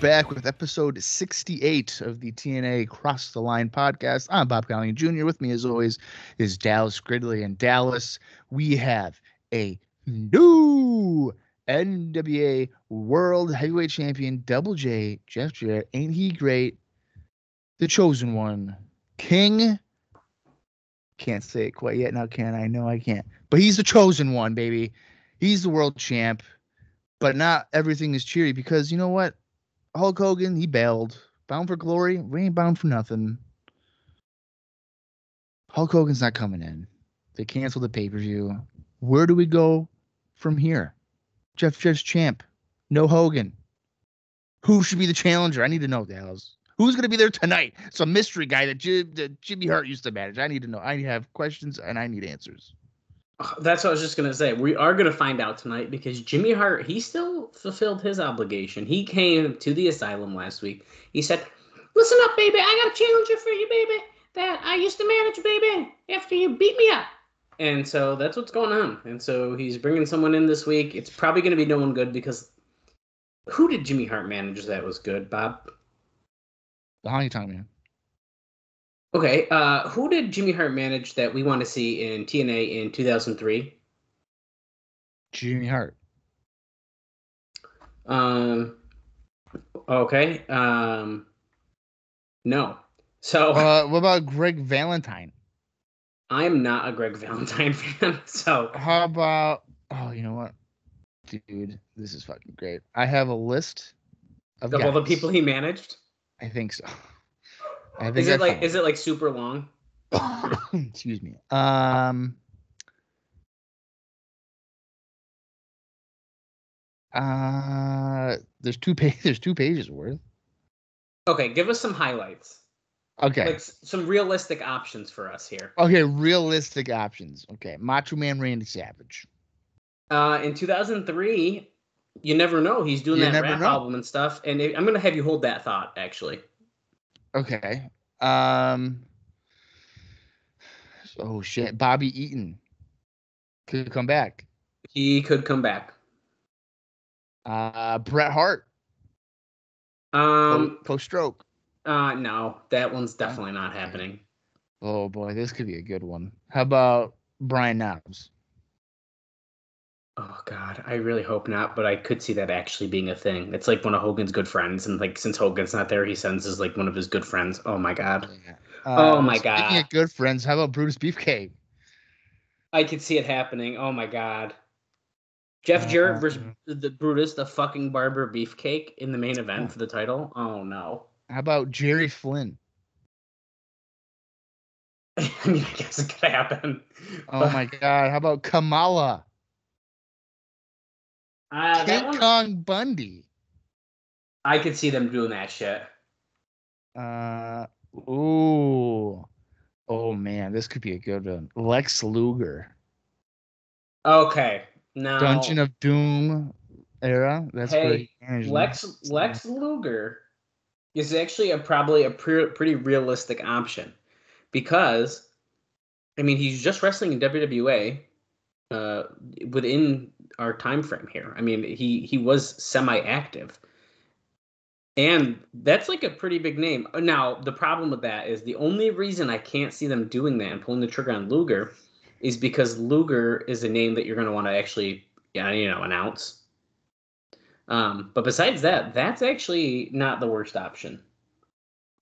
Back with episode 68 of the TNA Cross the Line podcast. I'm Bob Gallion Jr. With me, as always, is Dallas Gridley. And Dallas, we have a new NWA World Heavyweight Champion, Double J, Jeff Jarrett. Ain't he great? The chosen one, King. Can't say it quite yet now, can I? No, I can't. But he's the chosen one, baby. He's the world champ. But not everything is cheery because you know what? Hulk Hogan, he bailed. Bound for glory, we ain't bound for nothing. Hulk Hogan's not coming in. They canceled the pay per view. Where do we go from here? Jeff Jeff's champ. No Hogan. Who should be the challenger? I need to know, Dallas. Who's going to be there tonight? Some mystery guy that, Jim, that Jimmy Hart used to manage. I need to know. I have questions and I need answers. That's what I was just gonna say. We are gonna find out tonight because Jimmy Hart he still fulfilled his obligation. He came to the asylum last week. He said, "Listen up, baby. I got a challenger for you, baby. That I used to manage, baby. After you beat me up." And so that's what's going on. And so he's bringing someone in this week. It's probably gonna be no one good because who did Jimmy Hart manage that was good, Bob? The Honky Tonk Man. Okay, uh, who did Jimmy Hart manage that we want to see in TNA in 2003? Jimmy Hart. Um. Okay. Um. No. So Uh, what about Greg Valentine? I am not a Greg Valentine fan. So How about? Oh, you know what, dude, this is fucking great. I have a list of of all the people he managed, I think so. I think is it I like is it like super long? Excuse me. Um. Uh, there's two pages. There's two pages worth. Okay, give us some highlights, Okay. like s- some realistic options for us here. Okay. Realistic options. Okay. Macho Man Randy Savage. Uh, in 2003, you never know. He's doing You that rap know. album and stuff. And it, I'm gonna have you hold that thought. Actually, Okay. Um. Oh shit. Bobby Eaton could come back. he could come back. Uh, Bret Hart Um, post stroke. uh, no, that one's definitely not happening. Oh boy, this could be a good one. How about Brian Knobbs? Oh God, I really hope not, but I could see that actually being a thing. It's like one of Hogan's good friends, and like since Hogan's not there, he sends his like one of his good friends. Oh my God, Oh uh, my Speaking God. good friends, how about Brutus Beefcake? I could see it happening. Oh my God, Jeff uh, Jarrett Uh, versus uh. the Brutus, the fucking Barber Beefcake in the main event for the title. Oh no. How about Jerry Flynn? I mean, I guess it could happen. Oh my God! How about Kamala? Uh, King one, Kong Bundy. I could see them doing that shit. Uh, ooh, oh man, this could be a good one. Lex Luger, Okay, now Dungeon of Doom era. That's Hey, he managed them. Lex Lex Luger is actually a probably a pre- pretty realistic option because I mean he's just wrestling in WWA uh, within our time frame here. I mean he he was semi-active. And that's like a pretty big name. Now, the problem with that is the only reason I can't see them doing that and pulling the trigger on Luger is because Luger is a name that you're going to want to actually, you know, announce. Um, but besides that, that's actually not the worst option.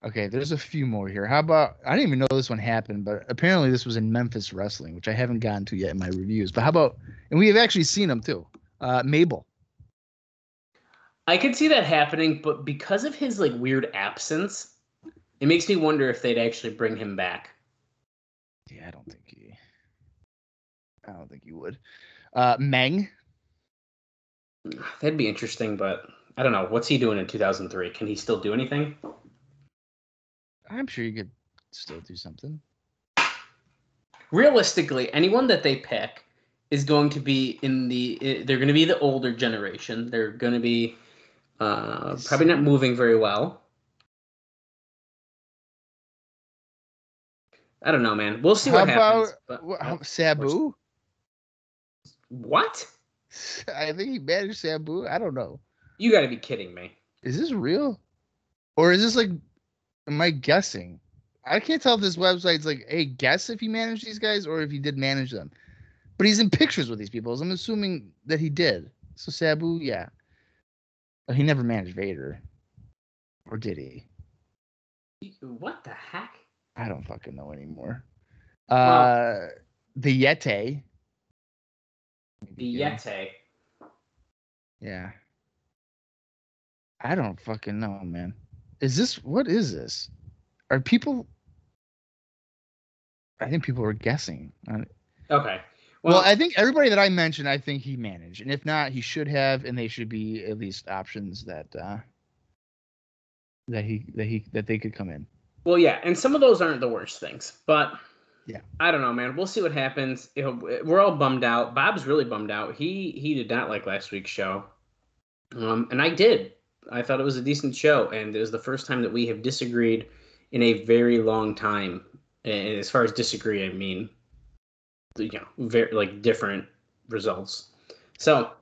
Okay, there's a few more here. How about I didn't even know this one happened, but apparently this was in Memphis wrestling, which I haven't gotten to yet in my reviews. But how about and we have actually seen them too. Uh, Mabel. I could see that happening, but because of his like weird absence, it makes me wonder if they'd actually bring him back. Yeah, I don't think he. I don't think he would. Uh, Meng. That'd be interesting, but I don't know. What's he doing in 2003? Can he still do anything? I'm sure you could still do something. Realistically, anyone that they pick is going to be in the. They're going to be the older generation. They're going to be uh, probably not moving very well. I don't know, man. We'll see How what happens. about but- wha- how- Sabu? what? I think he managed Sabu. I don't know. You got to be kidding me. Is this real? Or is this like am I guessing? I can't tell if this website's like, hey, guess if he managed these guys or if he did manage them. But he's in pictures with these people. So I'm assuming that he did. So Sabu, yeah. But he never managed Vader. Or did he? What the heck? I don't fucking know anymore. Uh the Yeti. The Yeti. Yeah. I don't fucking know, man. Is this what is this? Are people I think people are guessing. Okay. Well, Well, I think everybody that I mentioned, I think he managed, and if not, he should have, and they should be at least options that uh that he that he that they could come in. Well, yeah, and some of those aren't the worst things, but Yeah. I don't know, man. We'll see what happens. Know, we're all bummed out. Bob's really bummed out. He he did not like last week's show, um, and I did. I thought it was a decent show, and it was the first time that we have disagreed in a very long time. And as far as disagree, I mean, you know, very like different results. So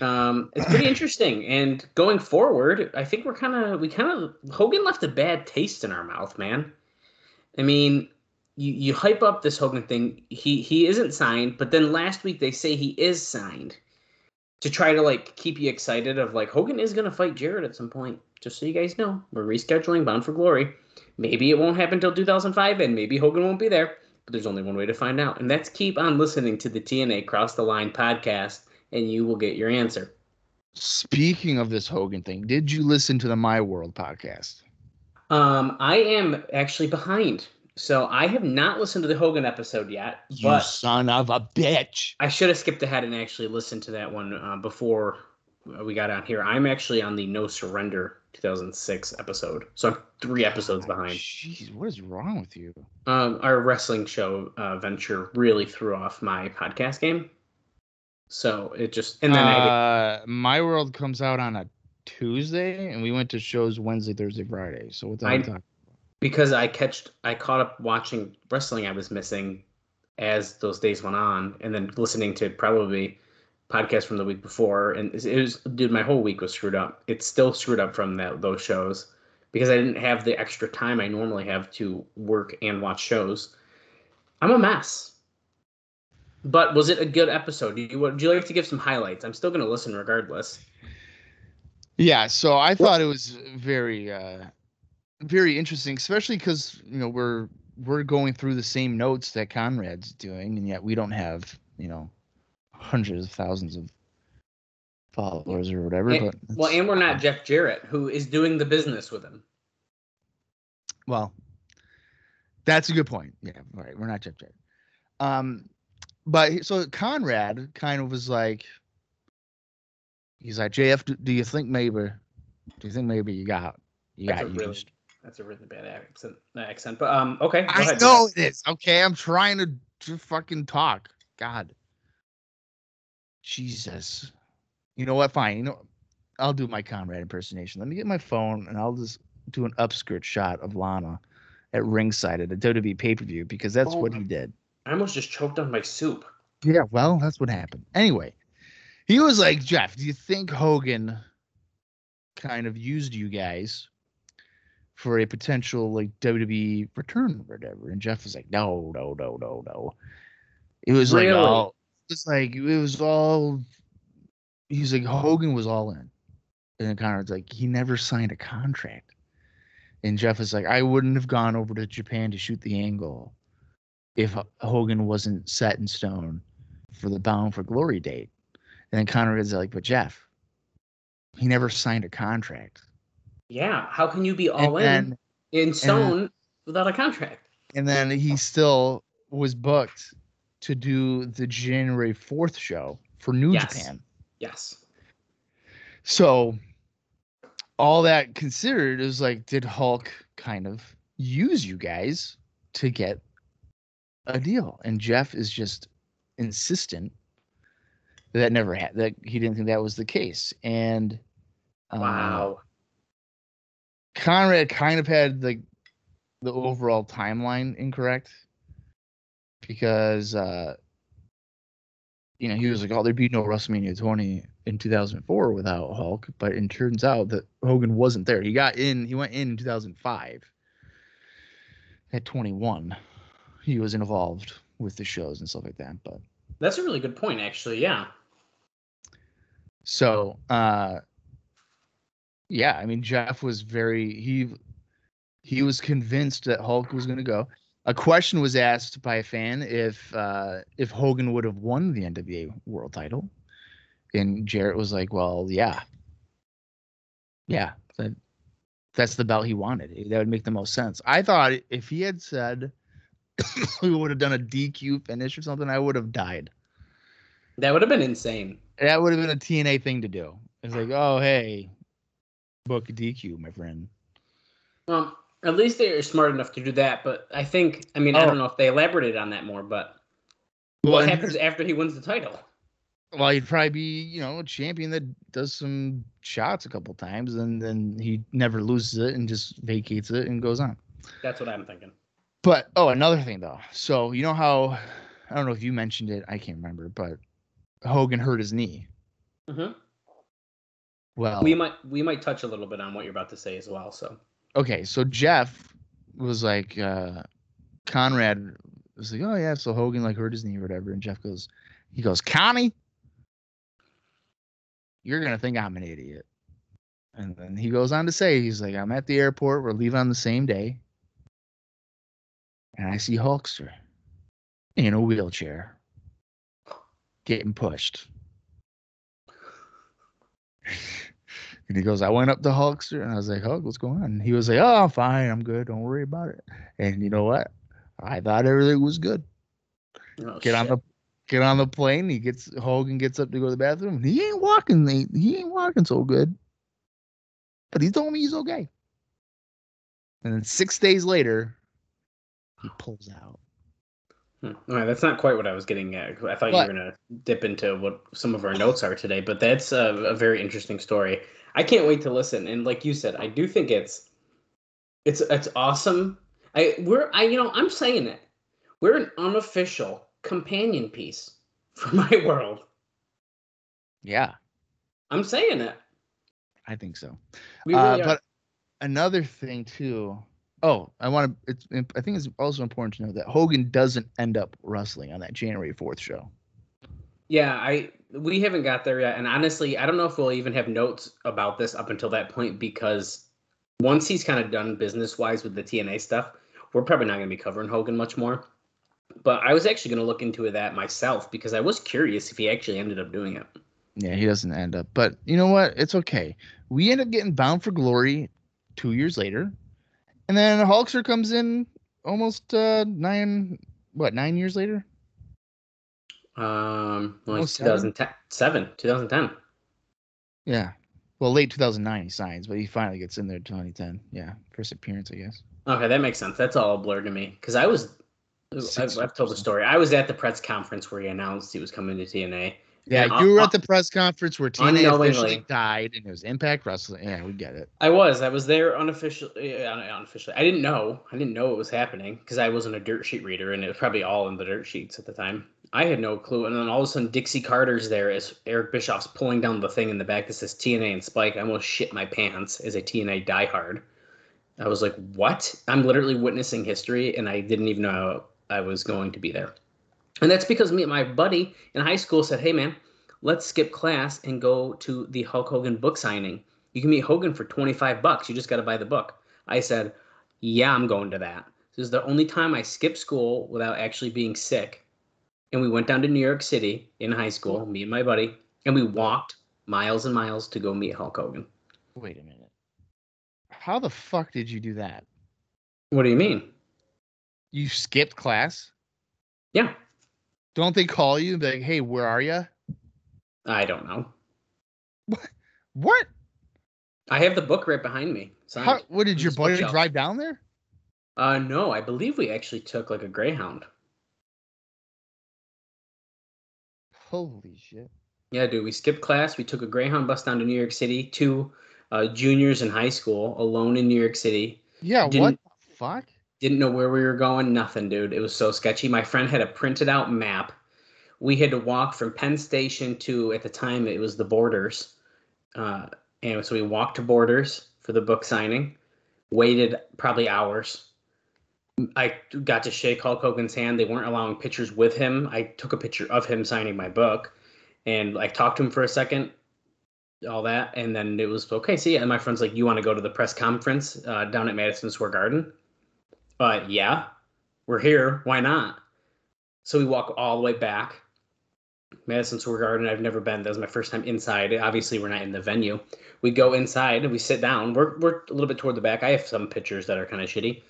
um, it's pretty interesting. And going forward, I think we're kind of we kind of Hogan left a bad taste in our mouth, man. I mean, you you hype up this Hogan thing. He he isn't signed, but then last week they say he is signed to try to like keep you excited of like Hogan is gonna fight Jarrett at some point. Just so you guys know, we're rescheduling Bound for Glory. Maybe it won't happen until 2005, and maybe Hogan won't be there. But there's only one way to find out, and that's keep on listening to the TNA Cross the Line podcast, and you will get your answer. Speaking of this Hogan thing, did you listen to the My World podcast? Um, I am actually behind, so I have not listened to the Hogan episode yet. You son of a bitch. I should have skipped ahead and actually listened to that one uh, before we got on here. I'm actually on the No Surrender 2006 episode, so I'm three episodes behind. Jeez, what is wrong with you? Um, our wrestling show uh, venture really threw off my podcast game, so it just and then I uh, My World comes out on a Tuesday, and we went to shows Wednesday, Thursday, Friday. So what the hell because I catched I caught up watching wrestling I was missing as those days went on, and then listening to probably podcasts from the week before, and it was dude, my whole week was screwed up. It's still screwed up from that those shows because I didn't have the extra time I normally have to work and watch shows. I'm a mess. But was it a good episode? Do you would you like to give some highlights? I'm still gonna listen regardless. Yeah, so I thought it was very, uh, very interesting, especially because you know we're we're going through the same notes that Conrad's doing, and yet we don't have you know hundreds of thousands of followers or whatever. And- but well, and we're not Jeff Jarrett, who is doing the business with him. Well, that's a good point. Yeah, right. We're not Jeff Jarrett. Um, but so Conrad kind of was like, he's like, JF, do, do you think maybe, do you think maybe you got, you That's got a really used? That's a really bad accent. Accent, but um, okay. Go I ahead, know it is. Okay, I'm trying to, to fucking talk. God, Jesus. You know what? Fine. You know, I'll do my Conrad impersonation. Let me get my phone and I'll just do an upskirt shot of Lana at ringside at a WWE pay per view because that's Oh what he did. I almost just choked on my soup. Yeah, well, that's what happened. Anyway, he was like, Jeff, do you think Hogan kind of used you guys for a potential like WWE return or whatever? And Jeff was like, no, no, no, no, no. It was Really? like all it's like it was all he's like Hogan was all in. And then Conrad's like, he never signed a contract. And Jeff is like, I wouldn't have gone over to Japan to shoot the angle if Hogan wasn't set in stone for the Bound for Glory date. And then Conrad's like, but Jeff, he never signed a contract. Yeah. How can you be all in and then, in stone without a contract? and then he still was booked to do the January 4th show for New Yes. Japan. Yes. So all that considered is like, did Hulk kind of use you guys to get a deal? And Jeff is just insistent that, that never had that he didn't think that was the case. And um, Wow. Conrad kind of had like the overall timeline incorrect because uh you know he was like, "Oh, there'd be no WrestleMania 20 in 2004 without Hulk," but it turns out that Hogan wasn't there. He got in, he went in in 2005 at 21. He was involved with the shows and stuff like that, but That's a really good point, actually. Yeah. So, uh, yeah, I mean, Jeff was very he he was convinced that Hulk was going to go. A question was asked by a fan if uh, if Hogan would have won the NWA World Title, and Jarrett was like, "Well, yeah, yeah, that that's the belt he wanted. That would make the most sense." I thought if he had said we would have done a DQ finish or something, I would have died That would have been insane. that would have been a TNA thing to do. It's like, oh hey, book a DQ, my friend. Well, at least they are smart enough to do that. But I think, I mean, I Oh. don't know if they elaborated on that more, but Well, what and- happens after he wins the title? Well, he'd probably be, you know, a champion that does some shots a couple times, and then he never loses it and just vacates it and goes on. That's what I'm thinking. But oh, another thing though. So you know how I don't know if you mentioned it, I can't remember, but Hogan hurt his knee. hmm Well, We might we might touch a little bit on what you're about to say as well. So okay, so Jeff was like, uh, Conrad was like, oh yeah, so Hogan like hurt his knee or whatever, and Jeff goes, he goes, Connie, you're gonna think I'm an idiot. And then he goes on to say, he's like, I'm at the airport, we're leaving on the same day, and I see Hulkster in a wheelchair getting pushed. And he goes, I went up to Hulkster and I was like, Hulk, what's going on? And he was like, Oh, I'm fine. I'm good. Don't worry about it. And you know what? I thought everything was good. Oh, Get on the get on the plane. He gets Hogan gets up to go to the bathroom. He ain't walking. He, he ain't walking so good. But he told me he's okay. And then six days later, he pulls out. Hmm. All right, that's not quite what I was getting at. I thought What? you were gonna dip into what some of our notes are today, but that's a, a very interesting story. I can't wait to listen. And like you said, I do think it's it's it's awesome. I we're I you know I'm saying it. We're an unofficial companion piece for my world. Yeah, I'm saying it. I think so. Uh, are. but another thing too. Oh, I want to. It's. I think it's also important to know that Hogan doesn't end up wrestling on that January fourth show. Yeah, I we haven't got there yet, and honestly, I don't know if we'll even have notes about this up until that point because once he's kind of done business wise with the TNA stuff, we're probably not going to be covering Hogan much more. But I was actually going to look into that myself because I was curious if he actually ended up doing it. Yeah, he doesn't end up. But you know what? It's okay. We end up getting Bound for Glory two years later, and then Hulkster comes in almost uh, nine. What nine years later? Um, well, Oh, it's seven? 2010, seven, 2010. Yeah. Well, late 2009 he signs, but he finally gets in there 2010. Yeah, first appearance, I guess. Okay, that makes sense. That's all blurred to me because I was. I've, I've told the story. I was at the press conference where he announced he was coming to TNA. Yeah, Yeah, you were uh, at the press conference where TNA officially died, and it was Impact Wrestling. Yeah, we get it. I was. I was there unofficially. Unofficially. I didn't know. I didn't know it was happening because I wasn't a dirt sheet reader, and it was probably all in the dirt sheets at the time. I had no clue. And then all of a sudden, Dixie Carter's there as Eric Bischoff's pulling down the thing in the back that says TNA and Spike. I almost shit my pants as a TNA diehard. I was like, "What?" I'm literally witnessing history, and I didn't even know I was going to be there. And that's because me and my buddy in high school said, "Hey, man." Let's skip class and go to the Hulk Hogan book signing you can meet Hogan for 25 bucks. You just got to buy the book. I said, yeah, I'm going to that. This is the only time I skipped school without actually being sick. And we went down to New York City in high school, me and my buddy, and we walked miles and miles to go meet Hulk Hogan. Wait a minute. How the fuck did you do that? What do you mean? You skipped class? Yeah. Don't they call you and be like, "Hey, where are you?" I don't know. What? What? I have the book right behind me. How, what did your buddy drive down there? Uh, no, I believe we actually took like a Greyhound. Holy shit! Yeah, dude, we skipped class. We took a Greyhound bus down to New York City. Two uh, juniors in high school, alone in New York City. Yeah, what Didn't- the fuck? Didn't know where we were going. Nothing, dude. It was so sketchy. My friend had a printed out map. We had to walk from Penn Station to, at the time, it was the Borders. Uh, and so we walked to Borders for the book signing. Waited probably hours. I got to shake Hulk Hogan's hand. They weren't allowing pictures with him. I took a picture of him signing my book, and I talked to him for a second, all that, and then it was okay. See, and my friend's like, "You want to go to the press conference uh, down at Madison Square Garden?" Uh, yeah, we're here. Why not? So we walk all the way back. Madison Square Garden. I've never been. That was my first time inside. Obviously, we're not in the venue. We go inside we sit down. We're we're a little bit toward the back. I have some pictures that are kind of shitty.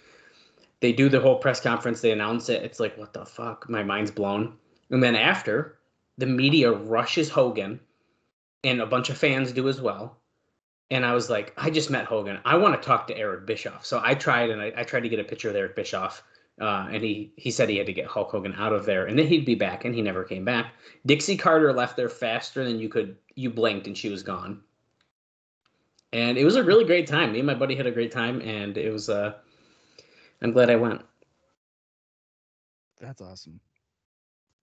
They do the whole press conference. They announce it. It's like, what the fuck? My mind's blown. And then after, the media rushes Hogan, and a bunch of fans do as well. And I was like, I just met Hogan. I want to talk to Eric Bischoff. So I tried, and I, I tried to get a picture of Eric Bischoff. Uh, and he he said he had to get Hulk Hogan out of there, and then he'd be back, and he never came back. Dixie Carter left there faster than you could. You blinked, and she was gone. And it was a really great time. Me and my buddy had a great time, and it was. Uh, I'm glad I went. That's awesome.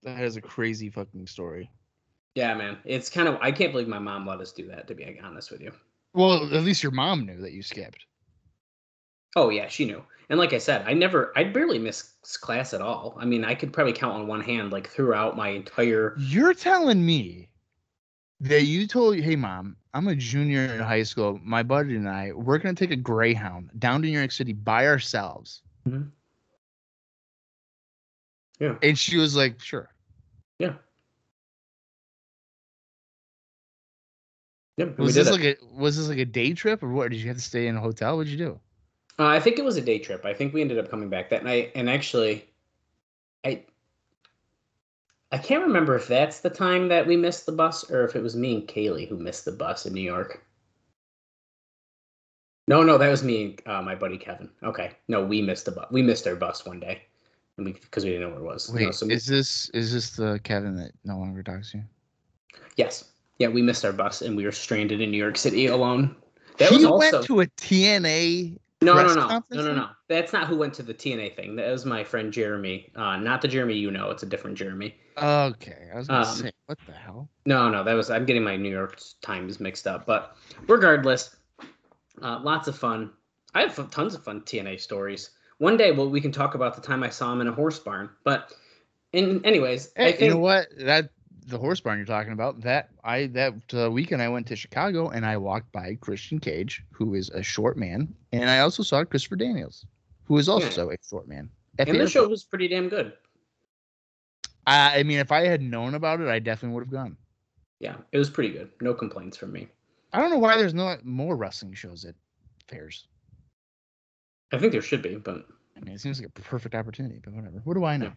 That is a crazy fucking story. Yeah, man. It's kind of. I can't believe my mom let us do that. To be honest with you. Well, at least your mom knew that you skipped. Oh yeah, she knew. And like I said, I never, I barely missed class at all. I mean, I could probably count on one hand, like throughout my entire. You're telling me that you told, hey, mom, I'm a junior in high school. My buddy and I, we're going to take a Greyhound down to New York City by ourselves. Mhm. Yeah. And she was like, sure. Yeah. Yeah, we Was this it. like a was this like a day trip or what? Did you have to stay in a hotel? What'd you do? Uh, I think it was a day trip. I think we ended up coming back that night, and actually, I I can't remember if that's the time that we missed the bus or if it was me and Kaylee who missed the bus in New York. No, no, that was me, and uh, my buddy Kevin. Okay, no, we missed the bus. We missed our bus one day, and we because we didn't know where it was. Wait, No, so is this is this the Kevin that no longer talks to you? yes, yeah, we missed our bus, and we were stranded in New York City alone. That he was also went to a TNA. No, no, no, no, no, no. That's not who went to the TNA thing. That was my friend Jeremy. Uh, not the Jeremy you know. It's a different Jeremy. Okay, I was gonna Um, say, what the hell? No, no, that was. I'm getting my New York Times mixed up. But regardless, uh, lots of fun. I have fun- tons of fun TNA stories. One day, well, we can talk about the time I saw him in a horse barn. But, in anyways, I Hey, think you know what? That the horse barn you're talking about. That I that uh, weekend I went to Chicago and I walked by Christian Cage, who is a short man, and I also saw Christopher Daniels, who is also a short man. And the the show was pretty damn good. I, I mean, if I had known about it, I definitely would have gone. Yeah, it was pretty good. No complaints from me. I don't know why there's no more wrestling shows at fairs. I think there should be, but I mean, it seems like a perfect opportunity, but whatever. What do I know?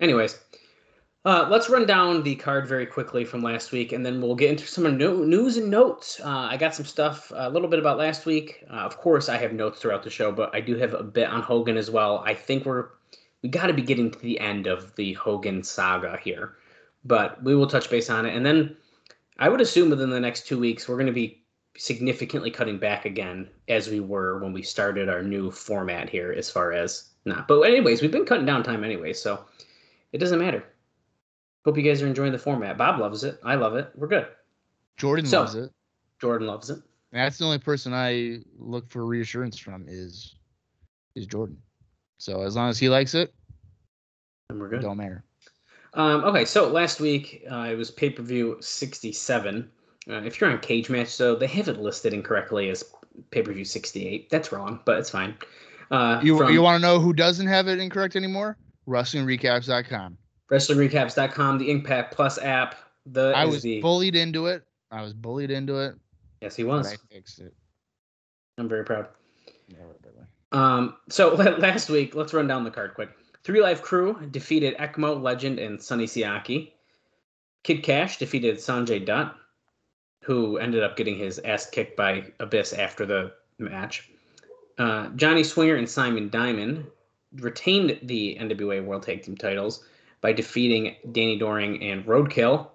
Anyways, uh, let's run down the card very quickly from last week, and then we'll get into some no- news and notes. Uh, I got some stuff a little bit about last week. Uh, of course, I have notes throughout the show, but I do have a bit on Hogan as well. I think we're we got to be getting to the end of the Hogan saga here, but we will touch base on it, and then I would assume within the next two weeks we're going to be significantly cutting back again as we were when we started our new format here as far as not but anyways we've been cutting down time anyway so it doesn't matter. Hope you guys are enjoying the format. Bob loves it. I love it. We're good. Jordan So- loves it. jordan loves it. That's the only person I look for reassurance from is is Jordan. So as long as he likes it, and we're good. don't matter. Um, okay so last week uh, it was pay-per-view 67 uh, if you're on Cagematch so they have it listed incorrectly as pay-per-view 68 that's wrong but it's fine uh, You from you want to know who doesn't have it incorrect anymore? WrestlingRecaps.com. wrestlingrecaps.com the impact plus app the I was the bullied into it. I was bullied into it, yes he was I fixed it. i'm very proud. Um, so last week, let's run down the card quick. Three Live Kru defeated Ekmo, Legend, and Sonny Siaki. Kid Cash defeated Sanjay Dutt, who ended up getting his ass kicked by Abyss after the match. Uh, Johnny Swinger and Simon Diamond retained the NWA World Tag Team titles by defeating Danny Doring and Roadkill.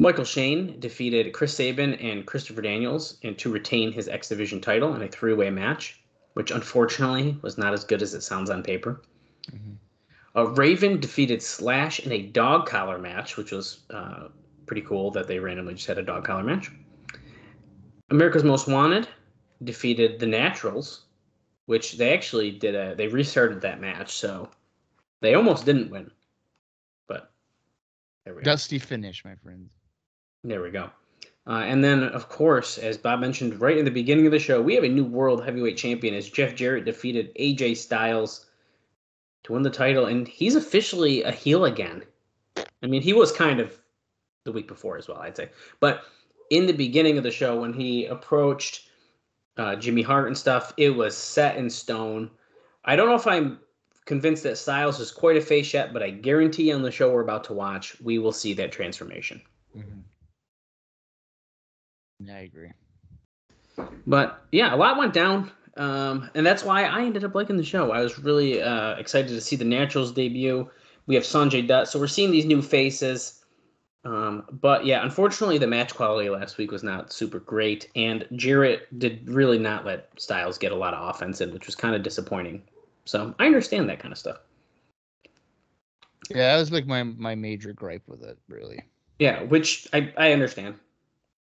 Michael Shane defeated Chris Sabin and Christopher Daniels and to retain his X Division title in a three-way match, which unfortunately was not as good as it sounds on paper. Mhm. Uh, Raven defeated Slash in a dog collar match, which was uh, pretty cool that they randomly just had a dog collar match. America's Most Wanted defeated the Naturals, which they actually did a they restarted that match, so they almost didn't win. But there we go. Dusty finish, my friend. There we go. Uh, and then, of course, as Bob mentioned right in the beginning of the show, we have a new world heavyweight champion as Jeff Jarrett defeated AJ Styles win the title, and he's officially a heel again. I mean, he was kind of the week before as well, I'd say. But in the beginning of the show, when he approached uh, Jimmy Hart and stuff, it was set in stone. I don't know if I'm convinced that Styles is quite a face yet, but I guarantee on the show we're about to watch, we will see that transformation. Mm-hmm. Yeah, I agree. But yeah, a lot went down. Um, and that's why I ended up liking the show. I was really uh, excited to see the Naturals debut. We have Sanjay Dutt, so we're seeing these new faces. Um, but yeah, unfortunately, the match quality last week was not super great, and Jarrett did really not let Styles get a lot of offense in, which was kind of disappointing. So I understand that kind of stuff. Yeah, that was like my my major gripe with it, really. Yeah, which I, I understand.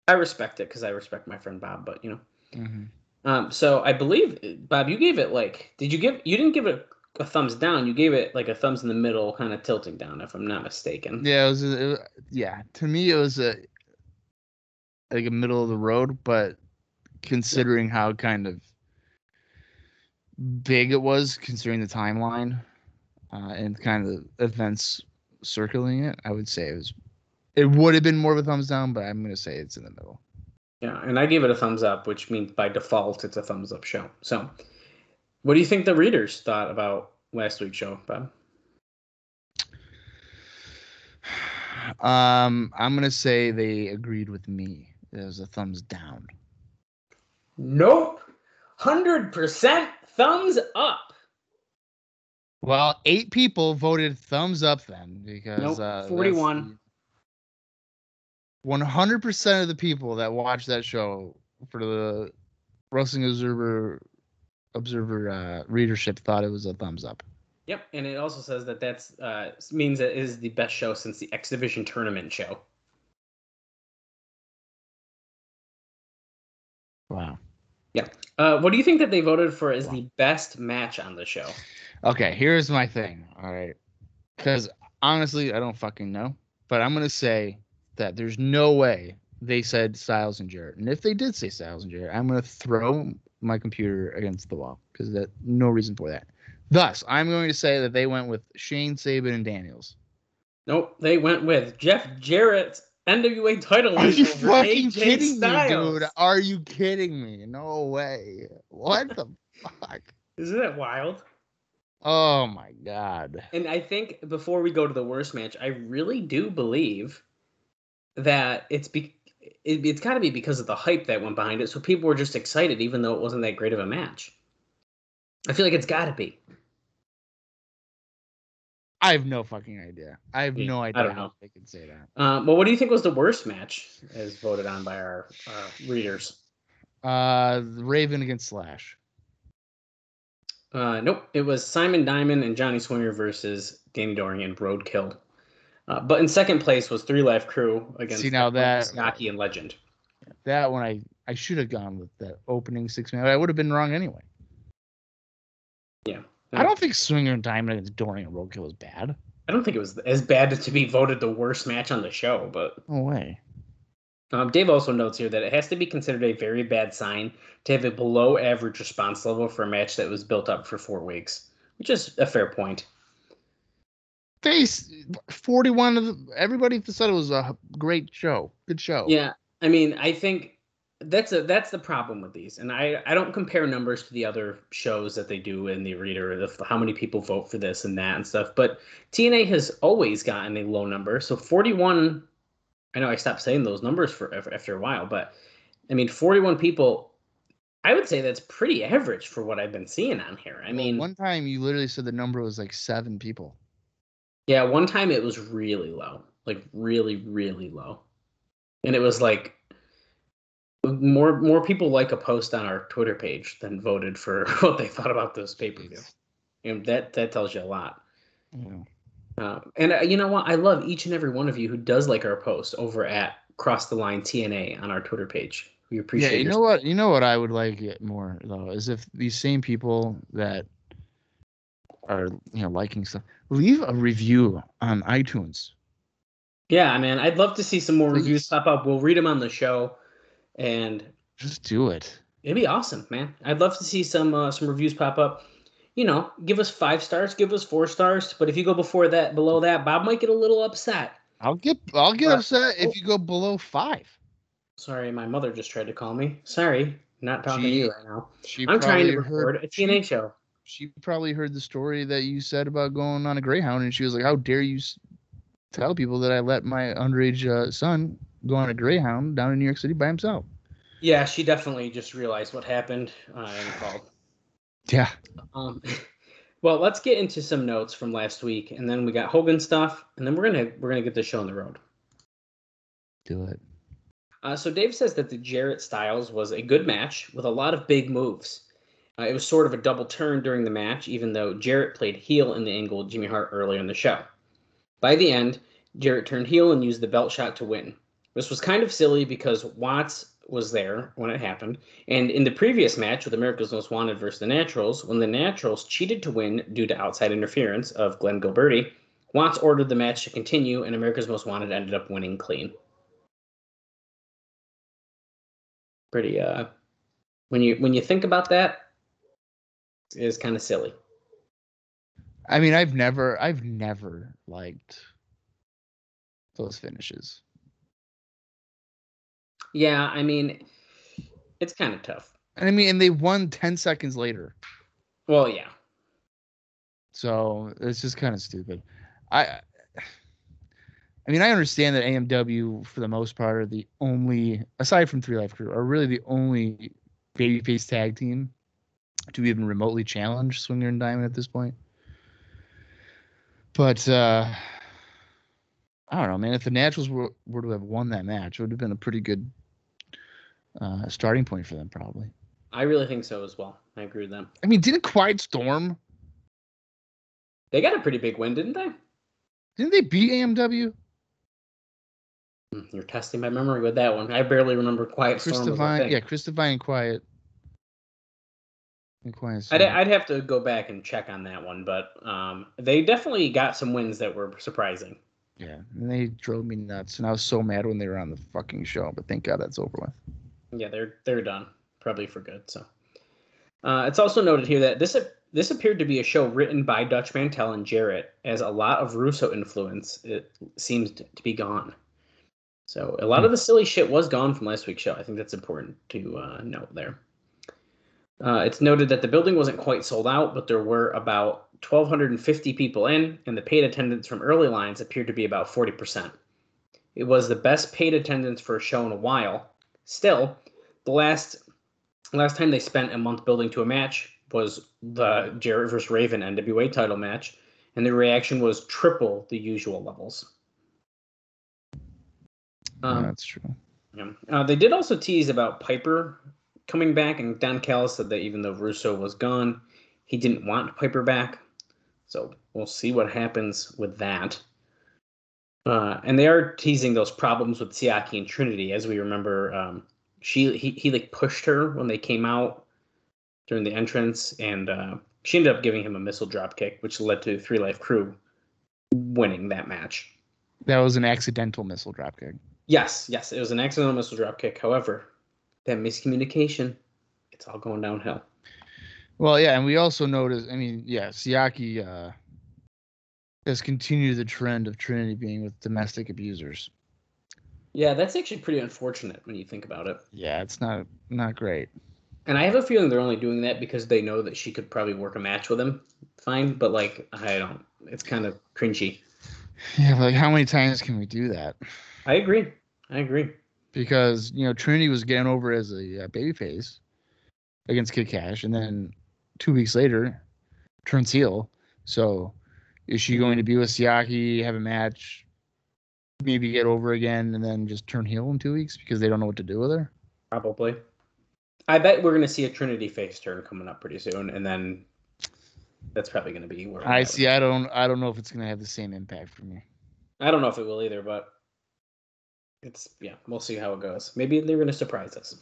I respect it because I respect my friend Bob, but you know. Mm-hmm. Um, so I believe Bob, you gave it like, did you give? You didn't give it a thumbs down. You gave it like a thumbs in the middle, kind of tilting down, if I'm not mistaken. Yeah, it was, it was. Yeah, to me, it was a like a middle of the road, but considering how kind of big it was, considering the timeline uh, and kind of events circling it, I would say it was. It would have been more of a thumbs down, but I'm gonna say it's in the middle. Yeah, and I gave it a thumbs up, which means by default it's a thumbs up show. So, what do you think the readers thought about last week's show, Bob? Um, I'm gonna say they agreed with me. It was a thumbs down. Nope, hundred percent thumbs up. Well, eight people voted thumbs up then because nope, uh, forty-one. 100% of the people that watch that show for the Wrestling Observer Observer uh, readership thought it was a thumbs up. Yep, and it also says that that's uh, means it is the best show since the X Division tournament show. Wow. Yeah. Uh, what do you think that they voted for as wow. the best match on the show? Okay, here's my thing. All right, because honestly, I don't fucking know, but I'm gonna say that there's no way they said Styles and Jarrett, and if they did say Styles and Jarrett, I'm gonna throw my computer against the wall because that no reason for that. Thus, I'm going to say that they went with Shane Sabin and Daniels. Nope, they went with Jeff Jarrett's NWA title. Are you fucking AJ kidding Styles. me, dude? Are you kidding me? No way. What the fuck? Isn't that wild? Oh my god. And I think before we go to the worst match, I really do believe that it's be it, it's got to be because of the hype that went behind it. So people were just excited, even though it wasn't that great of a match. I feel like it's got to be. I have no fucking idea. I have Yeah, no I don't how know. they can say that. Uh, but what do you think was the worst match, as voted on by our uh, readers? Uh, Raven against Slash. Uh, nope, it was Simon Diamond and Johnny Swinger versus Danny Doring and Roadkill. Uh, but in second place was Three Live Kru against See, now that- Scotty and Legend. That one, I I should have gone with that opening six man. I would have been wrong anyway. Yeah, I don't think Swinger and Diamond against Doring and Roadkill was bad. I don't think it was as bad to be voted the worst match on the show, but No way. um, Dave also notes here that it has to be considered a very bad sign to have a below average response level for a match that was built up for four weeks, which is a fair point. They 41 of the, everybody said it was a great show. Good show. Yeah, I mean, I think that's a that's the problem with these, and I I don't compare numbers to the other shows that they do in the reader the, how many people vote for this and that and stuff. But TNA has always gotten a low number, so 41. I know I stopped saying those numbers for after a while, but I mean 41 people. I would say that's pretty average for what I've been seeing on here. I mean, one time you literally said the number was like seven people. Yeah, one time it was really low, like really, really low, and it was like more more people like a post on our Twitter page than voted for what they thought about this pay per view, and that that tells you a lot. Yeah. Uh, and uh, you know what? I love each and every one of you who does like our post over at Cross the Line TNA on our Twitter page. We appreciate. Yeah, you know what? You know what I would like it more though is if these same people that are you know liking stuff leave a review on iTunes. Yeah, man, I'd love to see some more Please. reviews pop up. We'll read them on the show and just do it. It'd be awesome, man. I'd love to see some uh, some reviews pop up. You know, give us five stars, give us four stars. But if you go before that, below that, Bob might get a little upset. I'll get I'll get but, upset if you go below five. Sorry, my mother just tried to call me. Sorry, not talking she, to you right now. I'm trying to record heard, a TNA she, show. She probably heard the story that you said about going on a Greyhound, and she was like, "How dare you tell people that I let my underage uh, son go on a Greyhound down in New York City by himself. Yeah, she definitely just realized what happened uh, and called. Yeah. Um, well, let's get into some notes from last week, and then we got Hogan stuff, and then we're gonna we're gonna get the show on the road. Do it. Uh, so Dave says that the Jarrett Styles was a good match with a lot of big moves. Uh, it was sort of a double turn during the match, even though Jarrett played heel in the angle with Jimmy Hart earlier in the show. By the end, Jarrett turned heel and used the belt shot to win. This was kind of silly because Watts was there when it happened. And in the previous match with America's Most Wanted versus the Naturals, when the Naturals cheated to win due to outside interference of Glenn Gilberti, Watts ordered the match to continue, and America's Most Wanted ended up winning clean. Pretty uh when you when you think about that, it is kind of silly. I mean, I've never I've never liked those finishes. Yeah, I mean, it's kind of tough. And I mean, and they won 10 seconds later. Well, yeah. So it's just kind of stupid. I I mean, I understand that AMW for the most part are the only, aside from Three Live Kru, are really the only babyface tag team to even remotely challenge Swinger and Diamond at this point. But uh I don't know, man. If the Naturals were, were to have won that match, it would have been a pretty good uh, starting point for them, probably. I really think so as well. I agree with them. I mean, didn't Quiet Storm? They got a pretty big win, didn't they? Didn't they beat AMW? Hmm, you're testing my memory with that one. I barely remember Quiet Chris Storm. Divine, yeah, Chris Divine and Quiet. And Quiet Storm. I'd, I'd have to go back and check on that one, but um, they definitely got some wins that were surprising. Yeah, and they drove me nuts, and I was so mad when they were on the fucking show. But thank God that's over with. Yeah, they're they're done probably for good. So uh, it's also noted here that this this appeared to be a show written by Dutch Mantell and Jarrett, as a lot of Russo influence it seems to be gone. So a lot of the silly shit was gone from last week's show. I think that's important to uh, note there. Uh, it's noted that the building wasn't quite sold out, but there were about 1,250 people in, and the paid attendance from early lines appeared to be about 40%. It was the best paid attendance for a show in a while, Still, the last last time they spent a month building to a match was the Jarrett versus Raven NWA title match, and the reaction was triple the usual levels. Um, that's true. Yeah. Uh, they did also tease about Piper coming back, and Don Callis said that even though Russo was gone, he didn't want Piper back. So we'll see what happens with that. Uh, and they are teasing those problems with Siaki and Trinity, as we remember. Um, she he, he like pushed her when they came out during the entrance, and uh, she ended up giving him a missile drop kick, which led to Three Live Kru winning that match. That was an accidental missile drop kick. Yes, yes, it was an accidental missile drop kick. However, that miscommunication, it's all going downhill. Well, yeah, and we also noticed. I mean, yeah, Siaki. Uh, has continued the trend of Trinity being with domestic abusers. Yeah, that's actually pretty unfortunate when you think about it. Yeah, it's not not great. And I have a feeling they're only doing that because they know that she could probably work a match with him fine, but like I don't it's kind of cringy. Yeah, but like how many times can we do that? I agree. I agree. Because you know Trinity was getting over as a uh, babyface against Kid Cash, and then two weeks later turns heel. So is she going to be with Siaki, have a match, maybe get over again, and then just turn heel in two weeks because they don't know what to do with her? Probably. I bet we're gonna see a Trinity face turn coming up pretty soon, and then that's probably gonna be where I see. I don't. I don't know if it's gonna have the same impact for me. I don't know if it will either, but it's yeah, we'll see how it goes. Maybe they're gonna surprise us.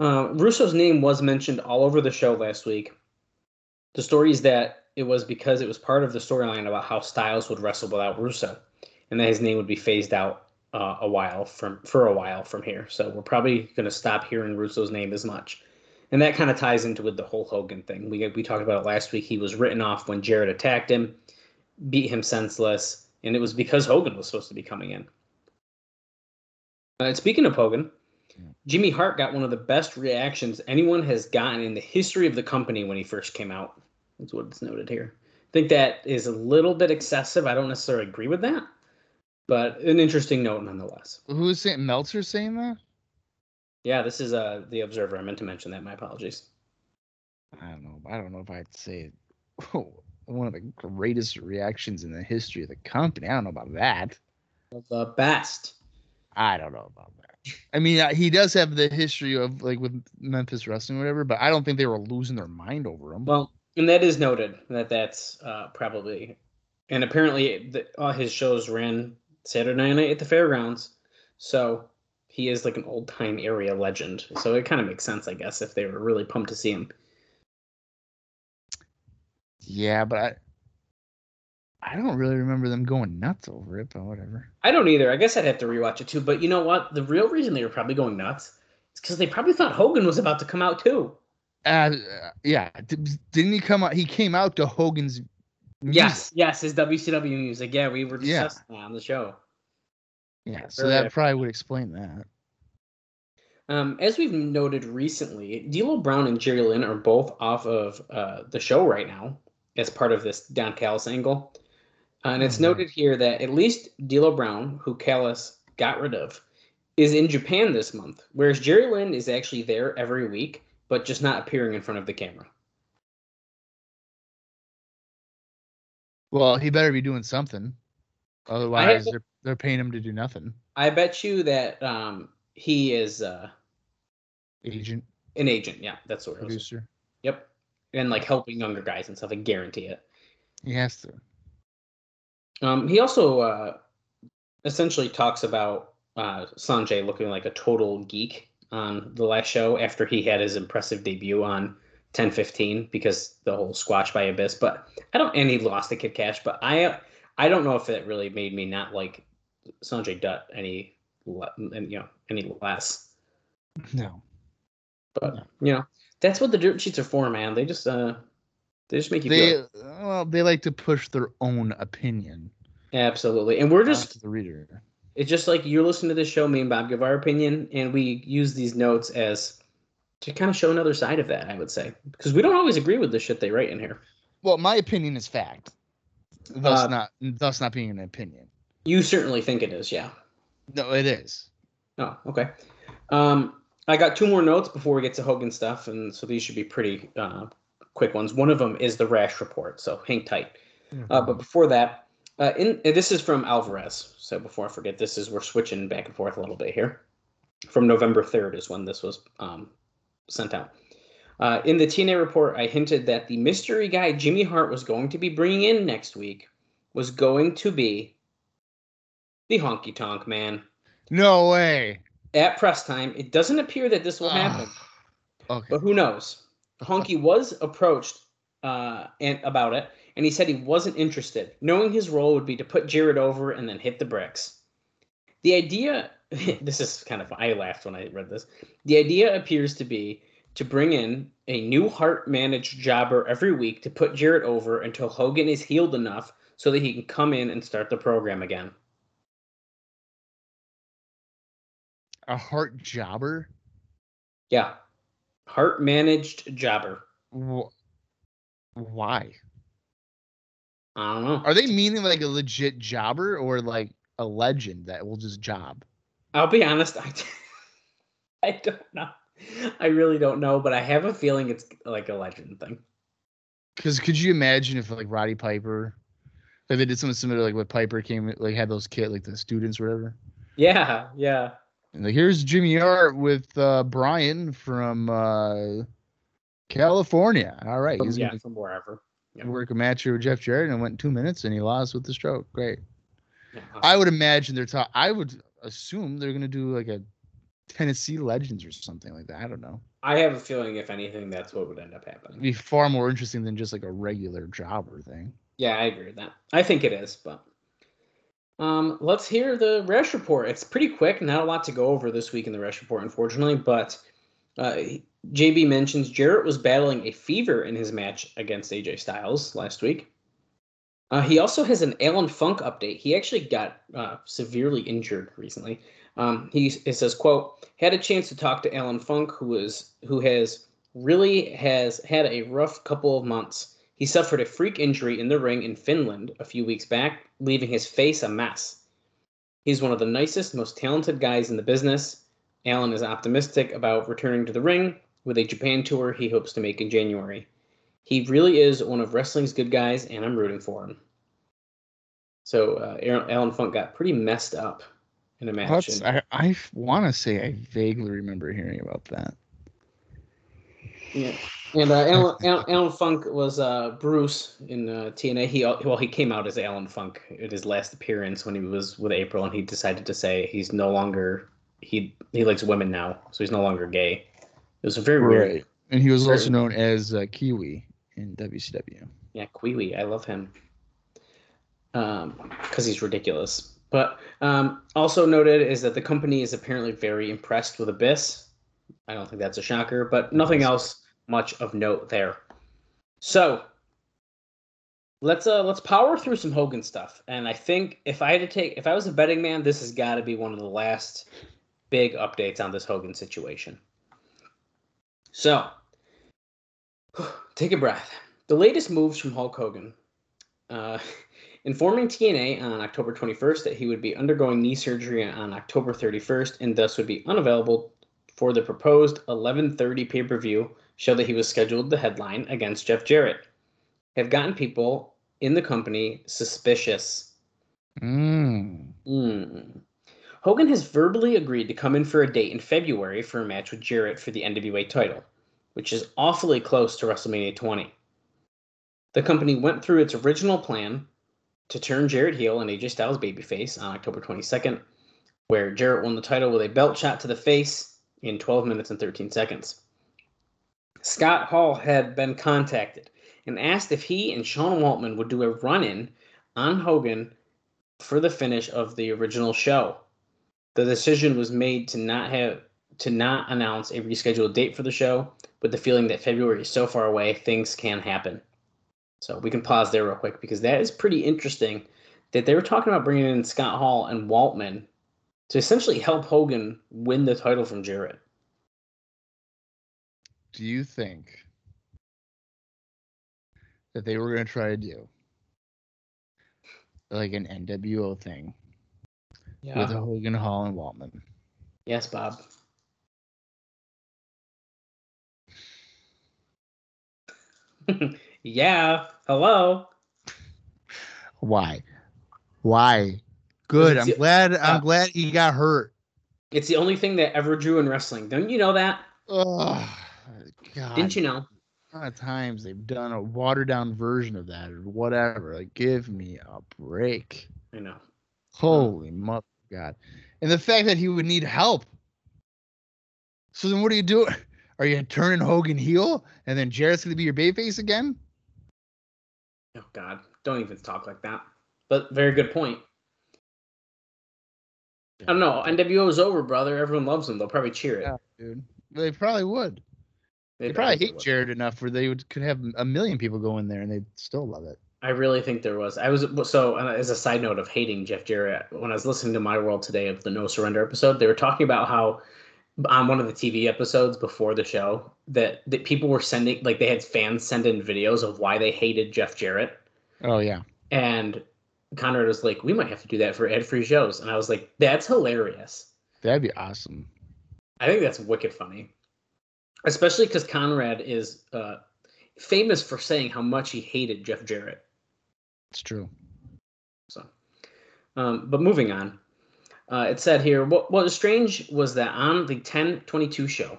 Uh, Russo's name was mentioned all over the show last week. The story is that it was because it was part of the storyline about how Styles would wrestle without Russo, and that his name would be phased out uh, a while from for a while from here. So we're probably going to stop hearing Russo's name as much, and that kind of ties into with the whole Hogan thing. We we talked about it last week. He was written off when Jarrett attacked him, beat him senseless, and it was because Hogan was supposed to be coming in. Uh, speaking of Hogan, Jimmy Hart got one of the best reactions anyone has gotten in the history of the company when he first came out. That's what it's noted here. I think that is a little bit excessive. I don't necessarily agree with that, but an interesting note nonetheless. Who's saying Meltzer saying that? Yeah, this is uh the Observer. I meant to mention that. My apologies. I don't know. I don't know if I'd say one of the greatest reactions in the history of the company. I don't know about that. The best. I don't know about that. I mean, uh, he does have the history of like with Memphis wrestling, or whatever. But I don't think they were losing their mind over him. Well, and that is noted that that's uh, probably, and apparently the, all his shows ran Saturday night at the fairgrounds, so he is like an old time area legend. So it kind of makes sense, I guess, if they were really pumped to see him. Yeah, but I, I don't really remember them going nuts over it, but whatever. I don't either. I guess I'd have to rewatch it too. But you know what? The real reason they were probably going nuts is because they probably thought Hogan was about to come out too. Uh, yeah. Didn't he come out? He came out to Hogan's. Music. Yes, yes, his WCW music. Yeah, we were discussing yeah. that on the show. Yeah, so that probably would explain that. Um, as we've noted recently, D'Lo Brown and Jerry Lynn are both off of uh, the show right now as part of this Don Callis angle. And it's mm-hmm. noted here that at least D'Lo Brown, who Callis got rid of, is in Japan this month, whereas Jerry Lynn is actually there every week, but just not appearing in front of the camera. Well, he better be doing something. Otherwise, they're, they're paying him to do nothing. I bet you that um, he is uh, agent. An agent, yeah, that's what producer. Yep, and like helping younger guys and stuff. I guarantee it. He has to. Um, he also uh, essentially talks about uh, Sonjay looking like a total geek on the last show after he had his impressive debut on 1015 because the whole squash by Abyss. But I don't, and he lost the Kid Cash. But I, I don't know if it really made me not like Sonjay Dutt any, and you know, any less. No. But no. you know, that's what the dirt sheets are for, man. They just uh they just make you they, feel. Well, they like to push their own opinion. Absolutely, and we're just to the reader. It's just like you're listening to this show. Me and Bob give our opinion, and we use these notes as to kind of show another side of that. I would say because we don't always agree with the shit they write in here. Well, my opinion is fact, thus uh, not thus not being an opinion. You certainly think it is, yeah. No, it is. Oh, okay. Um, I got two more notes before we get to Hogan stuff, and so these should be pretty uh, quick ones. One of them is the rash report, so hang tight. Mm-hmm. Uh, but before that, uh, in this is from Alvarez. So before I forget, this is we're switching back and forth a little bit here. From November third is when this was um, sent out. Uh, in the TNA report, I hinted that the mystery guy Jimmy Hart was going to be bringing in next week was going to be the Honky Tonk Man. No way. At press time, it doesn't appear that this will happen. okay. But who knows? Honky was approached uh, and about it, and he said he wasn't interested, knowing his role would be to put Jarrett over and then hit the bricks. The idea, this is kind of, I laughed when I read this. The idea appears to be to bring in a new Hart managed jobber every week to put Jarrett over until Hogan is healed enough so that he can come in and start the program again. a heart jobber. Yeah. Heart managed jobber. Wh- Why? I don't know. Are they meaning like a legit jobber or like a legend that will just job? I'll be honest, I, I don't know. I really don't know, but I have a feeling it's like a legend thing. Because could you imagine if like Roddy Piper, like they did something similar, like what Piper came, like had those kid, like the students, or whatever. Yeah, yeah. And here's Jimmy Hart with uh, Brian from uh, California. All right, he's yeah, from wherever. Yeah. work a match here with Jeff Jarrett and went two minutes and he lost with the stroke. Great. Yeah. I would imagine they're talking. I would assume they're gonna do like a Tennessee Legends or something like that. I don't know. I have a feeling, if anything, that's what would end up It'd happening. be far more interesting than just like a regular jobber thing. Yeah, I agree with that. I think it is, but um, let's hear the Rush report. It's pretty quick, not a lot to go over this week in the Rush report, unfortunately. But uh, JB mentions Jarrett was battling a fever in his match against AJ Styles last week. Uh, he also has an Alan Funk update. He actually got uh, severely injured recently. Um, he it says, "quote Had a chance to talk to Alan Funk, who is who has really has had a rough couple of months. He suffered a freak injury in the ring in Finland a few weeks back, leaving his face a mess. He's one of the nicest, most talented guys in the business. Alan is optimistic about returning to the ring with a Japan tour he hopes to make in January. He really is one of wrestling's good guys, and I'm rooting for him. So uh, Aaron- Alan Funk got pretty messed up in a match. I I want to say I vaguely remember hearing about that. Yeah, and uh, Alan, Alan, Alan Funk was uh, Bruce in uh, TNA. He well, he came out as Alan Funk at his last appearance when he was with April, and he decided to say he's no longer he he likes women now, so he's no longer gay. It was very weird. And he was Very- also known as uh, Kiwi in WCW. Yeah, Kiwi. I love him. Um, because he's ridiculous. But um, also noted is that the company is apparently very impressed with Abyss. I don't think that's a shocker, but nothing else much of note there. So let's uh let's power through some Hogan stuff. And I think if I had to take if I was a betting man, this has got to be one of the last big updates on this Hogan situation. So take a breath. The latest moves from Hulk Hogan. Uh, informing TNA on October 21st that he would be undergoing knee surgery on October 31st and thus would be unavailable for the proposed 11:30 pay-per-view show that he was scheduled to headline against Jeff Jarrett. Have gotten people in the company suspicious. Mm. Hmm. Hogan has verbally agreed to come in for a date in February for a match with Jarrett for the NWA title, which is awfully close to WrestleMania 20. The company went through its original plan to turn Jarrett heel and AJ Styles babyface on October 22nd, where Jarrett won the title with a belt shot to the face in 12 minutes and 13 seconds. Scott Hall had been contacted and asked if he and Sean Waltman would do a run in on Hogan for the finish of the original show. The decision was made to not have to not announce a rescheduled date for the show, with the feeling that February is so far away, things can happen. So we can pause there real quick because that is pretty interesting that they were talking about bringing in Scott Hall and Waltman to essentially help Hogan win the title from Jarrett. Do you think that they were going to try to do like an NWO thing with Hogan, Hall, and Waltman? Yes, Bob. yeah. Hello. Why? Why? Good. I'm glad. I'm uh, glad he got hurt. It's the only thing that ever drew in wrestling. Don't you know that? Oh, God. Didn't you know? A lot of times they've done a watered down version of that or whatever. Like, give me a break. I know. Holy mother God. And the fact that he would need help. So then what are you doing? Are you turning Hogan heel and then Jarrett's going to be your babyface again? Oh God, don't even talk like that. But very good point. I don't know. NWO is over, brother. Everyone loves them. They'll probably cheer it. Yeah, dude. They probably would. They, probably hate would. Jarrett enough where they would could have a million people go in there and they'd still love it. I really think there was. I was so as a side note of hating Jeff Jarrett. When I was listening to My World today of the No Surrender episode, they were talking about how on one of the TV episodes before the show that that people were sending like they had fans send in videos of why they hated Jeff Jarrett. Oh yeah. And Conrad was like, "We might have to do that for ad-free shows," and I was like, "That's hilarious." That'd be awesome. I think that's wicked funny, especially because Conrad is uh, famous for saying how much he hated Jeff Jarrett. It's true. So, um, but moving on, uh, it said here what, what was strange was that on the 1022 show,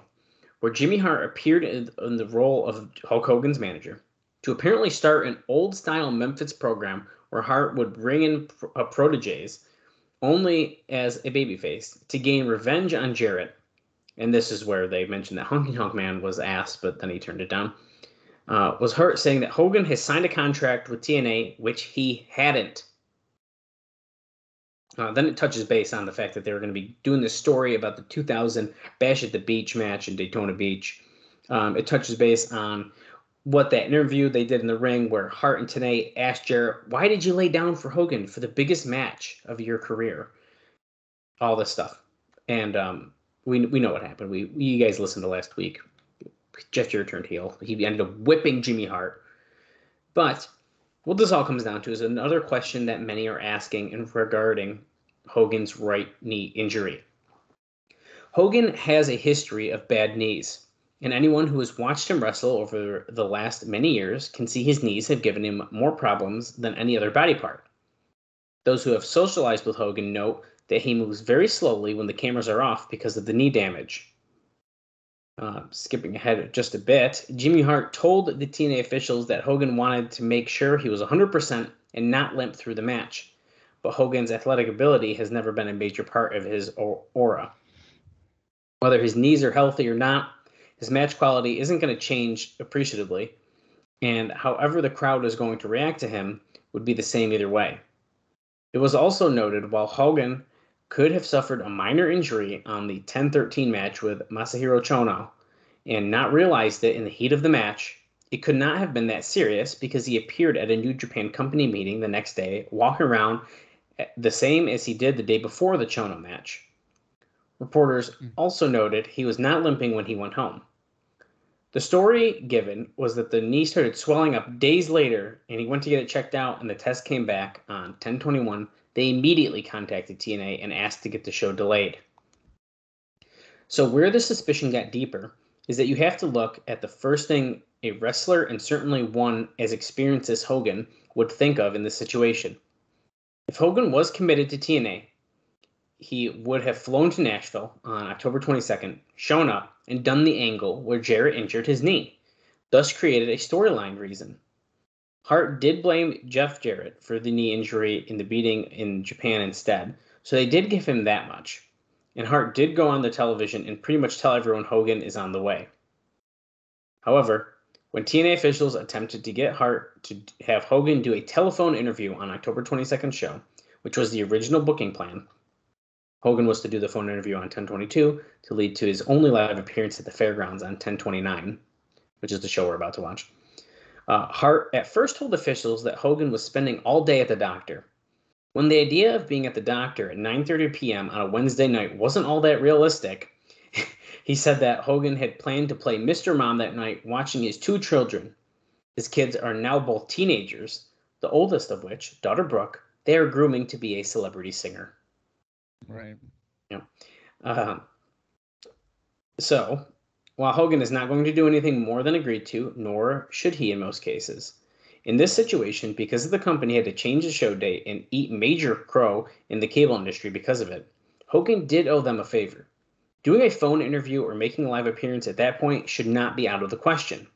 where Jimmy Hart appeared in, in the role of Hulk Hogan's manager, to apparently start an old style Memphis program where Hart would bring in pro- uh, proteges only as a babyface to gain revenge on Jarrett. And this is where they mentioned that Honky Tonk Man was asked, but then he turned it down. Uh, was Hart saying that Hogan has signed a contract with TNA, which he hadn't. Uh, then it touches base on the fact that they were going to be doing this story about the 2000 Bash at the Beach match in Daytona Beach. Um, it touches base on what that interview they did in the ring where Hart and Tenay asked Jarrett, why did you lay down for Hogan for the biggest match of your career? All this stuff. And um, we, we know what happened. We, we you guys listened to last week. Jeff Jarrett turned heel. He ended up whipping Jimmy Hart. But what this all comes down to is another question that many are asking in regarding Hogan's right knee injury. Hogan has a history of bad knees, and anyone who has watched him wrestle over the last many years can see his knees have given him more problems than any other body part. Those who have socialized with Hogan note that he moves very slowly when the cameras are off because of the knee damage. Uh, skipping ahead just a bit, Jimmy Hart told the TNA officials that Hogan wanted to make sure he was 100% and not limp through the match. But Hogan's athletic ability has never been a major part of his aura. Whether his knees are healthy or not, his match quality isn't going to change appreciatively, and however the crowd is going to react to him would be the same either way. It was also noted while Hogan could have suffered a minor injury on the 10-13 match with Masahiro Chono and not realized it in the heat of the match, it could not have been that serious because he appeared at a New Japan company meeting the next day, walking around eh, the same as he did the day before the Chono match. Reporters mm. also noted he was not limping when he went home. The story given was that the knee started swelling up days later and he went to get it checked out and the test came back on 1021 they immediately contacted TNA and asked to get the show delayed. So, where the suspicion got deeper is that you have to look at the first thing a wrestler, and certainly one as experienced as Hogan, would think of in this situation. If Hogan was committed to TNA, he would have flown to Nashville on October 22nd, shown up, and done the angle where Jarrett injured his knee, thus created a storyline reason. Hart did blame Jeff Jarrett for the knee injury in the beating in Japan instead, so they did give him that much. And Hart did go on the television and pretty much tell everyone Hogan is on the way. However, when TNA officials attempted to get Hart to have Hogan do a telephone interview on October 22nd show, which was the original booking plan, Hogan was to do the phone interview on 1022 to lead to his only live appearance at the fairgrounds on 1029, which is the show we're about to watch. Uh, Hart at first told officials that Hogan was spending all day at the doctor. When the idea of being at the doctor at 9:30 p.m. on a Wednesday night wasn't all that realistic, he said that Hogan had planned to play Mr. Mom that night watching his two children. His kids are now both teenagers, the oldest of which, daughter Brooke, they are grooming to be a celebrity singer. Right. Yeah. Uh, so, while Hogan is not going to do anything more than agreed to, nor should he in most cases. In this situation, because the company had to change the show date and eat major crow in the cable industry because of it, Hogan did owe them a favor. Doing a phone interview or making a live appearance at that point should not be out of the question.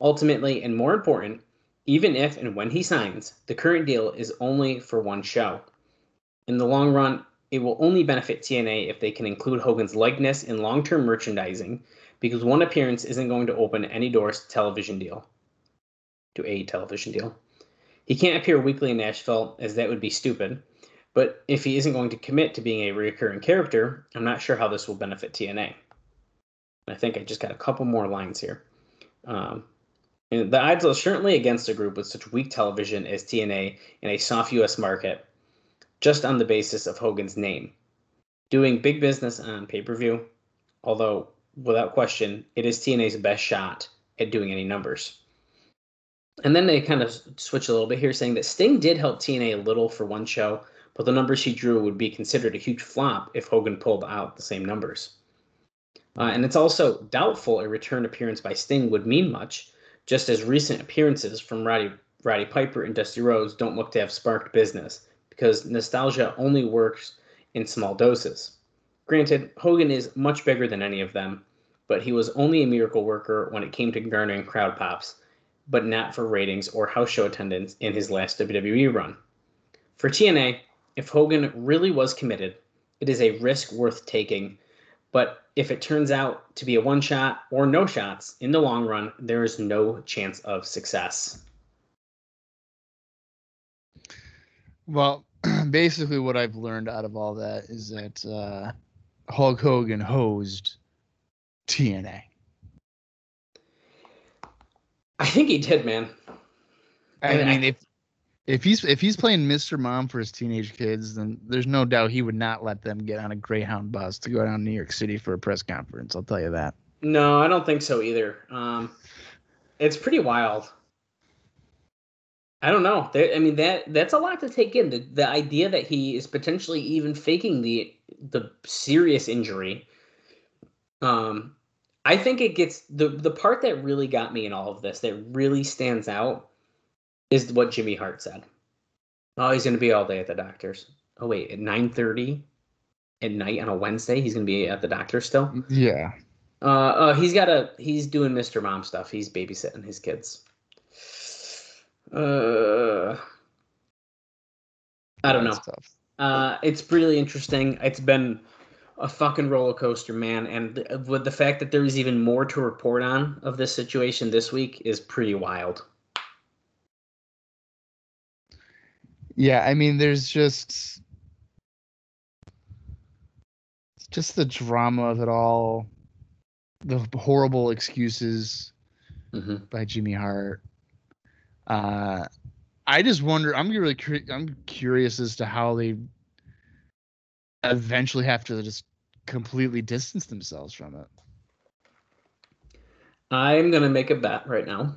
Ultimately, and more important, even if and when he signs, the current deal is only for one show. In the long run, it will only benefit TNA if they can include Hogan's likeness in long term merchandising, because one appearance isn't going to open any doors to television deal. To a television deal. He can't appear weekly in Nashville, as that would be stupid. But if he isn't going to commit to being a recurring character, I'm not sure how this will benefit TNA. I think I just got a couple more lines here. Um, the odds are certainly against a group with such weak television as TNA in a soft U.S. market, just on the basis of Hogan's name. Doing big business on pay per view, although without question, it is TNA's best shot at doing any numbers. And then they kind of switch a little bit here, saying that Sting did help TNA a little for one show, but the numbers he drew would be considered a huge flop if Hogan pulled out the same numbers. Uh, and it's also doubtful a return appearance by Sting would mean much, just as recent appearances from Roddy, Roddy Piper and Dusty Rhodes don't look to have sparked business, because nostalgia only works in small doses. Granted, Hogan is much bigger than any of them, but he was only a miracle worker when it came to garnering crowd pops, but not for ratings or house show attendance in his last WWE run. For TNA, if Hogan really was committed, it is a risk worth taking, but if it turns out to be a one shot or no shots in the long run, there is no chance of success. Well, basically, what I've learned out of all that is that uh, Hulk Hogan hosed TNA. I think he did, man. I And I- mean, if if he's if he's playing Mr. Mom for his teenage kids, then there's no doubt he would not let them get on a Greyhound bus to go down to New York City for a press conference. I'll tell you that. No, I don't think so either. Um, it's pretty wild. I don't know. There, I mean that that's a lot to take in. The, the idea that he is potentially even faking the the serious injury. Um, I think it gets the the part that really got me in all of this that really stands out is what Jimmy Hart said. Oh, he's going to be all day at the doctor's. Oh wait, at nine thirty at night on a Wednesday, he's going to be at the doctor's still. Yeah. Uh, uh, he's got a he's doing Mr. Mom stuff. He's babysitting his kids. Uh, I don't know. Uh, it's really interesting. It's been a fucking roller coaster, man. And th- with the fact that there is even more to report on of this situation this week is pretty wild. Yeah, I mean, there's just it's just the drama of it all, the horrible excuses hmm by Jimmy Hart. Uh, I just wonder. I'm really I'm curious as to how they eventually have to just completely distance themselves from it. I'm gonna make a bet right now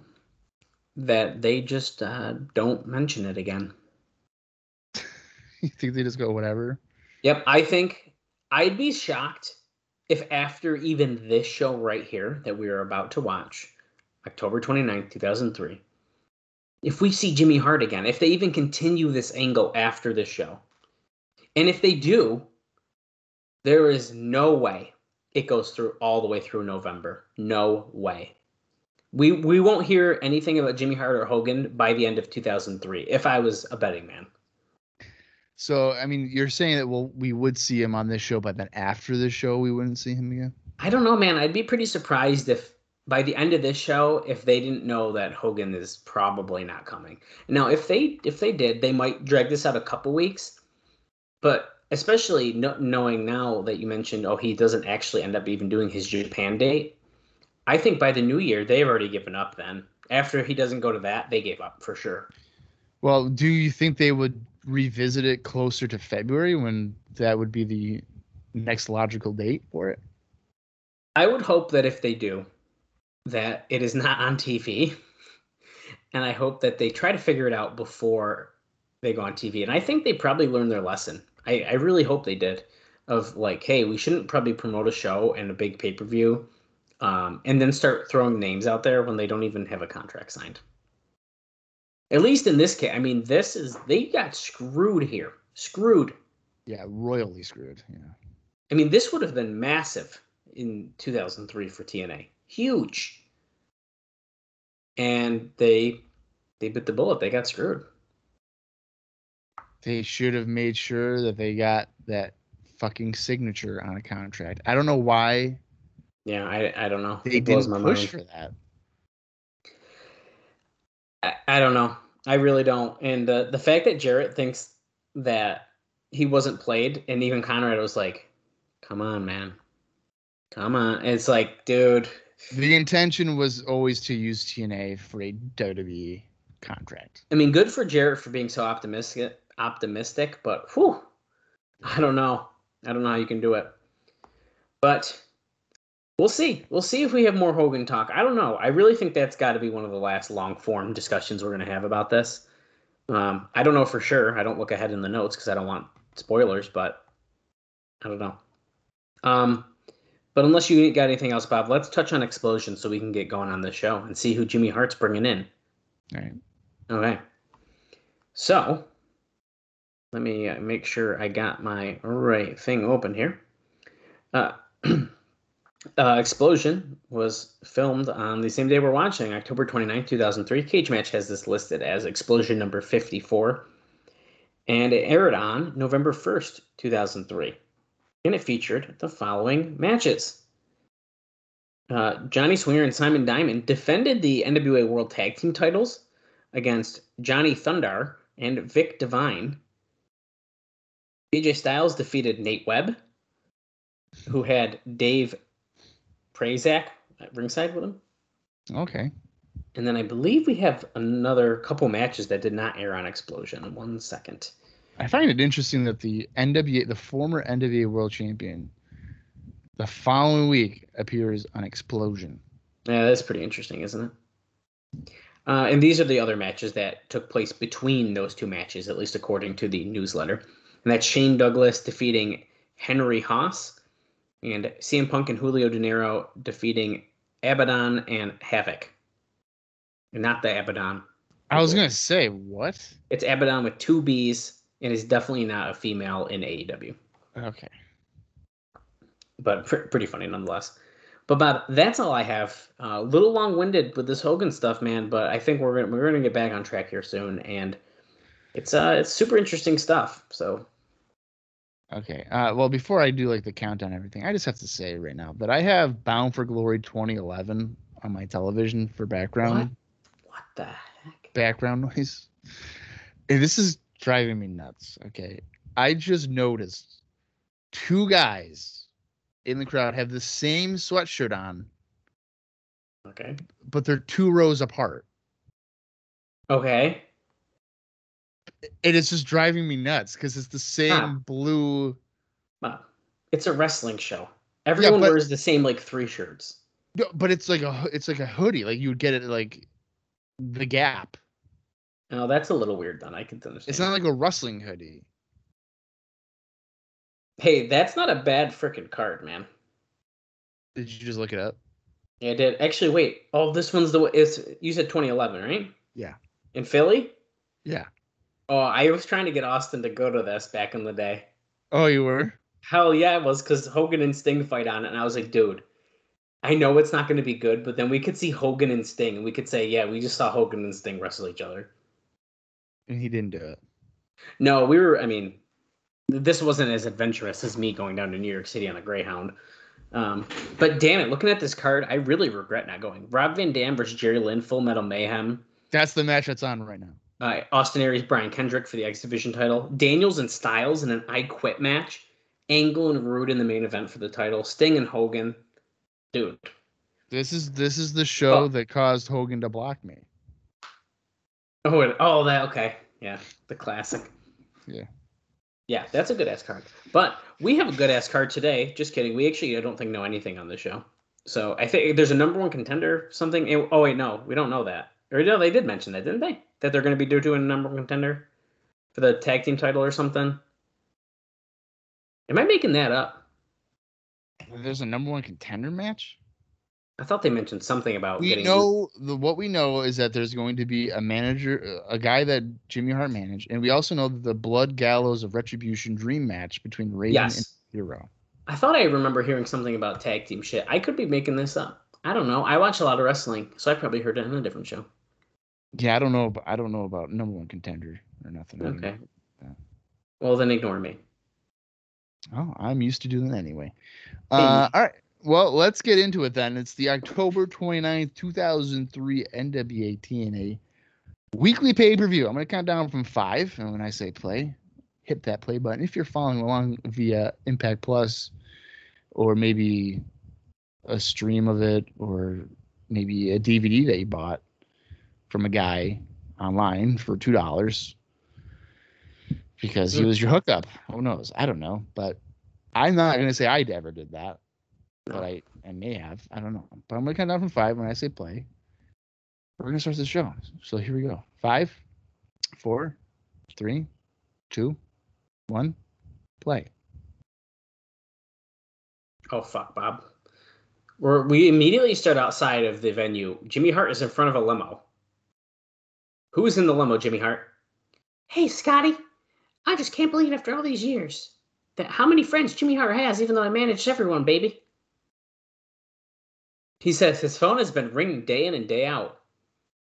that they just uh, don't mention it again. you think they just go whatever? Yep, I think I'd be shocked if after even this show right here that we are about to watch, October 29th, 2003, if we see Jimmy Hart again, if they even continue this angle after this show. And if they do, there is no way it goes through all the way through November. No way. We we won't hear anything about Jimmy Hart or Hogan by the end of 2003 if I was a betting man. So I mean, you're saying that well, we would see him on this show, but then after the show, we wouldn't see him again. I don't know, man. I'd be pretty surprised if by the end of this show, if they didn't know that Hogan is probably not coming. Now, if they if they did, they might drag this out a couple weeks. But especially no, knowing now that you mentioned, oh, he doesn't actually end up even doing his Japan date. I think by the new year they've already given up. Then after he doesn't go to that, they gave up for sure. Well, do you think they would revisit it closer to February when that would be the next logical date for it? I would hope that if they do, that it is not on TV. And I hope that they try to figure it out before they go on TV. And I think they probably learned their lesson. I, I really hope they did. Of like, hey, we shouldn't probably promote a show and a big pay per view, um, and then start throwing names out there when they don't even have a contract signed. At least in this case, I mean, this is they got screwed here. Screwed. Yeah, royally screwed. Yeah. I mean, this would have been massive in 2003 for TNA. Huge. And they they bit the bullet. They got screwed. They should have made sure that they got that fucking signature on a contract. I don't know why Yeah, I I don't know. they It didn't my push mind. for that. I, I don't know. I really don't. And the the fact that Jarrett thinks that he wasn't played, and even Conrad was like, "Come on, man, come on." It's like, dude, The intention was always to use TNA for a WWE contract. I mean, good for Jarrett for being so optimistic. Optimistic, but whew, I don't know. I don't know how you can do it. But we'll see. We'll see if we have more Hogan talk. I don't know. I really think that's got to be one of the last long form discussions we're going to have about this. Um, I don't know for sure. I don't look ahead in the notes because I don't want spoilers, but I don't know. Um, but unless you got anything else, Bob, let's touch on Explosion so we can get going on this show and see who Jimmy Hart's bringing in. All right. Okay. So, let me uh, make sure I got my right thing open here. Uh, uh, Explosion was filmed on the same day we're watching, October 29th, 2003. Cagematch has this listed as Explosion number 54. And it aired on November 1st, 2003. And it featured the following matches. Uh, Johnny Swinger and Simon Diamond defended the NWA World Tag Team titles against Johnny Thunder and Vic Devine. AJ Styles defeated Nate Webb, who had Dave Prazak at ringside with him. Okay. And then I believe we have another couple matches that did not air on Explosion. One second. I find it interesting that the NWA, the former NWA World Champion, the following week appears on Explosion. Yeah, that's pretty interesting, isn't it? Uh, and these are the other matches that took place between those two matches, at least according to the newsletter. And that's Shane Douglas defeating Henry Haas, and CM Punk and Julio Dinero defeating Abaddon and Havoc. Not the Abaddon. I was gonna say what? It's Abaddon with two B's, and is definitely not a female in AEW. Okay. But pr- pretty funny nonetheless. But Bob, that's all I have. A uh, little long-winded with this Hogan stuff, man. But I think we're gonna, we're gonna get back on track here soon, and it's uh it's super interesting stuff. So Okay. Uh, well, before I do like the countdown and everything, I just have to say right now that I have Bound for Glory 2011 on my television for background what the heck? background noise. And this is driving me nuts. Okay. I just noticed two guys in the crowd have the same sweatshirt on, Okay. but they're two rows apart. Okay. And it's just driving me nuts because it's the same Huh. blue. Bob, it's a wrestling show. Everyone but- wears the same like three shirts. No, but it's like a it's like a hoodie. Like you would get it like the Gap. Oh, that's a little weird. Then I can understand. It's not like a wrestling hoodie. Hey, that's not a bad freaking card, man. Did you just look it up? Yeah, I did. Actually, wait. Oh, this one's the. It's you said 2011, right? Yeah. In Philly. Yeah. Oh, I was trying to get Austin to go to this back in the day. Oh, you were. Hell yeah, it was because Hogan and Sting fight on it, and I was like, dude, I know it's not going to be good, but then we could see Hogan and Sting, and we could say, yeah, we just saw Hogan and Sting wrestle each other. And he didn't do it. No, we were. I mean, this wasn't as adventurous as me going down to New York City on a Greyhound. Um, but damn it, looking at this card, I really regret not going. Rob Van Dam versus Jerry Lynn, Full Metal Mayhem. That's the match that's on right now. Uh, Austin Aries, Brian Kendrick for the X Division title. Daniels and Styles in an I Quit match. Angle and Roode in the main event for the title. Sting and Hogan. Dude, This is this is the show Oh. that caused Hogan to block me. Oh, it, oh, that okay, yeah, the classic. Yeah. Yeah, that's a good ass card. But we have a good ass card today. Just kidding. We actually, I don't think know anything on this show. So I think there's a number one contender. Something. Oh wait, no, we don't know that. Or no, they did mention that, didn't they? That they're going to be do- doing a number one contender for the tag team title or something. Am I making that up? There's a number one contender match. I thought they mentioned something about We getting. know the what we know is that there's going to be a manager, a guy that Jimmy Hart managed, and we also know that the Blood Gallows of Retribution Dream match between Raven and Yes. Hero. I thought I remember hearing something about tag team shit. I could be making this up. I don't know. I watch a lot of wrestling, so I probably heard it in a different show. Yeah, I don't know. About, I don't know about number one contender or nothing. Okay. Well, then ignore me. Oh, I'm used to doing that anyway. Uh, all right. Well, let's get into it then. It's the October 29th, 2003 NWA TNA weekly pay per view. I'm going to count down from five. And when I say play, hit that play button. If you're following along via Impact Plus or maybe a stream of it or maybe a DVD that you bought from a guy online for two dollars because he mm. was your hookup. Who knows? I don't know, but I'm not gonna say I ever did that, but I I may have. I don't know, but I'm gonna count down from five when I say play. We're gonna start the show. So here we go. Five, four, three, two, one, play. Oh fuck, Bob. We're, we immediately start outside of the venue. Jimmy Hart is in front of a limo. Who's in the limo, Jimmy Hart? Hey, Scotty. I just can't believe after all these years that how many friends Jimmy Hart has, even though I managed everyone, baby. He says his phone has been ringing day in and day out.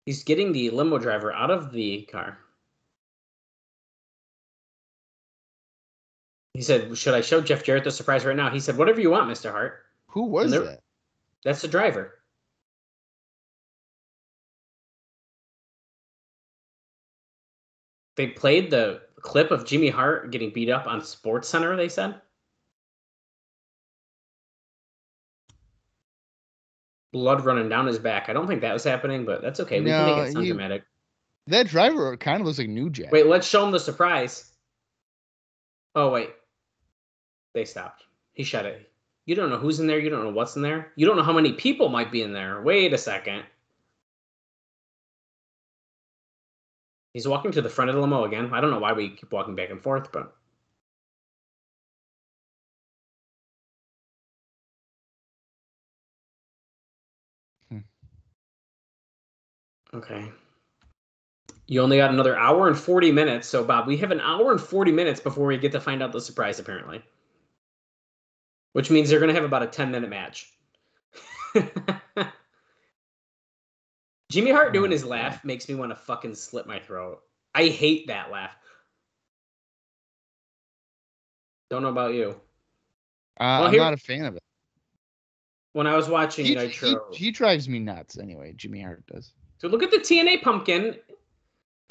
He's getting the limo driver out of the car. He said, Should I show Jeff Jarrett the surprise right now? He said, Whatever you want, Mr. Hart. Who was there- that? That's the driver. They played the clip of Jimmy Hart getting beat up on Sports Center, they said. Blood running down his back. I don't think that was happening, but that's okay. We can make it sound you- dramatic. That driver kind of looks like New Jack. Wait, let's show him the surprise. Oh, wait. They stopped. He shut it. You don't know who's in there. You don't know what's in there. You don't know how many people might be in there. Wait a second. He's walking to the front of the limo again. I don't know why we keep walking back and forth, but. Okay. You only got another hour and 40 minutes. So, Bob, we have an hour and 40 minutes before we get to find out the surprise, apparently. Which means they're going to have about a 10 minute match. Jimmy Hart doing Oh, his laugh makes me want to fucking slit my throat. I hate that laugh. Don't know about you. Uh, Well, I'm here- not a fan of it. When I was watching He, he, he drives me nuts anyway. Jimmy Hart does. So look at the TNA pumpkin,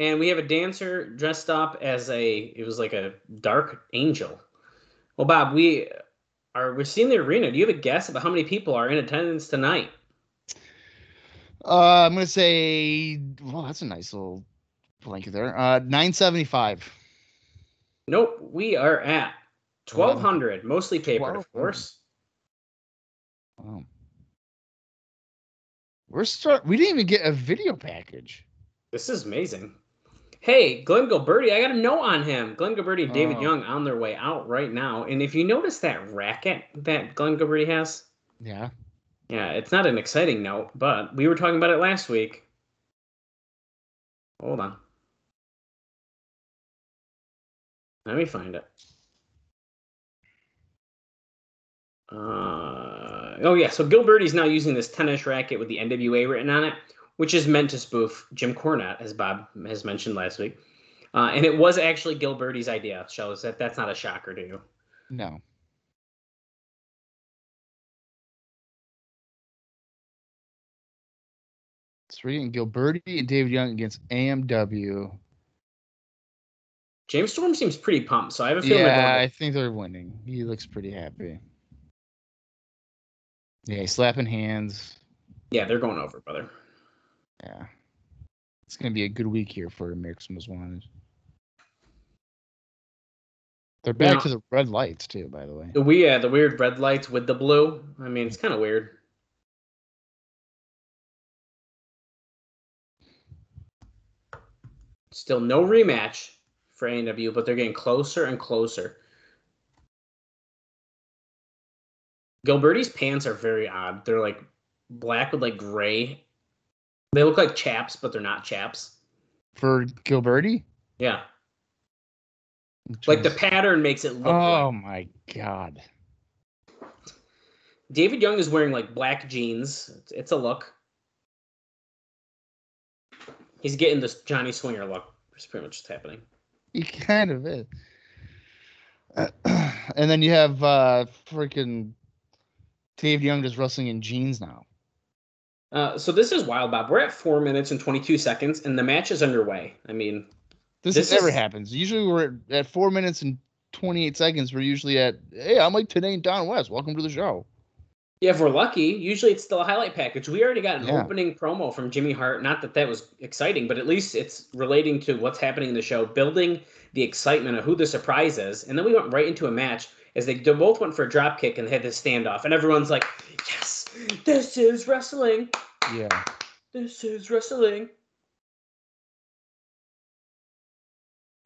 and we have a dancer dressed up as a it was like a dark angel. Well, Bob, we are we're seeing the arena. Do you have a guess about how many people are in attendance tonight? Uh, I'm gonna say, well, that's a nice little blanket there. Uh, 975. Nope, we are at twelve hundred, mostly papered, of course. Wow. We're start. We didn't even get a video package. This is amazing. Hey, Glenn Gilberti, I got a note on him. Glenn Gilberti and David Oh. Young on their way out right now. And if you notice that racket that Glenn Gilberti has, Yeah. Yeah, it's not an exciting note, but we were talking about it last week. Hold on. Let me find it. Uh, oh yeah, so Gilberti's now using this tennis racket with the NWA written on it, which is meant to spoof Jim Cornette, as Bob has mentioned last week. Uh, and it was actually Gilberti's idea. Shows that that's not a shocker to you. No. So we're Gilberti and David Young against AMW. James Storm seems pretty pumped, so I have a feeling. Yeah, I think they're winning. He looks pretty happy. Yeah, slapping hands. yeah, they're going over, brother. Yeah. It's gonna be a good week here for America's Most Wanted. They're back Now- to the red lights too, by the way. The we uh, the weird red lights with the blue. I mean, it's kind of weird. Still no rematch for AMW, but they're getting closer and closer. Gilberti's pants are very odd. They're like black with like gray. They look like chaps, but they're not chaps. For Gilberti? Yeah, like the pattern makes it look. Oh like. my god. David Young is wearing like black jeans. It's, it's a look. He's getting this Johnny Swinger look. It's pretty much what's happening. He kind of is. and then you have uh freaking Dave Young just wrestling in jeans now. Uh, so this is wild, Bob. We're at four minutes and 22 seconds, and the match is underway. I mean, This, This never is- happens. Usually we're at, four minutes and twenty eight seconds. We're usually at hey, I'm Mike Tenay and Don West. Welcome to the show. Yeah, if we're lucky, usually it's still a highlight package. We already got an Yeah. opening promo from Jimmy Hart. Not that that was exciting, but at least it's relating to what's happening in the show, building the excitement of who the surprise is. And then we went right into a match as they both went for a drop kick and they had this standoff. And everyone's like, yes, this is wrestling. Yeah. This is wrestling.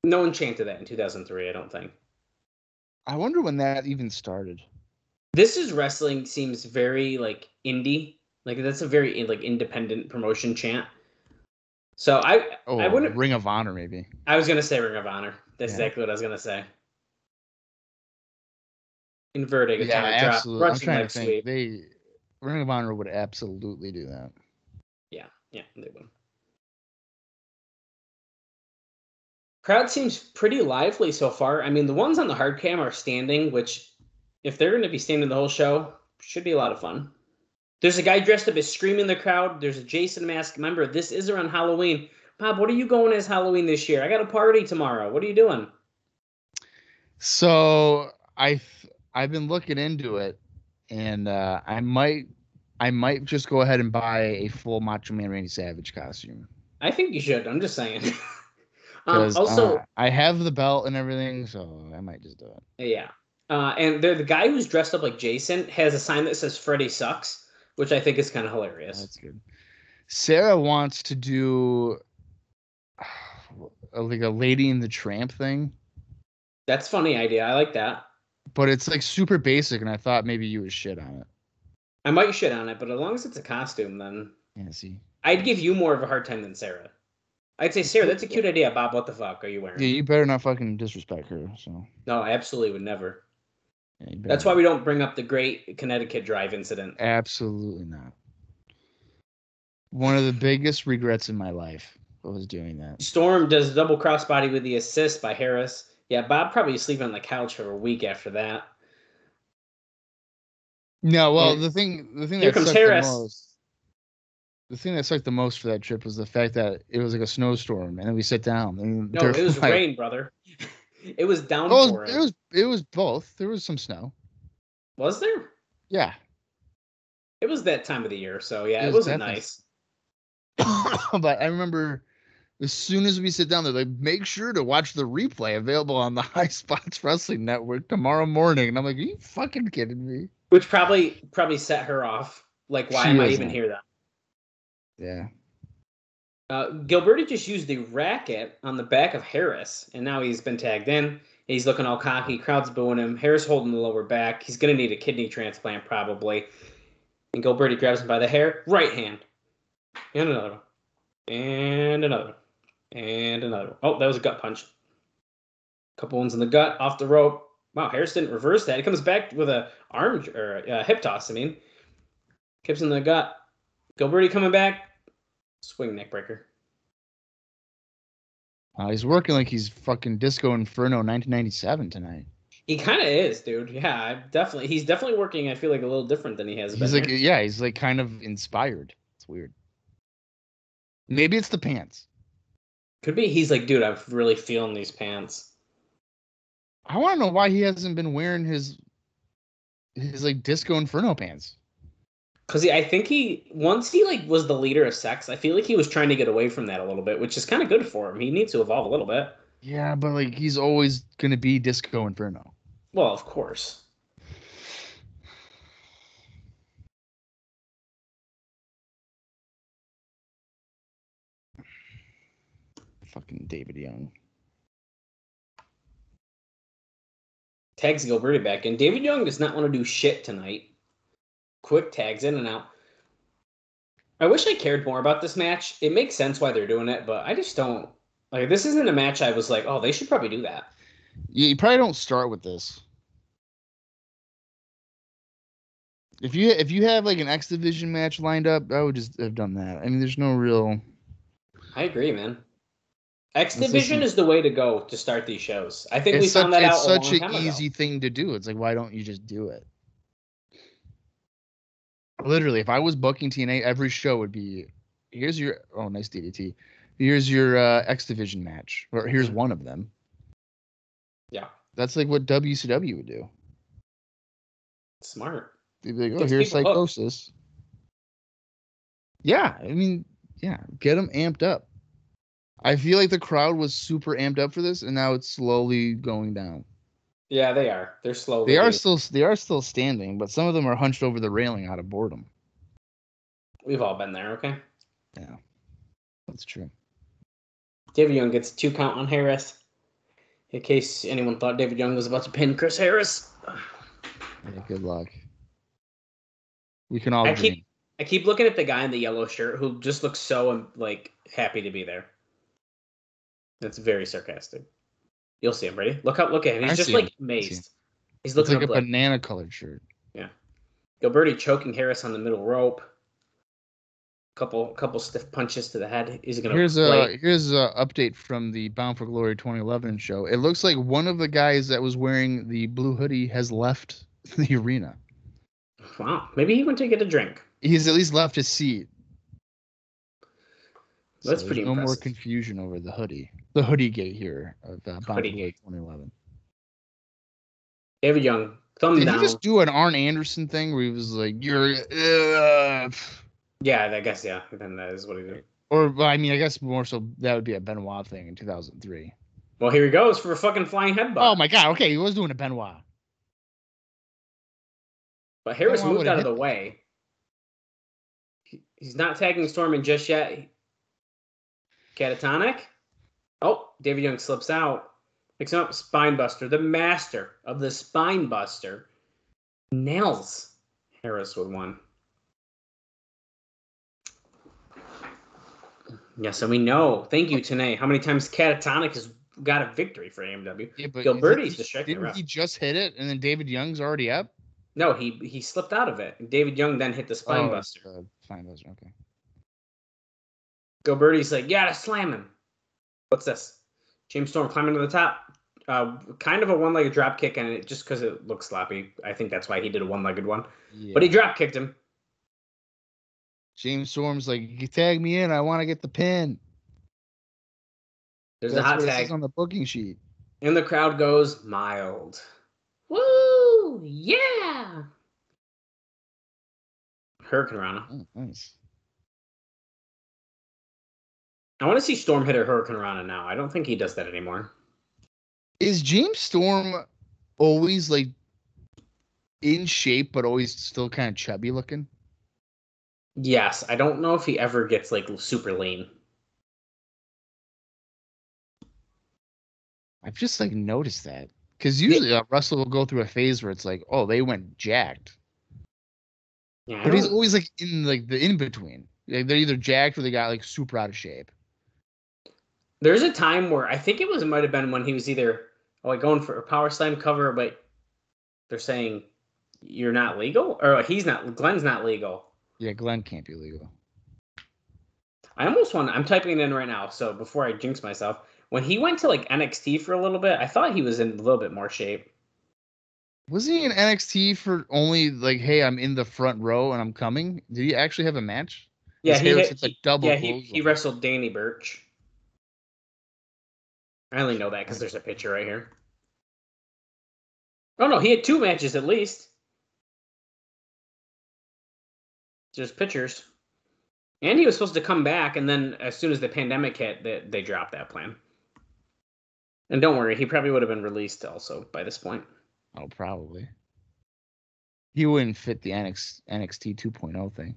No one chanted that in 2003, I don't think. I wonder when that even started. This is wrestling seems very like indie. Like that's a very like independent promotion chant. So I Oh, I wouldn't Ring of Honor, maybe. I was gonna say Ring of Honor. That's Yeah. exactly what I was gonna say. Inverted Yeah, atomic drop. absolutely. I'm trying to think. sweep. They Ring of Honor would absolutely do that. Yeah, yeah, they would. Crowd seems pretty lively so far. I mean, the ones on the hard cam are standing, which, if they're going to be standing the whole show, should be a lot of fun. There's a guy dressed up as screaming the crowd. There's a Jason mask. Remember, this is around Halloween. Bob, what are you going as Halloween this year? I got a party tomorrow. What are you doing? So I I've been looking into it, and uh, I might I might just go ahead and buy a full Macho Man Randy Savage costume I think you should. I'm just saying. um, also, uh, I have the belt and everything, so I might just do it. Yeah. Uh, and the the guy who's dressed up like Jason has a sign that says Freddy sucks, which I think is kind of hilarious. That's good. Sarah wants to do uh, like a Lady in the Tramp thing, That's funny idea. I like that. But it's like super basic, and I thought maybe you would shit on it. I might shit on it, but as long as it's a costume, then Yeah, see. I'd give you more of a hard time than Sarah. I'd say Sarah, that's a cute idea, Bob. What the fuck are you wearing? Yeah, you better not fucking disrespect her. So No, I absolutely would never. yeah, That's why we don't bring up the great Connecticut Drive incident. Absolutely not. One of the biggest regrets in my life was doing that. Storm does double crossbody with the assist by Harris. Yeah, Bob probably sleeping on the couch for a week after that. No, well, And the thing, the thing here that comes sucked Harris. the most, the thing that sucked the most for that trip was the fact that it was like a snowstorm, and then we sit down. And No, it was like- rain, brother. it was it downpouring. was, it was, it was both. There was some snow. Was there? Yeah, It was that time of the year, so yeah, It it, was wasn't nice. but I remember as soon as we sit down, they're like, make sure to watch the replay available on the Highspots Wrestling Network tomorrow morning. And I'm like, are you fucking kidding me? Which probably probably set her off. Like, why She am I even here then? Yeah. Uh, Gilberti just used the racket on the back of Harris, and now he's been tagged in. He's looking all cocky. Crowd's booing him. Harris holding the lower back. He's going to need a kidney transplant probably. And Gilberti grabs him by the hair. Right hand. And another one. And another one. And another one. Oh, that was a gut punch. Couple ones in the gut, off the rope. Wow, Harris didn't reverse that. He comes back with a arm or a hip toss. I mean, kips in the gut. Gilberti coming back. Swing neck breaker. Uh, he's working like he's fucking Disco Inferno 1997 tonight. He kind of is, dude. Yeah, definitely. He's definitely working. I feel like a little different than he has He's like, there. yeah, he's like kind of inspired. It's weird. Maybe it's the pants. Could be. He's like, dude, I'm really feeling these pants. I want to know why he hasn't been wearing his his like Disco Inferno pants. Cause he, I think he once he like was the leader of sex. I feel like he was trying to get away from that a little bit, which is kind of good for him. He needs to evolve a little bit. Yeah, but like he's always gonna be Disco Inferno. Well, of course. Fucking David Young. Tags Gilberti back in. David Young does not want to do shit tonight. Quick tags in and out. I wish I cared more about this match. It makes sense why they're doing it, but I just don't. Like, this isn't a match I was like, oh, they should probably do that. Yeah, you probably don't start with this. If you if you have like an X Division match lined up, I would just have done that. I mean, there's no real. I agree, man. X Division is the way to go to start these shows. I think we It's such, found that it's out a such an ago. easy thing to do. It's like, why don't you just do it? Literally, if I was booking TNA, every show would be here's your oh nice DDT. Here's your uh, X Division match, or here's Mhm. one of them. Yeah, That's like what WCW would do. smart. They'd be like, oh, here's people hooked. Psicosis. Yeah, I mean, yeah, get them amped up. I feel like the crowd was super amped up for this, and now it's slowly going down. Yeah, they are. They're slowly. They are still they are still standing, but some of them are hunched over the railing out of boredom. We've all been there. Okay. Yeah, that's true. David Young gets two count on Harris. In case anyone thought David Young was about to pin Chris Harris. Yeah, good luck. We can all I dream. keep I keep looking at the guy in the yellow shirt who just looks so um, like happy to be there. That's very sarcastic. You'll see him. Ready? Look up. Look at him. He's I just like him. amazed. He's It's looking like a like banana colored shirt. Yeah. Gilberti choking Harris on the middle rope. Couple couple stiff punches to the head. Is he gonna Here's play? a here's a update from the Bound for Glory 2011 show. It looks like one of the guys that was wearing the blue hoodie has left the arena. Wow. Maybe he went to get a drink. He's at least left his seat. That's there's pretty No more confusion over the hoodie. The hoodie gate here of uh, Hoodie gate. 2011. David Young, thumb Did down. he just do an Arn Anderson thing where he was like, "You're," uh, Yeah, I guess yeah. Then that is what he did. or well, I mean, I guess more so that would be a Benoit thing in 2003. Well, here he goes for a fucking flying headbutt. Oh my God! Okay, he was doing a Benoit. But Harris Benoit moved out of the way. He- He's not tagging Storman just yet. Catatonic. Oh, David Young slips out. Picks him up. Spine buster. The master of the spine buster. Nails Harris with one. Yes, and we know. Thank you, Tenay. How many times Catatonic has got a victory for AMW? Yeah, but Gilberti's the Didn't he just hit it, and then David Young's already up? No, he he slipped out of it. David Young then hit the spine Oh, uh, Spine buster. Okay. Gilberti's like, yeah, to slam him. What's this? James Storm climbing to the top. Uh, kind of a one-legged drop kick, and it just because it looks sloppy. I think that's why he did a one-legged one. Yeah. But he drop kicked him. James Storm's like, "You tag me in. I want to get the pin." There's That's a hot what it tag, says on the booking sheet. and the crowd goes mild. Woo! Yeah. Hurricane Rana. Oh, nice. I want to see Storm hit a Hurricane Rana now. I don't think he does that anymore. Is James Storm always like in shape, but always still kind of chubby looking? Yes, I don't know if he ever gets like super lean. I've just like noticed that because usually uh, Russell will go through a phase where it's like, oh, they went jacked, Yeah, but he's always like in like the in between. Like they're either jacked or they got like super out of shape. There's a time where I think it was it might have been when he was either like going for a power slam cover, but they're saying you're not legal, or he's not. Glenn's not legal. Yeah, Glenn can't be legal. I almost want. I'm typing it in right now, so before I jinx myself, when he went to like NXT for a little bit, I thought he was in a little bit more shape. Was he in NXT for only like, hey, I'm in the front row and I'm coming? Did he actually have a match? Yeah, His he, hit, like, double Yeah, he, he wrestled Danny Burch. I only know that because there's a picture right here. Oh no, he had two matches at least. There's pictures. And he was supposed to come back, and then as soon as the pandemic hit, they, they dropped that plan. And don't worry, he probably would have been released also by this point. Oh, probably. He wouldn't fit the NX, NXT 2.0 thing.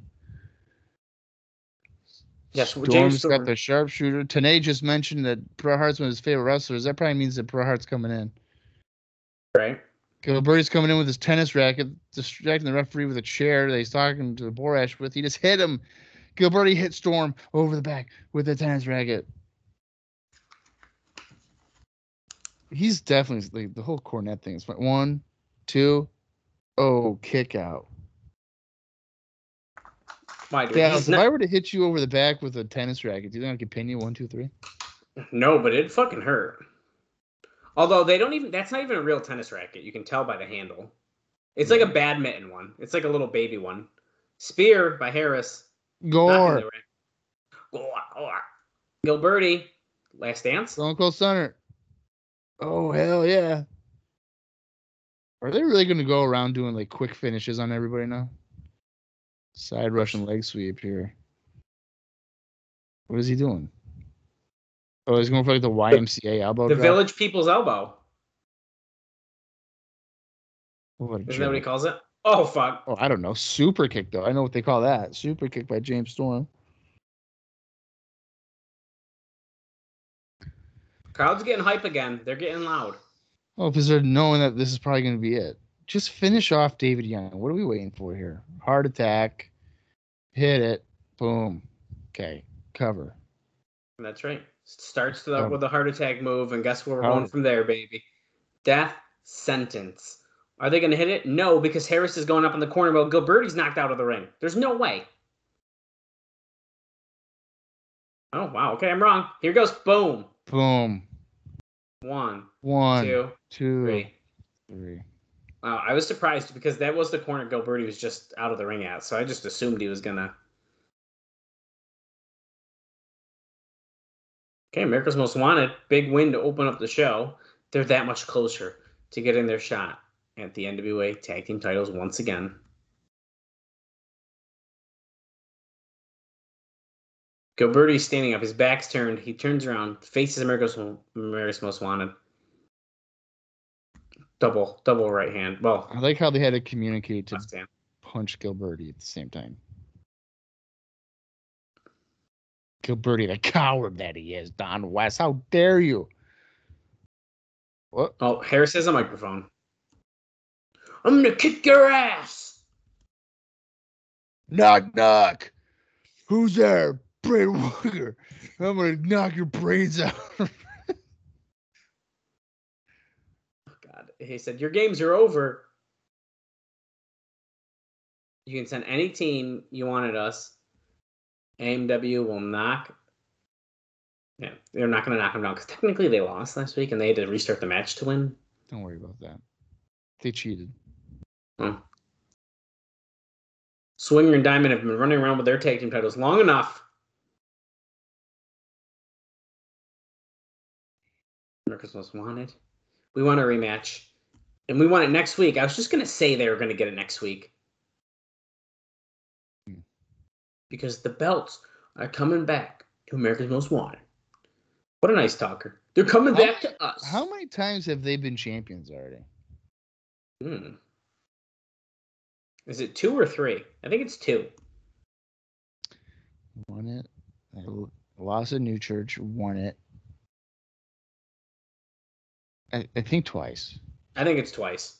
Yes, well, Storm's James got the sharpshooter. Tenay just mentioned that Bret Hart's one of his favorite wrestlers. That probably means that Bret Hart's coming in. Right? Gilbert's coming in with his tennis racket, distracting the referee with a chair that he's talking to Borash with. He just hit him. Gilberti hit Storm over the back with the tennis racket. He's definitely like the whole Cornette thing. Is fine. one, two, oh, kick out. Do Dallas, he's if not- I were to hit you over the back with a tennis racket, do you think I could pin you? One, two, three. No, but it fucking hurt. Although they don't even that's not even a real tennis racket. You can tell by the handle. It's like a mm. badminton one. It's like a little baby one. Spear by Harris. Gore. Gore, gore. Gilberti. Last dance. Stone Cold Stunner. Oh hell yeah! Are they really going to go around doing like quick finishes on everybody now? Side Russian leg sweep here. What is he doing? Oh, he's going for like the YMCA elbow. The drop? Village People's Elbow. What Isn't that what he calls it? Oh fuck. Oh, I don't know. Super kick though. I know what they call that. Super kick by James Storm. Crowd's getting hype again. They're getting loud. Oh, because they're knowing that this is probably going to be it. Just finish off David Young. What are we waiting for here? Heart attack. Hit it. Boom. Okay. Cover. That's right. Starts with a heart attack move, and guess where we're going from there, baby? Death sentence. Are they going to hit it? No, because Harris is going up in the corner while Gilberti's knocked out of the ring. There's no way. Oh wow. Okay, I'm wrong. Here goes. Boom. Boom. One, One, two, two, three. three. Wow, I was surprised because that was the corner Gilberti was just out of the ring at, so I just assumed he was gonna. Okay, America's Most Wanted, big win to open up the show. They're that much closer to getting their shot at the NWA Tag Team titles once again. Gilberti's standing up, his back's turned. He turns around, faces America's, America's Most Wanted. Double, double right hand. Well, I like how they had to communicate to punch Gilberti at the same time. Gilberti, the coward that he is, Don West. How dare you? What? Oh, Harris has a microphone. I'm gonna kick your ass. Knock, knock. Who's there? Bray Walker. I'm gonna knock your brains out. he said your games are over. You can send any team you wanted us. AMW will knock. Yeah, they're not gonna knock them down because technically they lost last week and they had to restart the match to win. Don't worry about that. They cheated. Swinger and Diamond have been running around with their tag team titles long enough. America's Most Wanted. We want a rematch. And we want it next week. I was just going to say they were going to get it next week. Hmm. Because the belts are coming back to America's Most Wanted. What a nice talker. They're coming How back to us. How many times have they been champions already? Hmm. Is it two or three? I think it's two. Won it. I lost at New Church. Won it. I, I think twice. I think it's twice.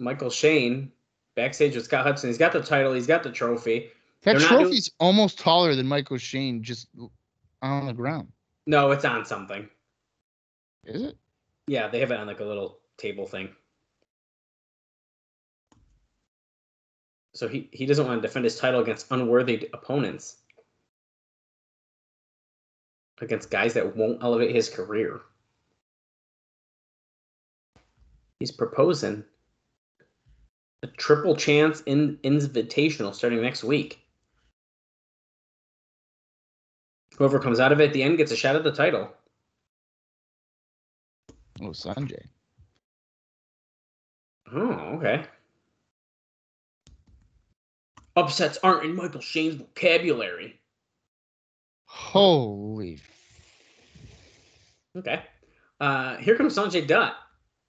Michael Shane backstage with Scott Hudson. He's got the title. He's got the trophy. That They're not doing- trophy's almost taller than Michael Shane just on the ground. No, it's on something. Is it? Yeah, they have it on like a little table thing. So he, he doesn't want to defend his title against unworthy opponents. Against guys that won't elevate his career. He's proposing a triple chance in invitational starting next week. Whoever comes out of it at the end gets a shot at the title. Oh, Sonjay. Oh, okay. Upsets aren't in Michael Shane's vocabulary. Holy, Okay. Uh, here comes Sonjay Dutt.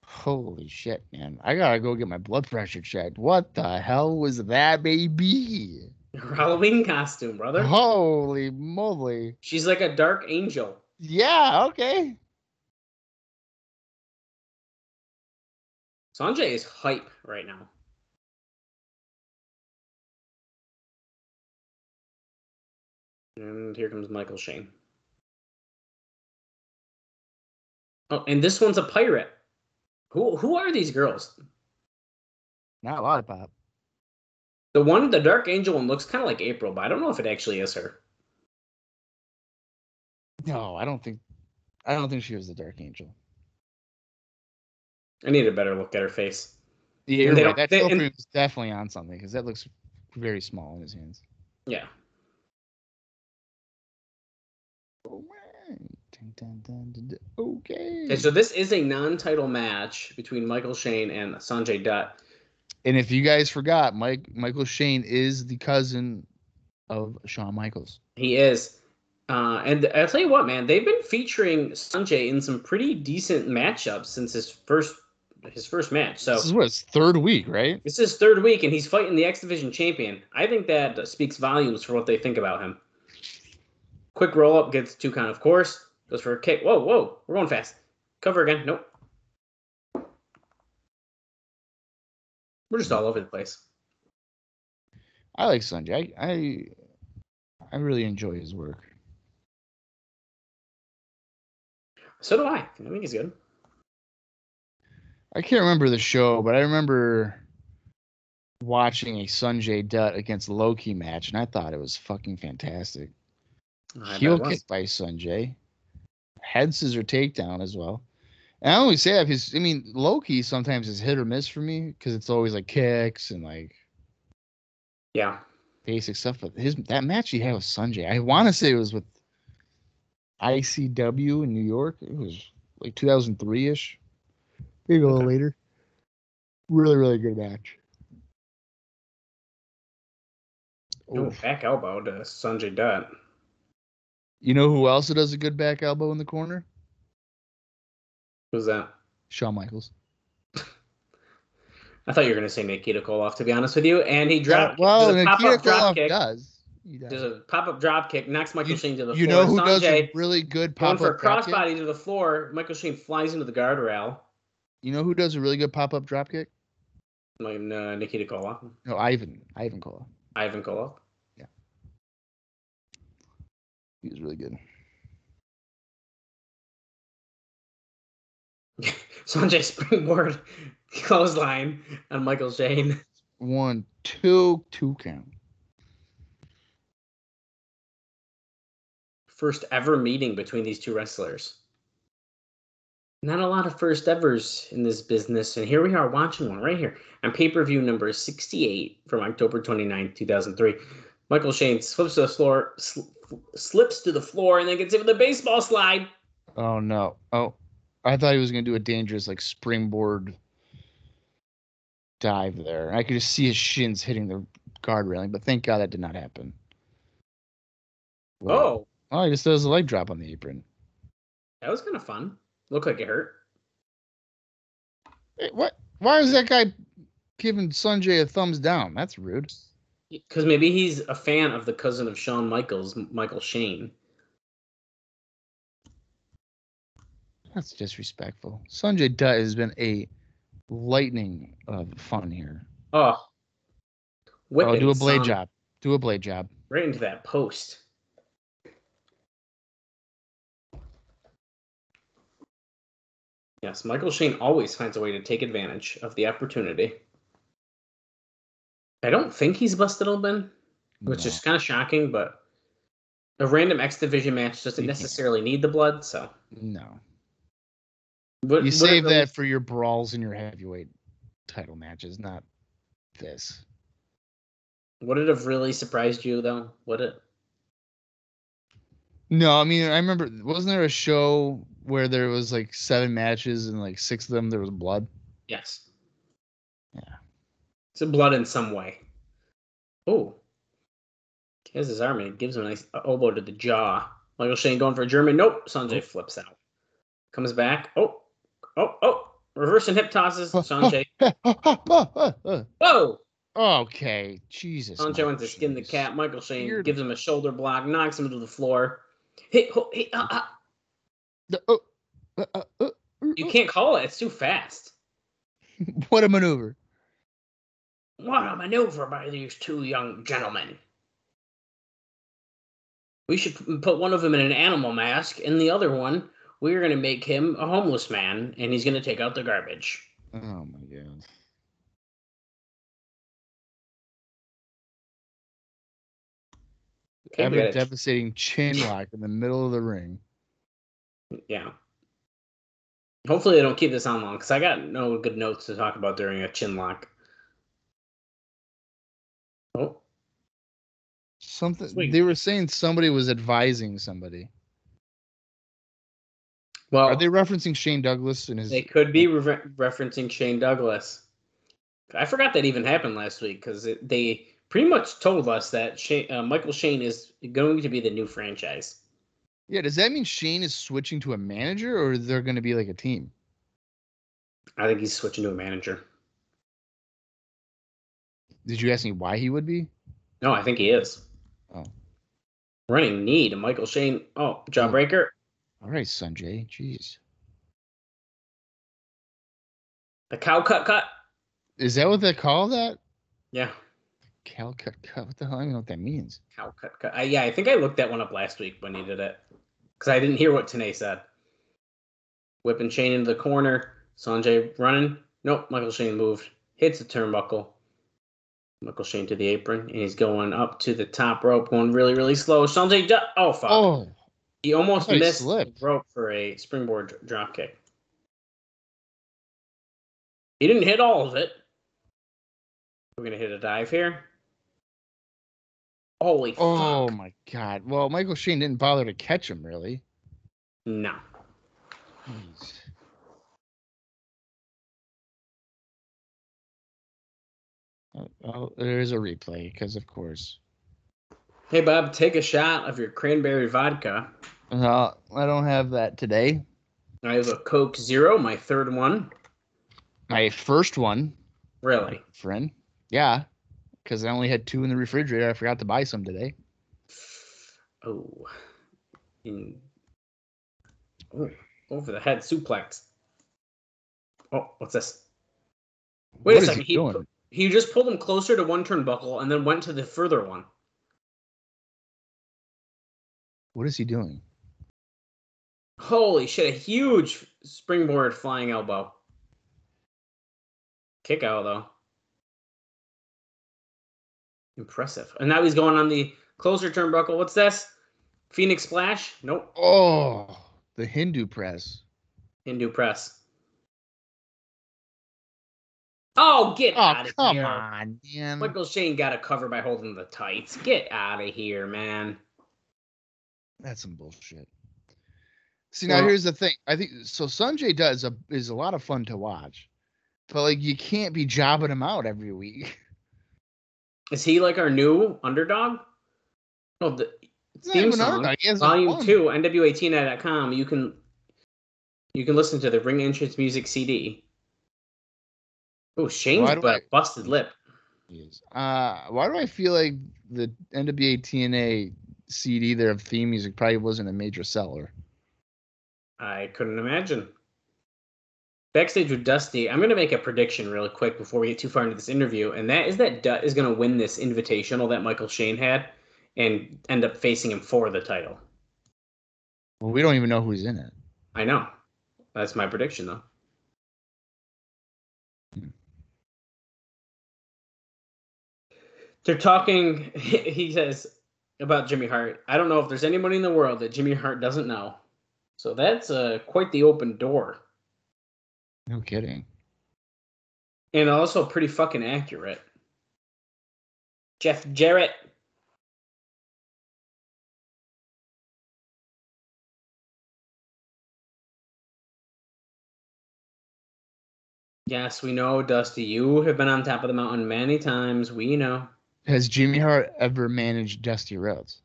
holy shit, man! I gotta go get my blood pressure checked. What the hell was that, baby? Her Halloween costume, brother. Holy moly! She's like a dark angel. Yeah, okay. Sonjay is hype right now. And here comes Michael Shane. Oh, and this one's a pirate. Who who are these girls? Not a lot of pop. The one, the Dark Angel one, looks kind of like April, but I don't know if it actually is her. No, I don't think. I don't think she was the Dark Angel. I need a better look at her face. Yeah, you're right. That they- and- trophy definitely on something because that looks very small in his hands. Yeah. Alright. Dun, dun, dun, dun, dun. Okay. Okay, so this is a non-title match between Michael Shane and Sonjay Dutt. And if you guys forgot, Mike Michael Shane is the cousin of Shawn Michaels. He is. Uh, and I'll tell you what, man, they've been featuring Sonjay in some pretty decent matchups since his first his first match. So This is what his third week, right? This is his third week, and he's fighting the X Division champion. I think that speaks volumes for what they think about him. Quick roll up gets two count, of course. Goes for a kick. Whoa, whoa, we're going fast. Cover again. Nope. We're just all over the place. I like Sonjay. I, I I really enjoy his work. So do I. I think he's good. I can't remember the show, but I remember watching a Sonjay Dutt against Low Ki match, and I thought it was fucking fantastic. Heel bet it was. kick by Sonjay, head scissor takedown as well. And I always say that because I mean Low Ki sometimes is hit or miss for me because it's always like kicks and like Yeah. basic stuff. But his that match he had with Sonjay, I want to say it was with ICW in New York. It was like 2003 ish, maybe a little Okay. later. Really, really good match. Ooh, back elbow to Sonjay Dutt. You know who else does a good back elbow in the corner? Who's that? Shawn Michaels. I thought you were going to say Nikita Koloff, to be honest with you. And he dropped. well, Nikita pop-up Koloff kick. does. He does. There's a pop up drop kick, knocks Michael You- Shane to the You floor. You know who does a really good going pop for a up drop kick? crossbody to the floor. Michael Shane flies into the guardrail. You know who does a really good pop up drop kick? Like uh, Nikita Koloff, No, Ivan. Ivan Koloff. Ivan Koloff. He was really good. Sonjay springboard clothesline on Michael Shane. One, two, two count. First ever meeting between these two wrestlers. Not a lot of first evers in this business, and here we are watching one right here on pay per view number 68 from October 29, 2003. Michael Shane flips to the floor, slips to the floor, and then gets hit with a baseball slide. Oh no. Oh, I thought he was gonna do a dangerous like springboard dive there. I could just see his shins hitting the guard railing, but thank God that did not happen. Well, Oh, Oh, he just does a leg drop on the apron. that was kind of fun. Looked like it hurt. Hey, what? Why is that guy giving Sonjay a thumbs down? That's rude. Because maybe he's a fan of the cousin of Shawn Michaels, Michael Shane. That's disrespectful. Sonjay Dutt has been a lightning of fun here. Oh, Oh, whipping do a blade some job. Do a blade job. right into that post. Yes, Michael Shane always finds a way to take advantage of the opportunity. I don't think he's busted open, which No. is kind of shocking, but a random X Division match doesn't You can't. necessarily need the blood, so. no. Would- You save that for your brawls and your heavyweight title matches, not this. Would it have really surprised you, though? Would it? No, I mean I remember wasn't there a show where there was like seven matches and like six of them there was blood? Yes. Yeah. It's a blood in some way. Oh. Has his arm and he gives him a nice elbow to the jaw. Michael Shane going for a German. Nope. Sonjay flips out. Comes back. Oh. Oh, oh. Reversing hip tosses. Sonjay. Whoa. okay, Jesus. Sonjay wants to skin the cat. Michael Shane Weird. gives him a shoulder block, knocks him to the floor. Hit, ho- hit, uh, uh. The- oh, uh, You can't call it. It's too fast. what a maneuver. What a maneuver by these two young gentlemen. We should put one of them in an animal mask, and the other one, we're going to make him a homeless man, and he's going to take out the garbage. Oh my god. Have a devastating chin lock in the middle of the ring. Yeah. Hopefully, they don't keep this on long, because I got no good notes to talk about during a chin lock. Oh, Something Sweet. they were saying somebody was advising somebody. Well, Are they referencing Shane Douglas and his? They could be re- referencing Shane Douglas. I forgot that even happened last week because they pretty much told us that Shane, uh, Michael Shane is going to be the new franchise. Yeah, does that mean Shane is switching to a manager, or they're going to be like a team? I think he's switching to a manager. Did you ask me why he would be? No, I think he is. Oh. Running knee to Michael Shane. Oh, oh. jawbreaker. All right, Sonjay. Jeez. The cow cut cut. Is that what they call that? Yeah, Cow cut cut. What the hell? I don't even know what that means. cow cut cut. I, yeah, I think I looked that one up last week when he did it because I didn't hear what Tenay said. Whipping Shane into the corner. Sonjay running. Nope, Michael Shane moved. Hits the turnbuckle. Michael Shane to the apron, and he's going up to the top rope, going really, really slow. Sonjay, oh fuck! Oh, he almost he missed the rope for a springboard dr- drop kick. He didn't hit all of it. We're gonna hit a dive here. Holy oh fuck! my God. Well, Michael Shane didn't bother to catch him really. No. Jeez. Oh, oh, there is a replay because, of course. Hey Bob, take a shot of your cranberry vodka. No, I don't have that today. I have a Coke Zero, my third one. My first one, Really? friend. Yeah, because I only had two in the refrigerator. I forgot to buy some today. Oh. In... oh. Over the head suplex. Oh, what's this? Wait What a is second. He, doing? He just pulled him closer to one turnbuckle and then went to the further one. What is he doing? Holy shit, a huge springboard flying elbow. Kick out though. Impressive. And now he's going on the closer turnbuckle. What's this? Phoenix Splash? Nope. Oh, the Hindu press. Hindu press. Oh, get Oh, out of here! come here. on, man. Michael Shane got a cover by holding the tights. Get out of here, man. That's some bullshit. See now Well- here's the thing. I think so Sonjay does a is a lot of fun to watch. But like you can't be jobbing him out every week. Is he like our new underdog? Oh, the It's theme song, underdog, he has no volume fun. two, NWATNA.com. You can you can listen to the Ring Entrance Music CD. Oh, Shane's do I- busted lip. Uh why do I feel like the NWA TNA CD there of theme music probably wasn't a major seller? I couldn't imagine. Backstage with Dusty, I'm going to make a prediction really quick before we get too far into this interview, and that is that Dutt is going to win this invitational that Michael Shane had and end up facing him for the title. Well, we don't even know who's in it. I know. That's my prediction, though. They're talking, he says, about Jimmy Hart. I don't know if there's anybody in the world that Jimmy Hart doesn't know. So that's uh, quite the open door. No kidding. And also pretty fucking accurate. Jeff Jarrett. Yes, we know, Dusty. You have been on top of the mountain many times. We know. Has Jimmy Hart ever managed Dusty Rhodes?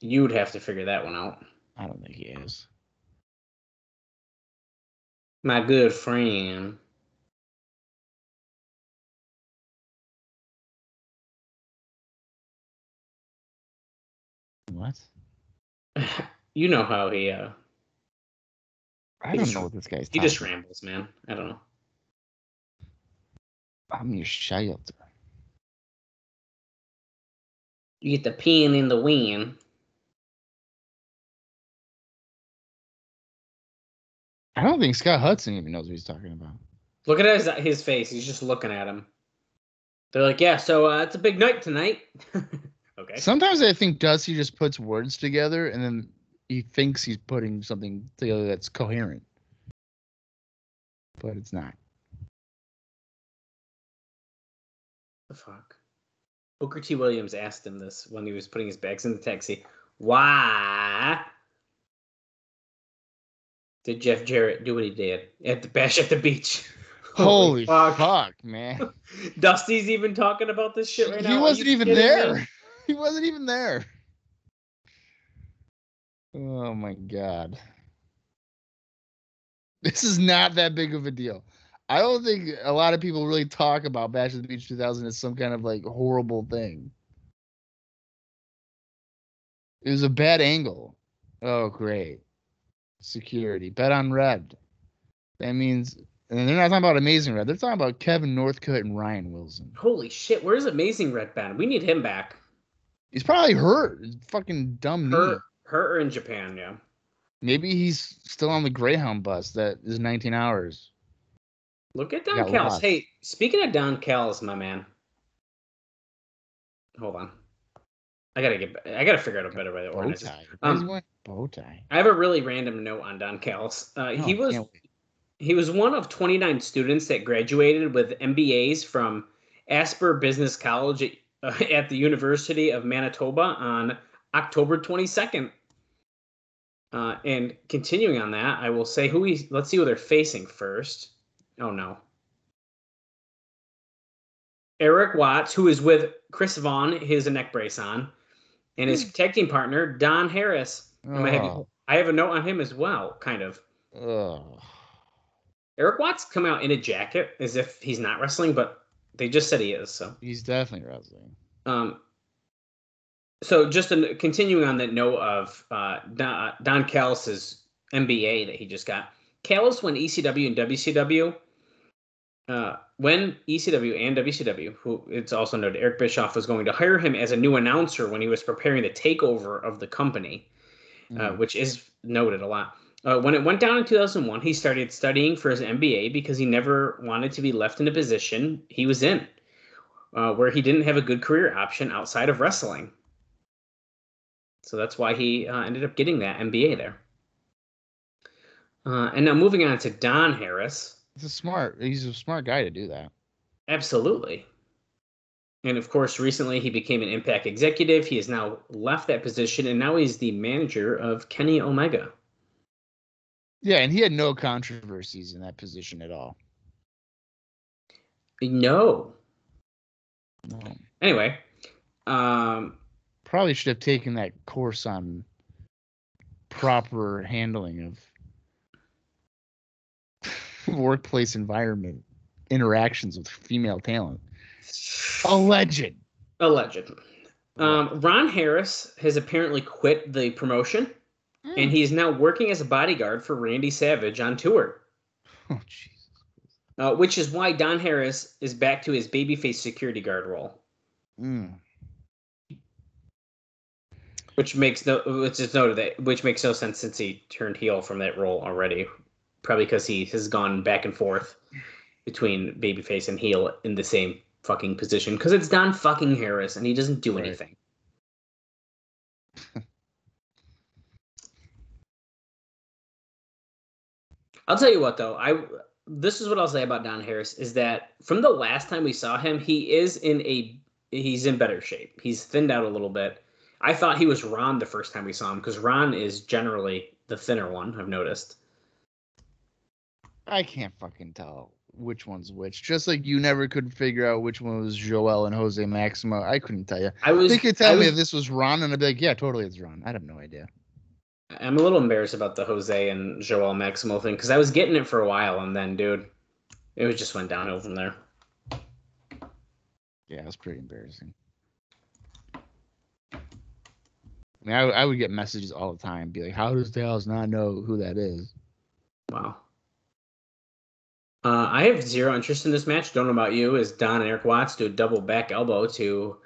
You'd have to figure that one out. I don't think he is. My good friend. What? You know how he uh I He don't just- know what this guy's he just about. rambles, man. I don't know. I'm your shelter. You get the pin in the wind. I don't think Scott Hudson even knows what he's talking about. Look at his his face. He's just looking at him. They're like, yeah, so uh, it's a big night tonight. okay. Sometimes I think Dusty just puts words together and then he thinks he's putting something together that's coherent. But it's not. the fuck? Booker T. Williams asked him this when he was putting his bags in the taxi. Why Did Jeff Jarrett do what he did at the bash at the beach? Holy fuck. man. Dusty's even talking about this shit right he now. Are wasn't even there. me? He wasn't even there. Oh my god. This is not that big of a deal. I don't think a lot of people really talk about Bash at the Beach 2000 as some kind of like horrible thing. It was a bad angle. Oh, great. Security. Bet on red. That means, and they're not talking about Amazing Red. They're talking about Kevin Northcutt and Ryan Wilson. Holy shit! Where's Amazing Red Ben? We need him back. He's probably hurt. He's fucking dumb knee. Her, her in Japan, yeah. Maybe he's still on the Greyhound bus that is 19 hours. Look at Don Callis. lost. Hey, speaking of Don Callis, my man. Hold on. I gotta get. I gotta figure out a better way to organize this. Um, bow tie? I have a really random note on Don Callis. Uh, he Oh, was he was one of 29 students that graduated with MBAs from Asper Business College at, uh, at the University of Manitoba on October 22nd. Uh, and continuing on that, I will say who he. Let's see who they're facing first. Oh no. Erik Watts, who is with Chris Vaughn, a neck brace on, and his tag team partner Don Harris. And I have- Oh, I have a note on him as well, kind of. oh. Erik Watts come out in a jacket as if he's not wrestling, but they just said he is. So, He's definitely wrestling. um, so just an, continuing on that note of uh, Don, Don Callis's MBA that he just got. Callis won ECW and WCW. Uh, when ECW and WCW, who it's also noted, Eric Bischoff was going to hire him as a new announcer when he was preparing the takeover of the company uh, Mm. which is noted a lot. Uh, when it went down in 2001, he started studying for his MBA because he never wanted to be left in a position he was in, uh, where he didn't have a good career option outside of wrestling. So that's why he uh, ended up getting that MBA there. Uh, and now moving on to Don Harris. He's a smart. He's a smart guy to do that. Absolutely. And of course, recently he became an Impact executive. He has now left that position, and now he's the manager of Kenny Omega. Yeah, and he had no controversies in that position at all. No. No. Anyway, um, Probably should have taken that course on proper handling of workplace environment interactions with female talent. Alleged. alleged. Um, Ron Harris has apparently quit the promotion, and he is now working as a bodyguard for Randy Savage on tour. Oh, Jesus. Uh, which is why Don Harris is back to his babyface security guard role, Mm. which makes no, which is noted that which makes no sense since he turned heel from that role already, probably because he has gone back and forth between babyface and heel in the same fucking position because it's Don fucking Harris and he doesn't do Right. anything. I'll tell you what though, I this is what I'll say about Don Harris is that from the last time we saw him, he is in a he's in better shape. He's thinned out a little bit. I thought he was Ron the first time we saw him because Ron is generally the thinner one. I've noticed. I can't fucking tell which one's which. Just like you never could figure out which one was Joel and Jose Maximo. I couldn't tell you. I was. They could tell I me if this was Ron, and I'd be like, yeah, totally, it's Ron. I have no idea. I'm a little embarrassed about the Jose and Joel Maximo thing because I was getting it for a while and then, dude, it was just went downhill from there. Yeah, it was pretty embarrassing. I mean, I, I would get messages all the time, be like, "How does Dallas not know who that is?" Wow. Uh, I have zero interest in this match. Don't know about you. Is Don and Erik Watts do a double back elbow to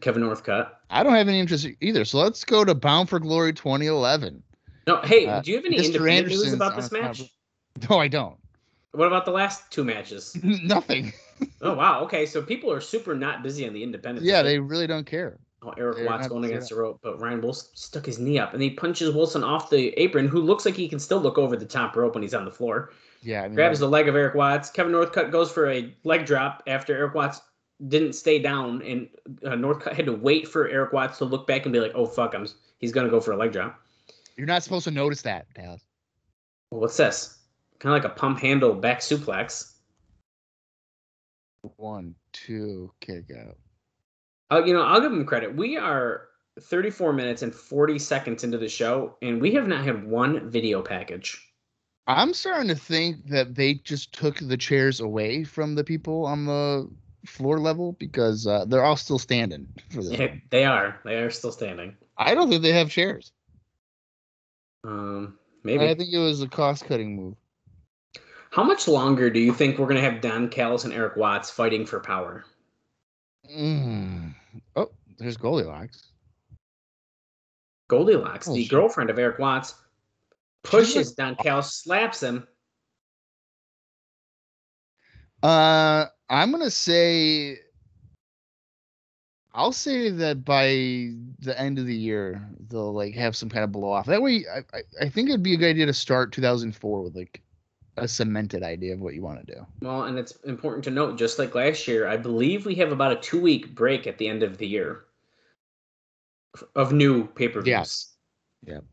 Kevin Northcutt? I don't have any interest either. So let's go to Bound for Glory 2011. No. Hey, Uh, do you have any Mr. independent news about this match? No, I don't. What about the last two matches? Nothing. oh wow. Okay, so people are super not busy on the independent. Yeah, side. they really don't care. Oh, Eric They're Watts going against the rope, but Ryan Wilson stuck his knee up and he punches Wilson off the apron, who looks like he can still look over the top rope when he's on the floor. Yeah, I mean, Grabs the leg of Erik Watts. Kevin Northcutt goes for a leg drop after Erik Watts didn't stay down, and uh, Northcutt had to wait for Erik Watts to look back and be like, "Oh fuck, I'm he's gonna go for a leg drop." you're not supposed to notice that, Dallas. Well, what's this? Kind of like a pump handle back suplex. One, two, kick out. Uh, you know, I'll give him credit. We are 34 minutes and 40 seconds into the show, and we have not had one video package. I'm starting to think that they just took the chairs away from the people on the floor level because uh, they're all still standing. Yeah, they are. They are still standing. I don't think they have chairs. Um, maybe. I think it was a cost cutting move. How much longer do you think we're going to have Don Callis and Erik Watts fighting for power? Mm. Oh, there's Goldylocks. Goldylocks, Oh, the shit. girlfriend of Erik Watts, pushes Don Callis, slaps him. Uh, I'm gonna say. I'll say that by the end of the year they'll like have some kind of blow off. That way, I, I, I think it'd be a good idea to start 2004 with like a cemented idea of what you want to do. Well, and it's important to note, just like last year, I believe we have about a two week break at the end of the year of new pay per views. Yes.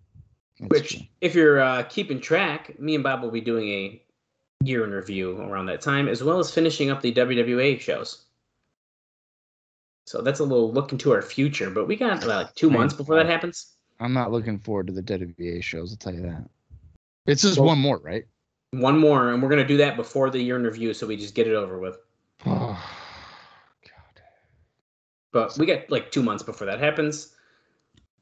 That's Which, true. if you're uh, keeping track, me and Bob will be doing a year in review around that time, as well as finishing up the WWA shows. So that's a little look into our future, but we got about like two months before that happens. I'm not looking forward to the WBA shows. I'll tell you that. It's just Well- one more, right? One more, and we're gonna do that before the year in review, so we just get it over with. Oh, God. But we got like two months before that happens.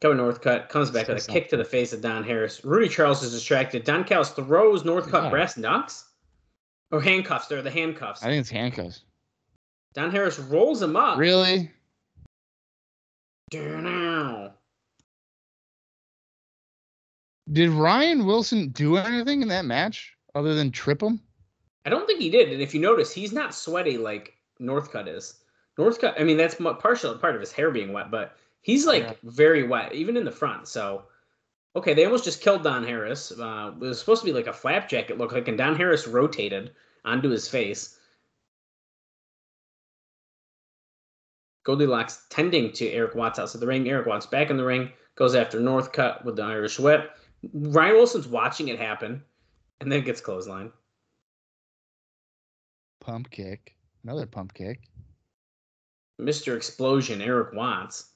Kevin Northcutt comes back with a kick to the face of Don Harris. Rudy Charles is distracted. Don Callis throws Northcutt Yeah. brass knucks or handcuffs. They're the handcuffs. I think it's handcuffs. Don Harris rolls him up. Really? Now. Did Ryan Wilson do anything in that match other than trip him? I don't think he did. And if you notice, he's not sweaty like Northcutt is. Northcutt, I mean, that's partial part of his hair being wet, but he's like Yeah. very wet, even in the front. So, okay, they almost just killed Don Harris. Uh, it was supposed to be like a flapjack, it looked like, and Don Harris rotated onto his face. Goldylocks tending to Erik Watts outside the ring. Erik Watts back in the ring, goes after Northcutt with the Irish whip. Ryan Wilson's watching it happen, and then gets clothesline. Pump kick. Another pump kick. Mr. Explosion, Erik Watts.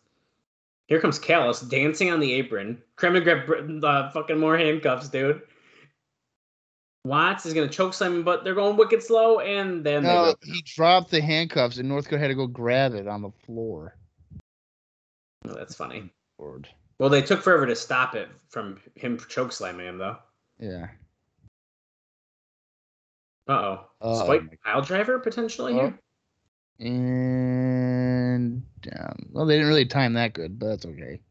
Here comes Callis dancing on the apron. Trying to grab uh, fucking more handcuffs, dude. Watts is gonna choke Simon, but they're going wicked slow, and then No, he dropped the handcuffs and Northcutt had to go grab it on the floor. oh, that's funny. Lord. Well, they took forever to stop it from him choke slamming him, though. Yeah. Uh oh. Spike pile driver potentially Oh. here. And down. Well, they didn't really time that good, but that's okay.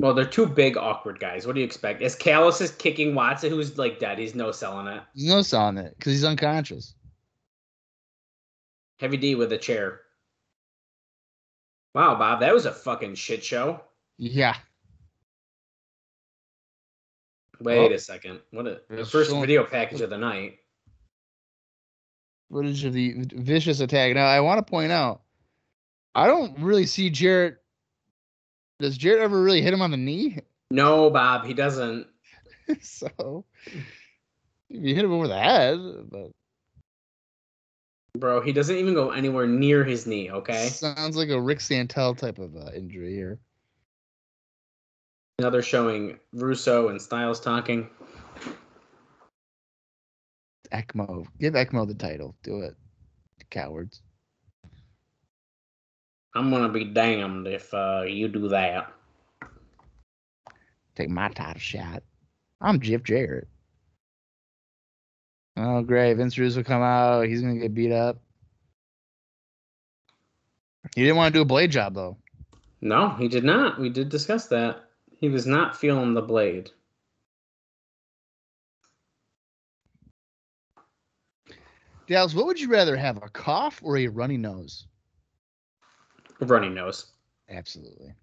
Well, they're two big awkward guys. What do you expect? As Callis is kicking Watson, who's like dead, he's no selling it. There's no selling it because he's unconscious. Heavy D with a chair. Wow, Bob, that was a fucking shit show. Yeah. Wait Oh. a second. What a the first video package of the night. Footage of the vicious attack. Now, I want to point out, I don't really see Jarrett. Does Jarrett ever really hit him on the knee? No, Bob, he doesn't. so, you hit him over the head, but Bro, he doesn't even go anywhere near his knee, okay? sounds like a Rick Santel type of uh, injury here. Now they're showing Russo and Styles talking. ECMO. Give ECMO the title. Do it. Cowards. I'm gonna be damned if uh, you do that. Take my title shot. I'm Jeff Jarrett. Oh, great. Vince Russo come out. He's going to get beat up. He didn't want to do a blade job, though. No, he did not. We did discuss that. He was not feeling the blade. Dallas, what would you rather have, a cough or a runny nose? A runny nose. Absolutely.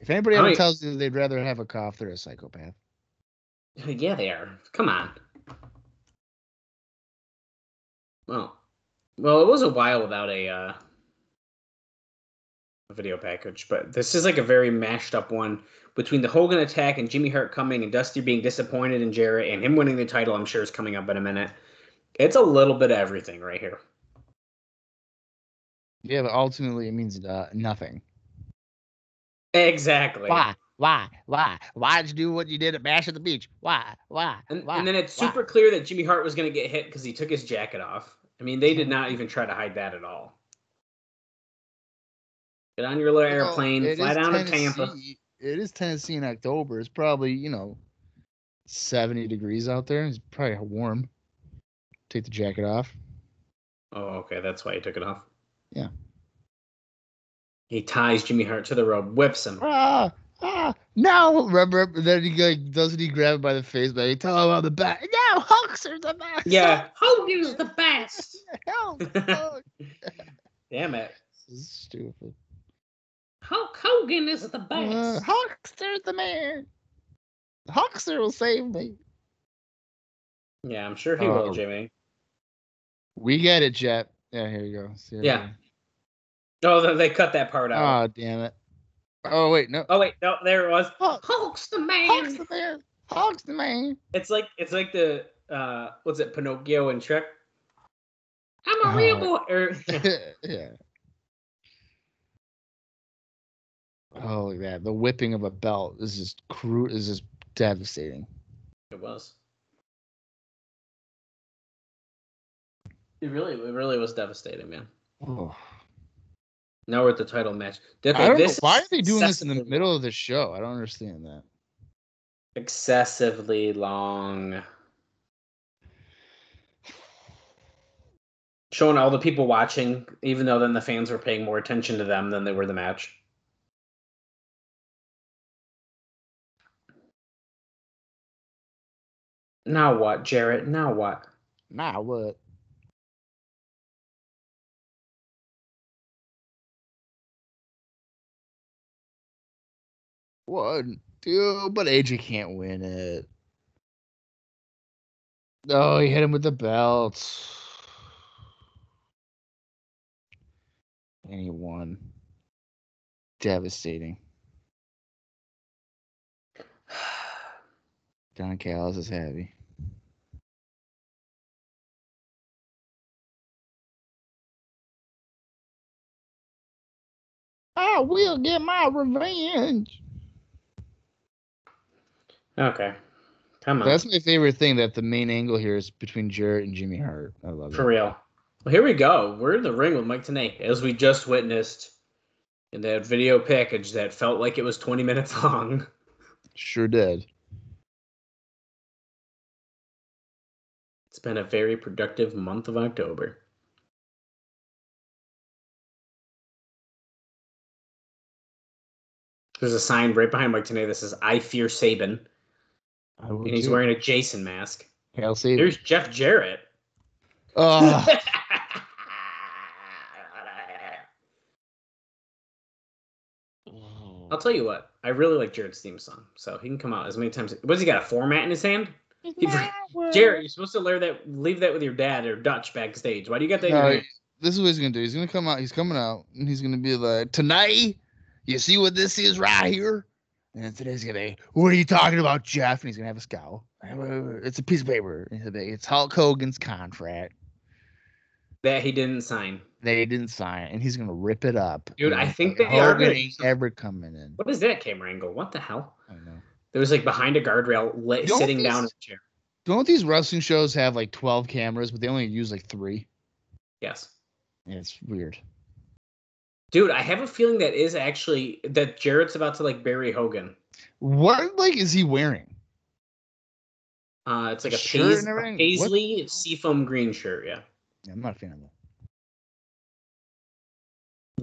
If anybody I ever mean- tells you they'd rather have a cough, they're a psychopath. Yeah, they are. Come on. Well, well, it was a while without a uh, video package, but this is like a very mashed up one between the Hogan attack and Jimmy Hart coming and Dusty being disappointed in Jarrett and him winning the title. I'm sure is coming up in a minute. It's a little bit of everything right here. Yeah, but ultimately it means uh, nothing. Exactly. Why? Why? Why? Why did you do what you did at Bash at the Beach? Why? Why? And, Why? and then it's Why? super clear that Jimmy Hart was going to get hit because he took his jacket off. I mean, they did not even try to hide that at all. Get on your little airplane, fly down to Tampa. It is Tennessee in October. It's probably, you know, 70 degrees out there. It's probably warm. Take the jacket off. Oh, okay, that's why he took it off. Yeah. He ties Jimmy Hart to the rope, whips him. Ah, ah, no. Remember, then he like, doesn't he grab it by the face? But he tell him on the back. No, Hulk's are the best. Yeah, Hogan's the best. Hulk, Hulk. Damn it, This is stupid. Hulk Hogan is the Uh, best. Hulkster's the man. Hulkster will save me. Yeah, I'm sure he Oh. will, Jimmy. We get it, Jet. Yeah, here you go. See Yeah. Oh, they- they cut that part out. Oh, damn it. Oh, wait, no. oh wait, no, there it was. Hulk. Hulk's the man. Hulk's the man. Hulk's the man. It's like it's like the uh what's it, Pinocchio and Shrek? I'm a real Oh. boy. Or, yeah. Oh, look at that. The whipping of a belt is just crude, is just devastating. it was. It really, it really was devastating, man. Oh. Now we're at the title match. I don't know. Why are they doing this in the middle of the show? I don't understand that. Excessively long. Showing all the people watching, even though then the fans were paying more attention to them than they were the match. Now what, Jarrett? Now what? Now what? What? Dude, but AJ can't win it. Oh, he hit him with the belt. And he won. Devastating. Don Callis is happy. I will get my revenge. Okay. Come on. That's my favorite thing. That the main angle here is between Jarrett and Jimmy Hart. I love it. For real. Well, here we go. We're in the ring with Mike Tenay, as we just witnessed in that video package that felt like it was 20 minutes long. Sure did. It's been a very productive month of October. There's a sign right behind Mike Tenay that says "I fear Saban," and he's too. wearing a Jason mask. Hail Satan. Here's Jeff Jarrett. Oh, I'll tell you what, I really like Jarrett's theme song, so he can come out as many times. What's he got? A format in his hand? He for- Jarrett, you're supposed to leave that leave that with your dad or Dutch backstage. Why do you got that? in No, this is what he's gonna do. He's gonna come out. He's coming out, and he's gonna be like, "Tonight, you see what this is right here." And then Tenay's gonna be, "What are you talking about, Jeff?" And he's gonna have a scowl. Uh, it's a piece of paper. And he'll be, It's Hulk Hogan's contract. That he didn't sign. That he didn't sign, and he's gonna rip it up. Dude, I think Hogan they are gonna- ain't ever coming in. What is that camera angle? What the hell? I know. There was like behind a guardrail, lit, sitting these- down in a chair. Don't these wrestling shows have like twelve cameras, but they only use like three? Yes, Yeah, it's weird. Dude. I have a feeling that is actually that Jarrett's about to like bury Hogan. What like is he wearing? Uh, it's like a, Shirt pais- a everything? What- paisley seafoam green shirt. Yeah, Yeah, I'm not a fan of that.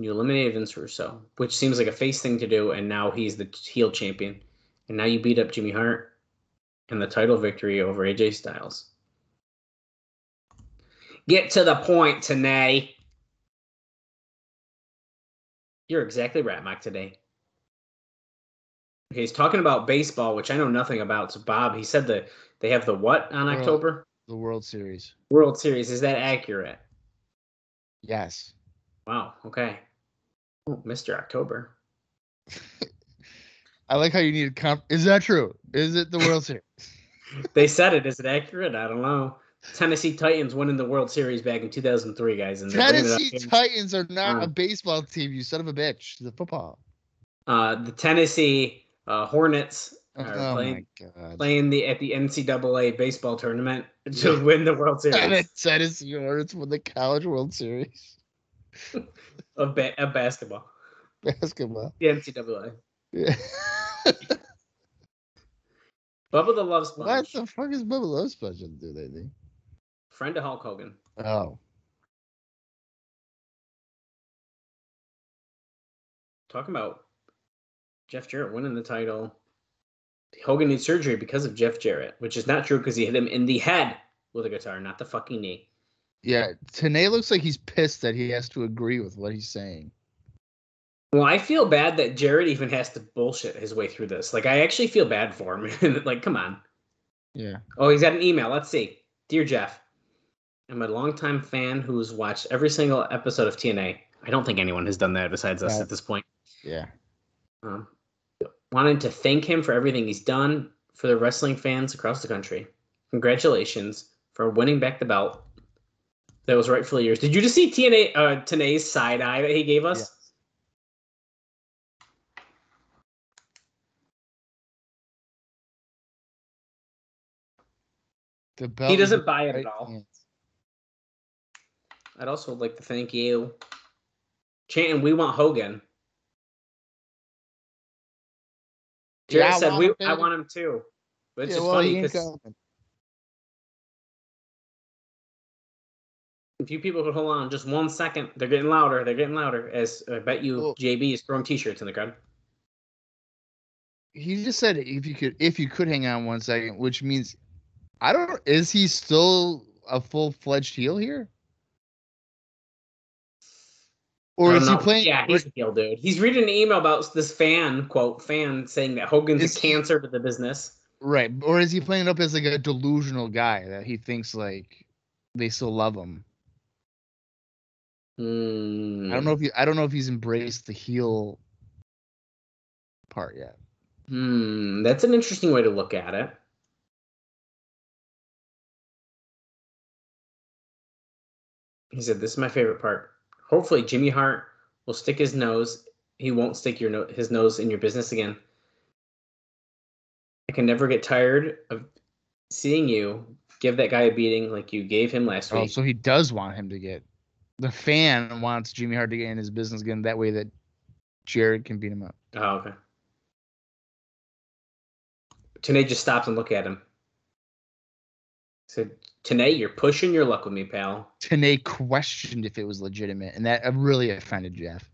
you eliminated Vince Russo, which seems like a face thing to do, and now he's the heel champion, and now you beat up Jimmy Hart and the title victory over AJ Styles. Get to the point, Tenay. You're exactly right, Mike, Tenay. Okay, he's talking about baseball, which I know nothing about. So, Bob, he said that they have the what on World- October? The World Series. World Series. Is that accurate? Yes. Wow. Okay. Oh, Mr. October. I like how you need comp. Is that true? Is it the World Series? They said it. Is it accurate? I don't know. Tennessee Titans winning the World Series back in 2003, guys. And they're bringing it up Tennessee. Titans are not a Um, baseball team. You son of a bitch. The football. uh, the Tennessee uh, Hornets Oh, are my playing playing the at the NCAA baseball tournament to win the World And Series it Tennessee Hornets won the College World Series of, ba- of basketball. basketball. The NCAA. Yeah. Bubba the Love Sponge. what the fuck is Bubba Love to do lately? Friend of Hulk Hogan. Oh, Talking about Jeff Jarrett winning the title. Hogan needs surgery because of Jeff Jarrett, which is not true because he hit him in the head with a guitar, not the fucking knee. yeah. Tenay looks like he's pissed that he has to agree with what he's saying. Well, I feel bad that Jarrett even has to bullshit his way through this. Like, I actually feel bad for him. like, come on. Yeah. Oh, he's got an email. Let's see. Dear Jeff, I'm a longtime fan who's watched every single episode of TNA. I don't think anyone has done that besides us Right. at this point. Yeah. Um, wanted to thank him for everything he's done for the wrestling fans across the country. Congratulations for winning back the belt. That was rightfully yours. Did you just see TNA uh, TNA's side eye that he gave us? Yes. The belt He doesn't buy it right at all. hands. I'd also like to thank you. Chanting, we want Hogan. Jarrett Yeah, I said, want "We, him, I want him too." It's Yeah, well, funny because coming. if you people could hold on just one second, they're getting louder. They're getting louder. As I bet you, Well- JB is throwing T-shirts in the crowd. he just said if you could if you could hang on one second, which means I don't is he still a full fledged heel here? Or is don't he playing Yeah, he's a heel dude. He's reading an email about this fan quote fan saying that Hogan's Is a cancer to the business. right? Or is he playing up as like a delusional guy that he thinks like they still love him? Hmm. I don't know if he I don't know if he's embraced the heel part yet. Hmm, that's an interesting way to look at it. He said, "This is my favorite part. Hopefully, Jimmy Hart will stick his nose. He won't stick your no- his nose in your business again. I can never get tired of seeing you give that guy a beating like you gave him last week. Oh, week. so he does want him to get the fan wants Jimmy Hart to get in his business again that way that Jarrett can beat him up. Oh, okay. Tenay just stops and look at him. Said, Tenay, you're pushing your luck with me, pal. Tenay questioned if it was legitimate, and that really offended Jeff.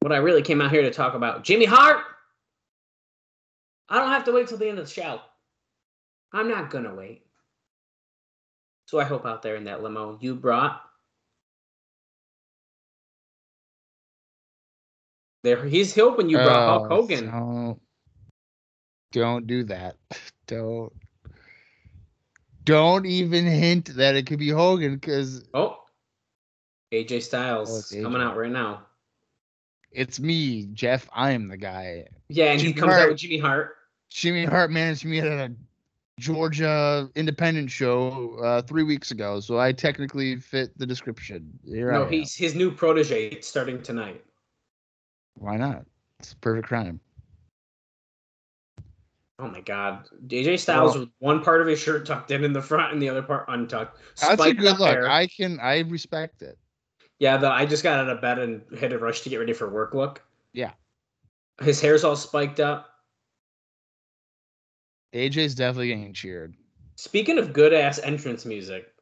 What I really came out here to talk about, Jimmy Hart. I don't have to wait till the end of the show. I'm not gonna wait. So I hope out there in that limo you brought. There, he's hoping you brought Hulk Oh, Hogan. Don't, don't do that. Don't. Don't even hint that it could be Hogan because Oh, AJ Oh, Styles coming out right now. it's me, Jeff. I am the guy. Yeah, and he comes Hart. out with Jimmy Hart. Jimmy Hart managed me at a Georgia independent show uh, three weeks ago, so I technically fit the description. Here No, he's his new protege starting tonight. Why not? It's a perfect crime. Oh my God, AJ Styles Well- with one part of his shirt tucked in in the front and the other part untucked. That's a good look. hair. I can I respect it. Yeah, though I just got out of bed and had to rush to get ready for work. Look. Yeah. His hair's all spiked up. AJ's definitely getting cheered. Speaking of good ass entrance music,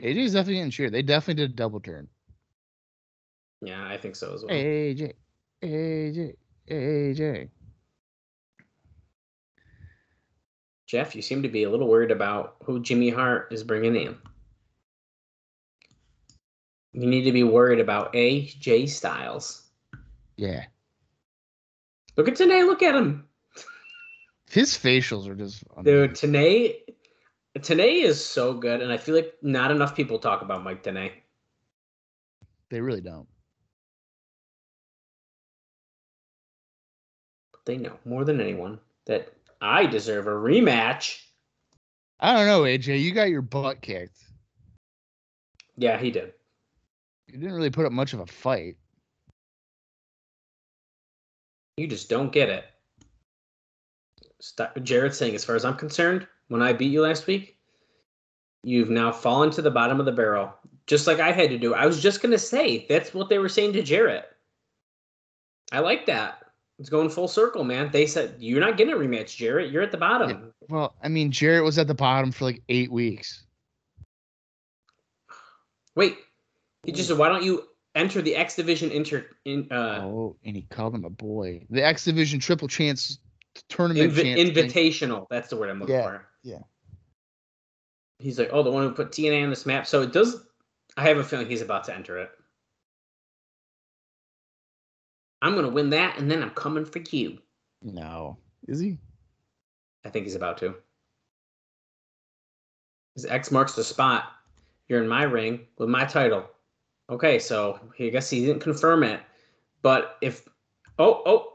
AJ's definitely getting cheered. They definitely did a double turn. yeah, I think so as well. AJ, AJ, AJ. Jeff, you seem to be a little worried about who Jimmy Hart is bringing in. You need to be worried about AJ Styles. Yeah. Look at Tenay. Look at him. His facials are just Dude, Tenay, Tenay is so good, and I feel like not enough people talk about Mike Tenay. They really don't. They know more than anyone that I deserve a rematch. I don't know, AJ. You got your butt kicked. Yeah, he did. You didn't really put up much of a fight. You just don't get it. Stop, Jarrett saying, as far as I'm concerned, when I beat you last week, you've now fallen to the bottom of the barrel, just like I had to do. I was just gonna say that's what they were saying to Jarrett. I like that. It's going full circle, man. They said you're not getting a rematch, Jarrett. You're at the bottom. Yeah. Well, I mean, Jarrett was at the bottom for like eight weeks. Wait, he just said, why don't you enter the X Division inter in uh oh, and he called him a boy. The X Division Triple Chance tournament invi- chance thing. invitational? That's the word I'm looking Yeah, for. yeah. He's like, oh, the one who put TNA on this map. So it does. I have a feeling he's about to enter it. I'm gonna win that, and then I'm coming for you. No, is he? I think he's about to. His X marks the spot. You're in my ring with my title. Okay, so I guess he didn't confirm it. But if oh oh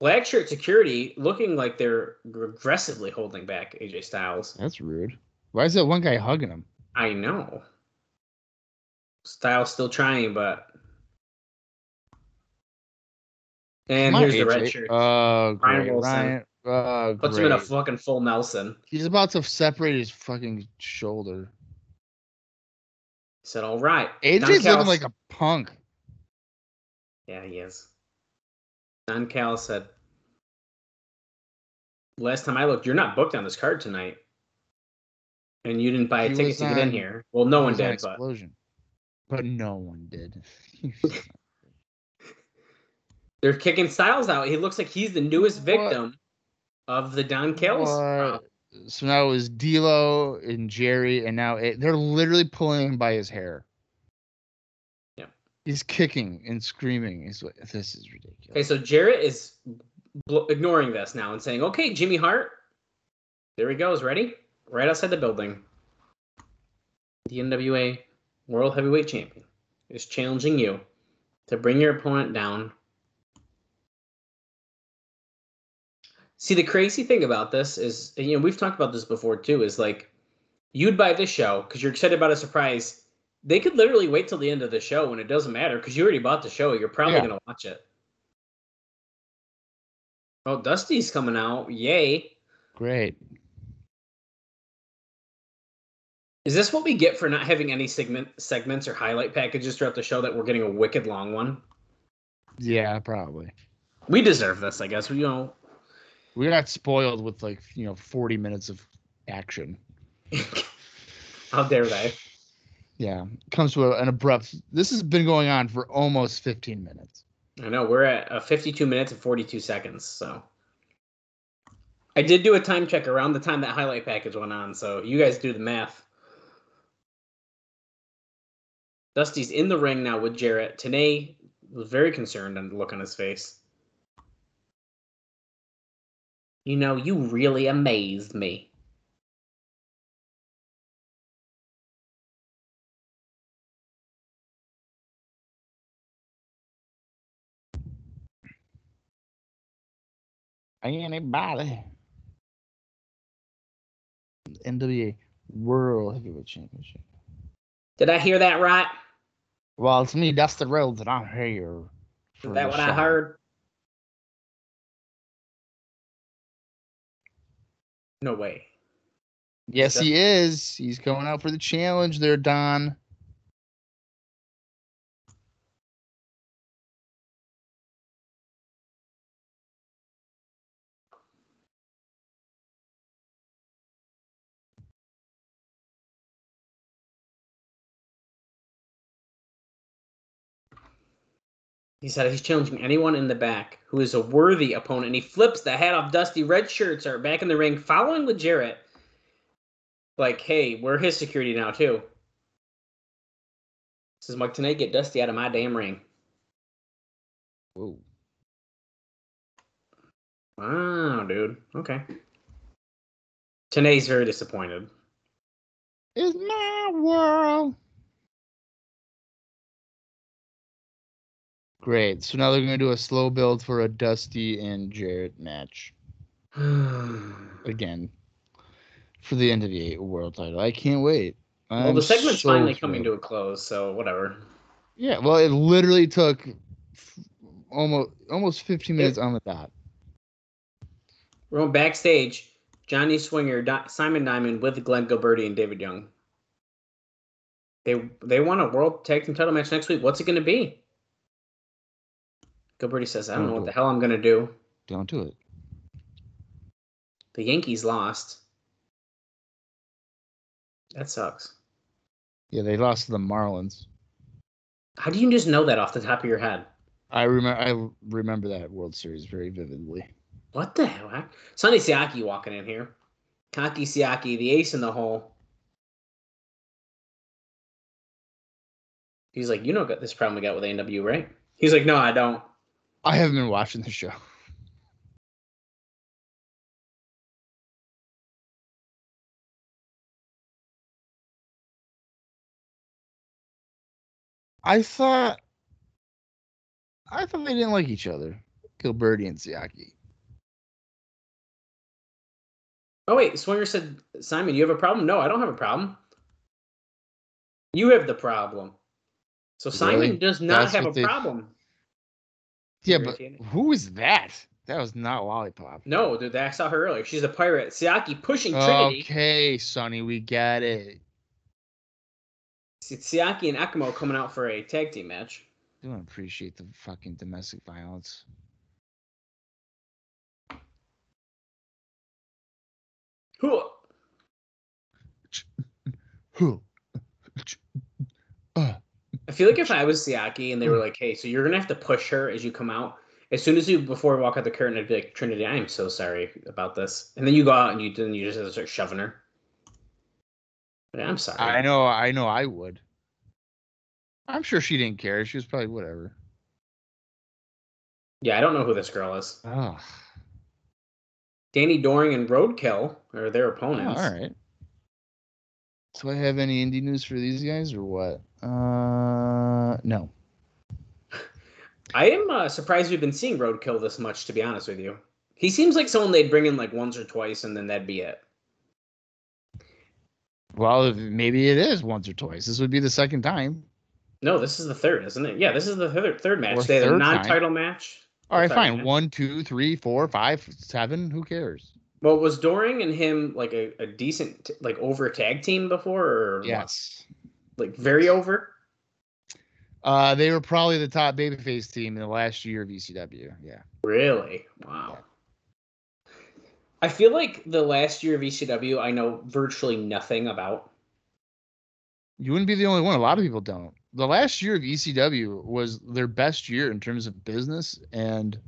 black shirt security looking like they're aggressively holding back AJ Styles. That's rude. Why is that one guy hugging him? I know. Styles still trying, but and on, here's the red shirt. Oh, Ryan. Wilson. Ryan. Oh, Puts him in a fucking full Nelson. He's about to separate his fucking shoulder. He said, "All right." AJ's Don looking Callis- like a punk. Yeah, he is. Don Cal said, "Last time I looked, you're not booked on this card tonight, and you didn't buy a He ticket to get in here." Well, no one on did, but Explosion. But no one did. they're kicking Styles out. He looks like he's the newest What? victim of the Don Callis. So now it was D'Lo and Jerry, and now it, they're literally pulling him by his hair. Yeah. He's kicking and screaming. He's like, this is ridiculous. Okay, so Jarrett is bl- ignoring this now and saying, "Okay, Jimmy Hart, there he goes, ready? Right outside the building. The NWA World Heavyweight Champion is challenging you to bring your opponent down." See, the crazy thing about this is, and, you know, we've talked about this before too. Is like, you'd buy this show because you're excited about a surprise. They could literally wait till the end of the show, and it doesn't matter because you already bought the show. You're probably Yeah. gonna watch it. Oh, Dusty's coming out. Yay. Great. Is this what we get for not having any segment segments or highlight packages throughout the show that we're getting a wicked long one? Yeah, probably. We deserve this, I guess. We, you know, We got spoiled with like, you know, 40 minutes of action. how dare they? Yeah. Comes to a, an abrupt. This has been going on for almost 15 minutes. I know we're at uh, 52 minutes and 42 seconds. So I did do a time check around the time that highlight package went on. So you guys do the math. Dusty's in the ring now with Jarrett. Tenay was very concerned on the look on his face. You know, you really amazed me. I ain't anybody. NWA World Heavyweight Championship. Did I hear that right? Well, it's me, that's the road that I'm here. Is that what I heard? No way. Yes, he is. He's going out for the challenge there, Don. He said he's challenging anyone in the back who is a worthy opponent. And he flips the hat off Dusty. Red shirts are back in the ring, following with Jarrett. Like, hey, we're his security now, too. Says Mike Tenay, get Dusty out of my damn ring. Whoa. Wow, dude. Okay. Tenay's very disappointed. It's my world. Great. So now they're going to do a slow build for a Dusty and Jarrett match again for the end of NWA World Title. I can't wait. well, I'm the segment's so finally coming to a close, so whatever. Yeah, well, it literally took f- almost almost 15 minutes on the dot. We're on backstage. Johnny Swinger, Di- Simon Diamond with Glenn Gilberti and David Young. They they want a world tag team title match next week. What's it going to be? Gilberti says, "I don't know what the hell I'm going to do." Don't do it. The Yankees lost. That sucks. Yeah, they lost to the Marlins. How do you just know that off the top of your head? I remember. I remember that World Series very vividly. What the hell? Sonny Siaki walking in here. Kaki Siaki, the ace in the hole. He's like, you know got this problem we got with AW, right? He's like, no, I don't. I haven't been watching the show. I thought I thought they didn't like each other. Gilberti and Siaki. Oh wait, Swinger said, Simon, you have a problem? No, I don't have a problem. You have the problem. So Simon Really? does not That's have a they- problem. Yeah, but who is that? That was not Lollipop. No, dude, I saw her earlier. She's a pirate. Siaki pushing Trinity. Okay, Sonny, we got it. It's Siaki and Ekmo coming out for a tag team match. don't appreciate the fucking domestic violence. Hoo. Who? I feel like if I was Siaki and they were hmm. like, "Hey, so you're gonna have to push her as you come out." As soon as you before we walk out the curtain, I'd be like, "Trinity, I am so sorry about this." And then you go out and you then you just have to start shoving her. But I'm sorry. I know, I know, I would. I'm sure she didn't care. She was probably whatever. Yeah, I don't know who this girl is. Oh, Danny Doring and Roadkill are their all opponents. all right. Do I have any indie news for these guys or what? Uh, no. I am uh, surprised we've been seeing Roadkill this much. To be honest with you, he seems like someone they'd bring in like once or twice, and then that'd be it. Well, maybe it is once or twice. This would be the second time. No, this is the third, isn't it? Yeah, this is the third third match. Or they had a non-title match. All right, fine. match. One, two, three, four, five, seven. Who cares? Well, was Doring and him like a, a decent like over tag team before, or what? Like very over? Uh, they were probably the top babyface team in the last year of ECW. Yeah. Really? Wow. I feel like the last year of ECW, I know virtually nothing about. You wouldn't be the only one. A lot of people don't. The last year of ECW was their best year in terms of business and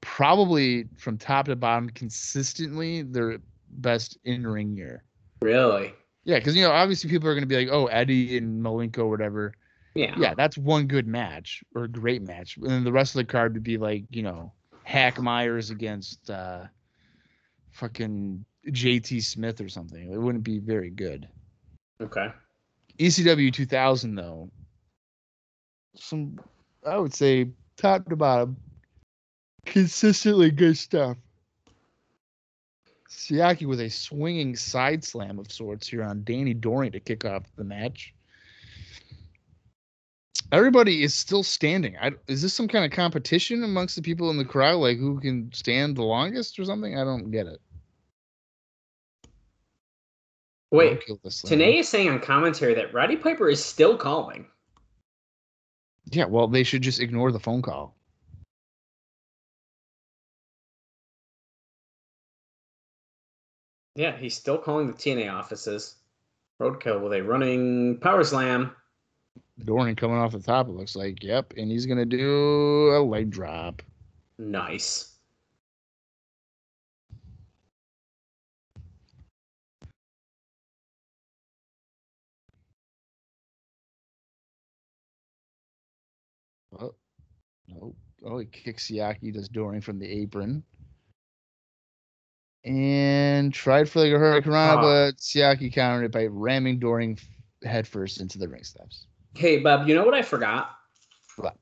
probably from top to bottom consistently their best in ring year. Really? Yeah, because you know, obviously people are gonna be like, oh, Eddie and Malenko or whatever. Yeah. Yeah, that's one good match or a great match. And then the rest of the card would be like, you know, Hack Meyers against uh fucking JT Smith or something. It wouldn't be very good. Okay. ECW 2000 though, some I would say top to bottom, consistently good stuff. Siaki with a swinging side slam of sorts here on Danny Doring to kick off the match. Everybody is still standing. I, is this some kind of competition amongst the people in the crowd, like who can stand the longest or something? I don't get it. Wait. Tenay is saying on commentary that Roddy Piper is still calling. Yeah, well, they should just ignore the phone call. Yeah, he's still calling the TNA offices. Roadkill with a running power slam. Doring coming off the top, it looks like. Yep. And he's going to do a leg drop. Nice. Oh, no. Oh, he kicks Siaki, does Doring from the apron. And tried for the Hurricane Ah. but Siaki countered it by ramming Doring headfirst into the ring steps. Hey, Bob, you know what I forgot? What?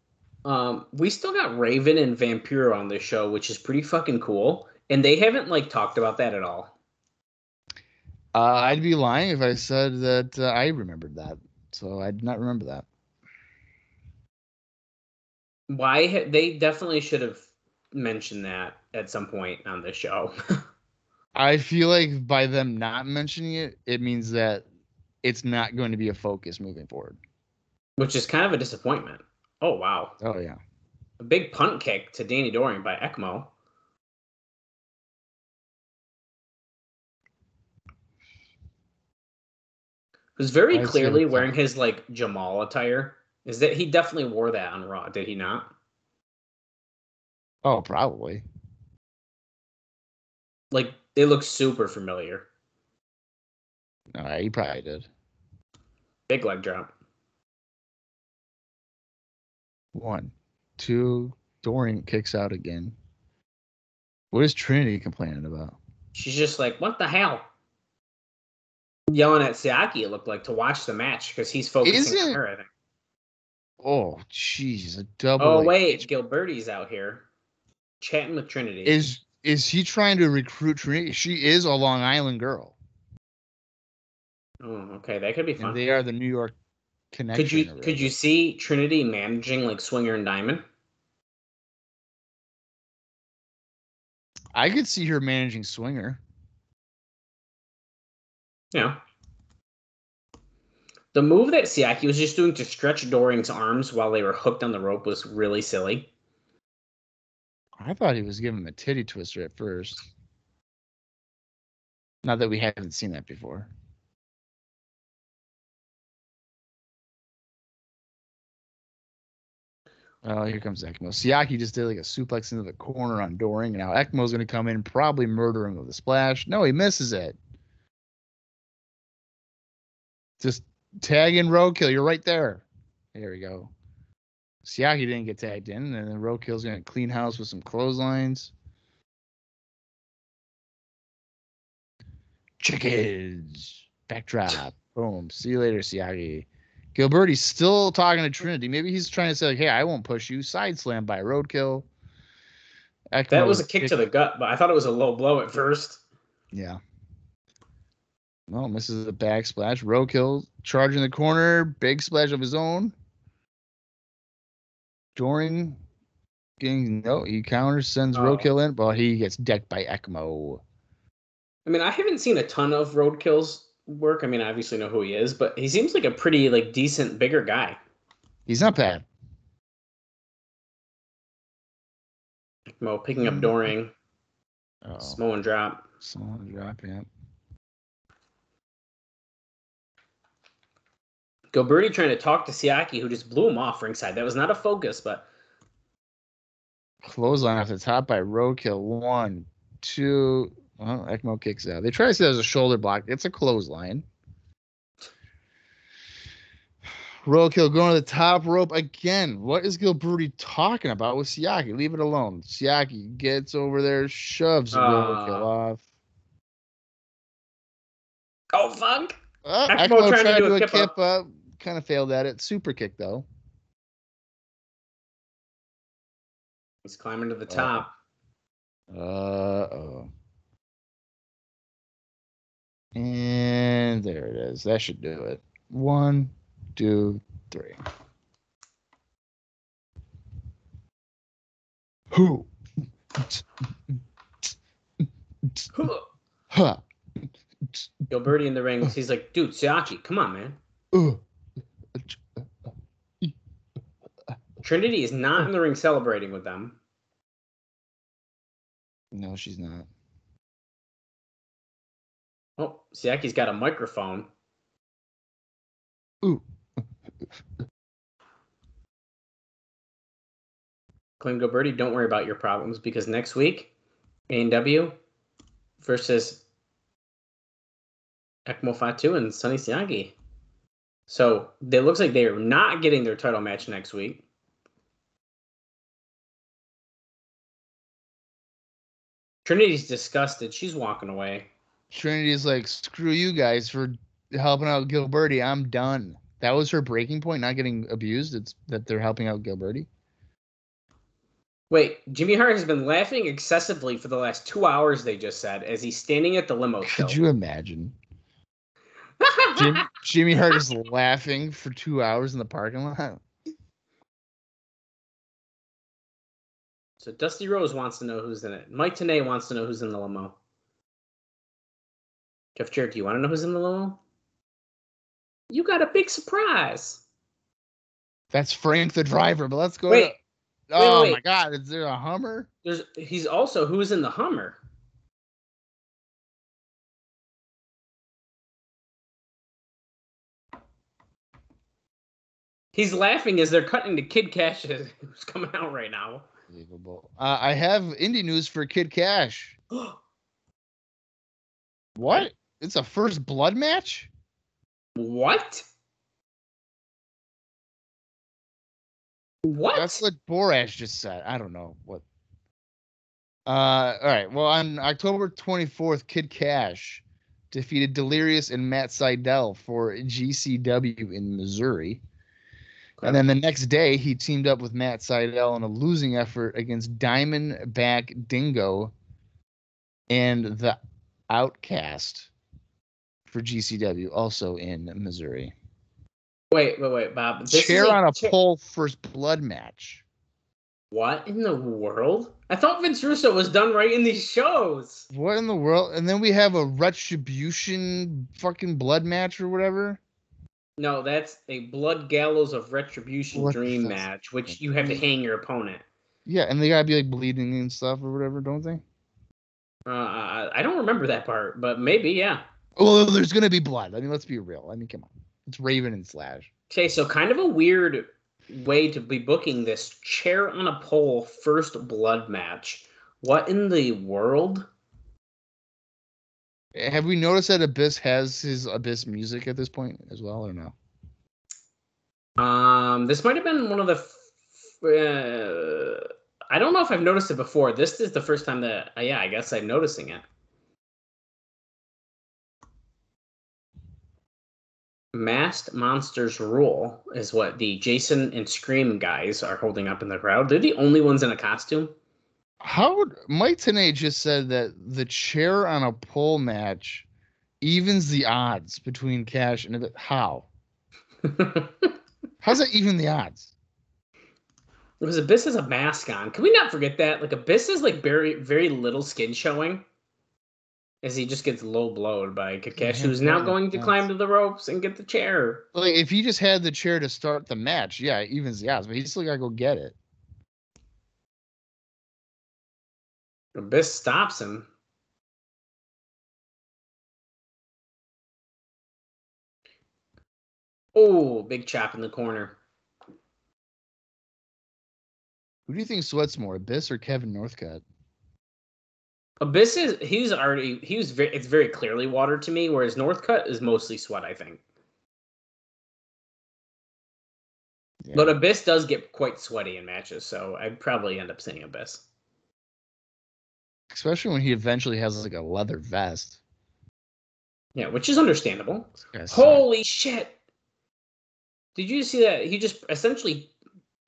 Um, we still got Raven and Vampiro on this show, which is pretty fucking cool. And they haven't like talked about that at all. Uh, I'd be lying if I said that uh, I remembered that. So I did not remember that. Why ha- they definitely should have mentioned that at some point on this show. I feel like by them not mentioning it, it means that it's not going to be a focus moving forward. which is kind of a disappointment. Oh wow. Oh yeah. A big punt kick to Danny Doring by Ekmo. Who's very I clearly wearing his like Jamal attire. Is that he definitely wore that on Raw, did he not? Oh, probably. Like it look super familiar. All right, he probably did. Big leg drop. One, two. Doring kicks out again. What is Trinity complaining about? She's just like, what the hell? Yelling at Siaki, it looked like to watch the match because he's focusing on her, I think. Oh, jeez, a double. Oh wait, Gilberti's out here chatting with Trinity. is is he trying to recruit Trinity? She is a Long Island girl, oh, okay, that could be fun. and they are the New York connection. Could you could you see Trinity managing like Swinger and Diamond? I could see her managing Swinger. Yeah. The move that Siaki was just doing to stretch Doring's arms while they were hooked on the rope was really silly. I thought he was giving him a titty twister at first. Not that we haven't seen that before. Oh, here comes Ekmo. Siaki just did like a suplex into the corner on Doring, now Ekmo's going to come in, and probably murder him with a splash. No, he misses it. Just tag in roadkill. You're right there. There we go. Siaki didn't get tagged in, and then roadkill's going to clean house with some clotheslines. Chickens. Backdrop. Boom. See you later, Siaki. Gilberti's still talking to Trinity. Maybe he's trying to say, like, hey, I won't push you. Side slam by roadkill. That was a kick to the gut, but I thought it was a low blow at first. Yeah. Well, misses the back splash. Roadkill charging the corner. Big splash of his own. Doring getting no, he counters, sends Oh. Roadkill in, but he gets decked by Ekmo. I mean, I haven't seen a ton of Roadkill's work. I mean, I obviously know who he is, but he seems like a pretty like decent bigger guy. He's not bad. Mo picking up Mhm. Doring, Oh, Samoan drop. someone drop yeah. Gilberti trying to talk to Siaki, who just blew him off ringside. That was not a focus, but Clothesline off the top by Roadkill. One, two. Well, Ekmo kicks out. They try to say there's a shoulder block. It's a clothesline. Roadkill going to the top rope again. What is Gilberti talking about with Siaki? Leave it alone. Siaki gets over there, shoves Roadkill Ah. off. oh fuck! Uh, Ekmo Ekmo trying to to do a a kip kip up. Kind of failed at it. Super kick though. He's climbing to the Oh. top. Uh oh. And there it is. That should do it. One, two, three. Who? Gilberti in the ring. He's like, dude, Siaki, come on, man. Uh. Trinity is not in the ring celebrating with them. No, she's not. Oh, Siaki's got a microphone. Ooh. Claim Gilberti, don't worry about your problems because next week, AMW versus Ekmo Fatu and Sonny Siaki. So it looks like they are not getting their title match next week. Trinity's disgusted. She's walking away. Trinity's like, screw you guys for helping out Gilberti. I'm done. That was her breaking point, not getting abused. It's that they're helping out Gilberti. Wait, Jimmy Hart has been laughing excessively for the last two hours. They just said as he's standing at the limo. Could you imagine? Jim, Jimmy Hart is laughing for two hours in the parking lot. So Dusty Rhodes wants to know who's in it. Mike Tenay wants to know who's in the limo. Jeff Jarrett, do you want to know who's in the limo? You got a big surprise. That's Frank the driver, but let's go. Wait, to- oh wait, my wait. God! Is there a Hummer? There's he's also who's in the Hummer. He's laughing as they're cutting to Kid Cash who's coming out right now. Unbelievable. Uh, I have indie news for Kid Cash. What? It's a first blood match? what? What? That's what Borash just said. I don't know what. Uh, all right. Well, on October 24th, Kid Cash defeated Delirious and Matt Sydal for GCW in Missouri. And then the next day, he teamed up with Matt Sydal in a losing effort against Diamondback Dingo and the Outcast for GCW, also in Missouri. Wait, wait, wait, Bob. This is Chair on a cha- pole first blood match. What in the world? I thought Vince Russo was done right in these shows. What in the world? And then we have a retribution fucking blood match or whatever. No, that's a Blood Gallows of Retribution What Dream match, which you have to hang your opponent. Yeah, and they gotta be like bleeding and stuff or whatever, don't they? Uh, I I don't remember that part, but maybe, yeah. Well, there's gonna be blood. I mean, let's be real. I mean, come on. It's Raven and Slash. Okay, so kind of a weird way to be booking this chair on a pole first blood match. What in the world? Have we noticed that Abyss has his Abyss music at this point as well, or no? Um, this might have been one of the. f- Uh, I don't know if I've noticed it before. This is the first time that, uh, yeah, I guess I'm noticing it. Masked Monsters Rule is what the Jason and Scream guys are holding up in the crowd. They're the only ones in a costume. How would Mike Tenay just said that the chair on a pole match evens the odds between Cash and Abyss. How? How's that even the odds? Because Abyss has a mask on. Can we not forget that? Like Abyss is like very very little skin showing. As he just gets low blowed by Kid Cash, who's now going to climb to the ropes and get the chair. Like if he just had the chair to start the match, yeah, it evens the odds, but he still gotta go get it. Abyss stops him. Oh, big chop in the corner. Who do you think sweats more, Abyss or Kevin Northcutt? Abyss is he's already he was very it's very clearly water to me, whereas Northcutt is mostly sweat, I think. Yeah. But Abyss does get quite sweaty in matches, so I'd probably end up saying Abyss. Especially when he eventually has like a leather vest. Yeah, which is understandable. Holy shit! Did you see that? He just essentially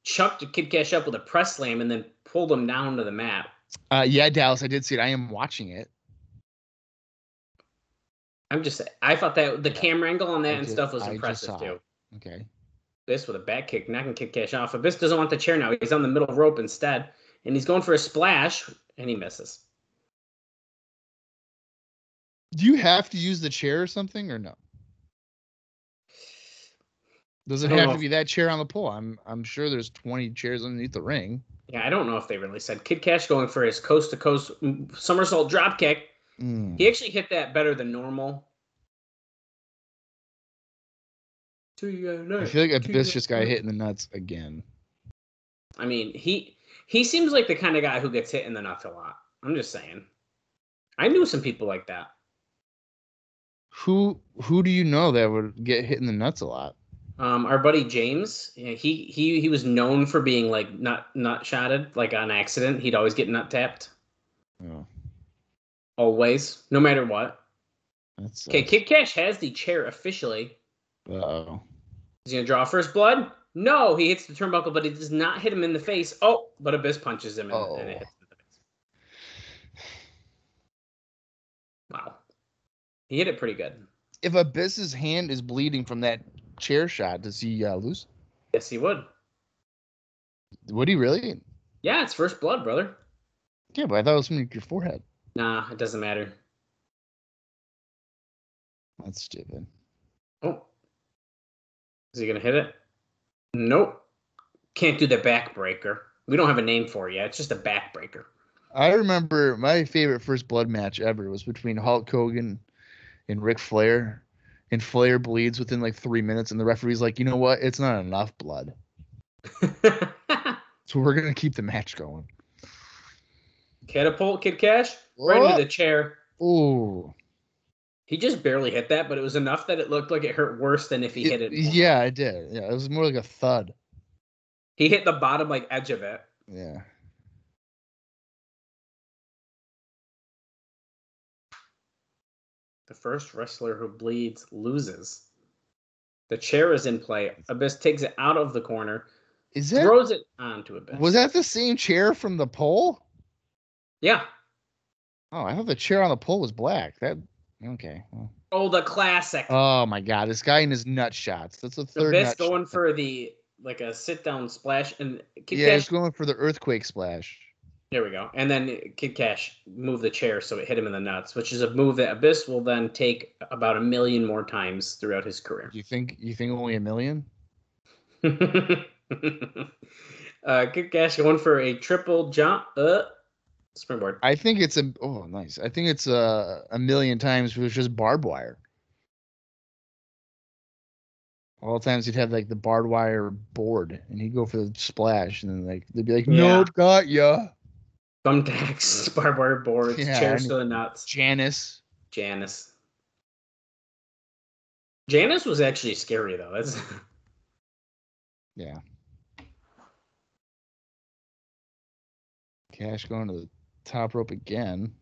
chucked Kid Cash up with a press slam and then pulled him down to the mat. Uh, yeah, Dallas, I did see it. I am watching it. I'm just. I thought that the Yeah. camera angle on that I and did- stuff was I impressive too. Okay. Abyss with a back kick, knocking Kid Cash off. Abyss doesn't want the chair now. He's on the middle rope instead, and he's going for a splash, and he misses. Do you have to use the chair or something or no? Does it have know to be that chair on the pole? I'm I'm sure there's 20 chairs underneath the ring. Yeah, I don't know if they really said Kid Cash going for his coast to coast somersault drop kick. Mm. He actually hit that better than normal. I feel like Abyss just got hit in the nuts again. I mean, he he seems like the kind of guy who gets hit in the nuts a lot. I'm just saying. I knew some people like that. Who who do you know that would get hit in the nuts a lot? Um, our buddy James, he he he was known for being like not not shotted, like on accident. He'd always get nut tapped, Oh, always, no matter what. Okay, Kid Cash has the chair officially. Uh oh. He's gonna draw first blood. No, he hits the turnbuckle, but it does not hit him in the face. Oh, but Abyss punches him and, Oh. and it hits him in the face. Wow. He hit it pretty good. If Abyss's hand is bleeding from that chair shot, does he uh, lose? Yes, he would. Would he really? Yeah, it's first blood, brother. Yeah, but I thought it was from your forehead. Nah, it doesn't matter. That's stupid. Oh. Is he gonna hit it? Nope. Can't do the backbreaker. We don't have a name for it yet. It's just a backbreaker. I remember my favorite first blood match ever was between Hulk Hogan and Ric Flair. And Flair bleeds within like three minutes, and the referee's like, you know what? It's not enough blood. So we're gonna keep the match going. Catapult, Kid Cash, right into oh. the chair. Ooh. He just barely hit that, but it was enough that it looked like it hurt worse than if he hit it. Yeah, I did. Yeah, it was more like a thud. He hit the bottom like edge of it. Yeah. The first wrestler who bleeds loses. The chair is in play. Abyss takes it out of the corner, Is that throws it onto Abyss. was that the same chair from the pole? Yeah. Oh, I thought the chair on the pole was black. That okay. well. Oh, the classic. Oh my god, this guy in his nut shots. That's the third. Abyss going shot. for the like a sit down splash and Kid Yeah, Cash. he's going for the earthquake splash. There we go. And then Kid Cash moved the chair so it hit him in the nuts, which is a move that Abyss will then take about a million more times throughout his career. You think you think only a million? uh, Kid Cash going for a triple jump. Uh, springboard. I think it's a oh nice. I think it's a a million times. It was just barbed wire. All the times he'd have like the barbed wire board, and he'd go for the splash, and then like they'd be like, Yeah. "Nope, got ya." Thumbtacks, barbed wire boards, Yeah, chairs I to the nuts. Janice. Janice. Janice was actually scary though. That's Yeah. Cash going to the top rope again.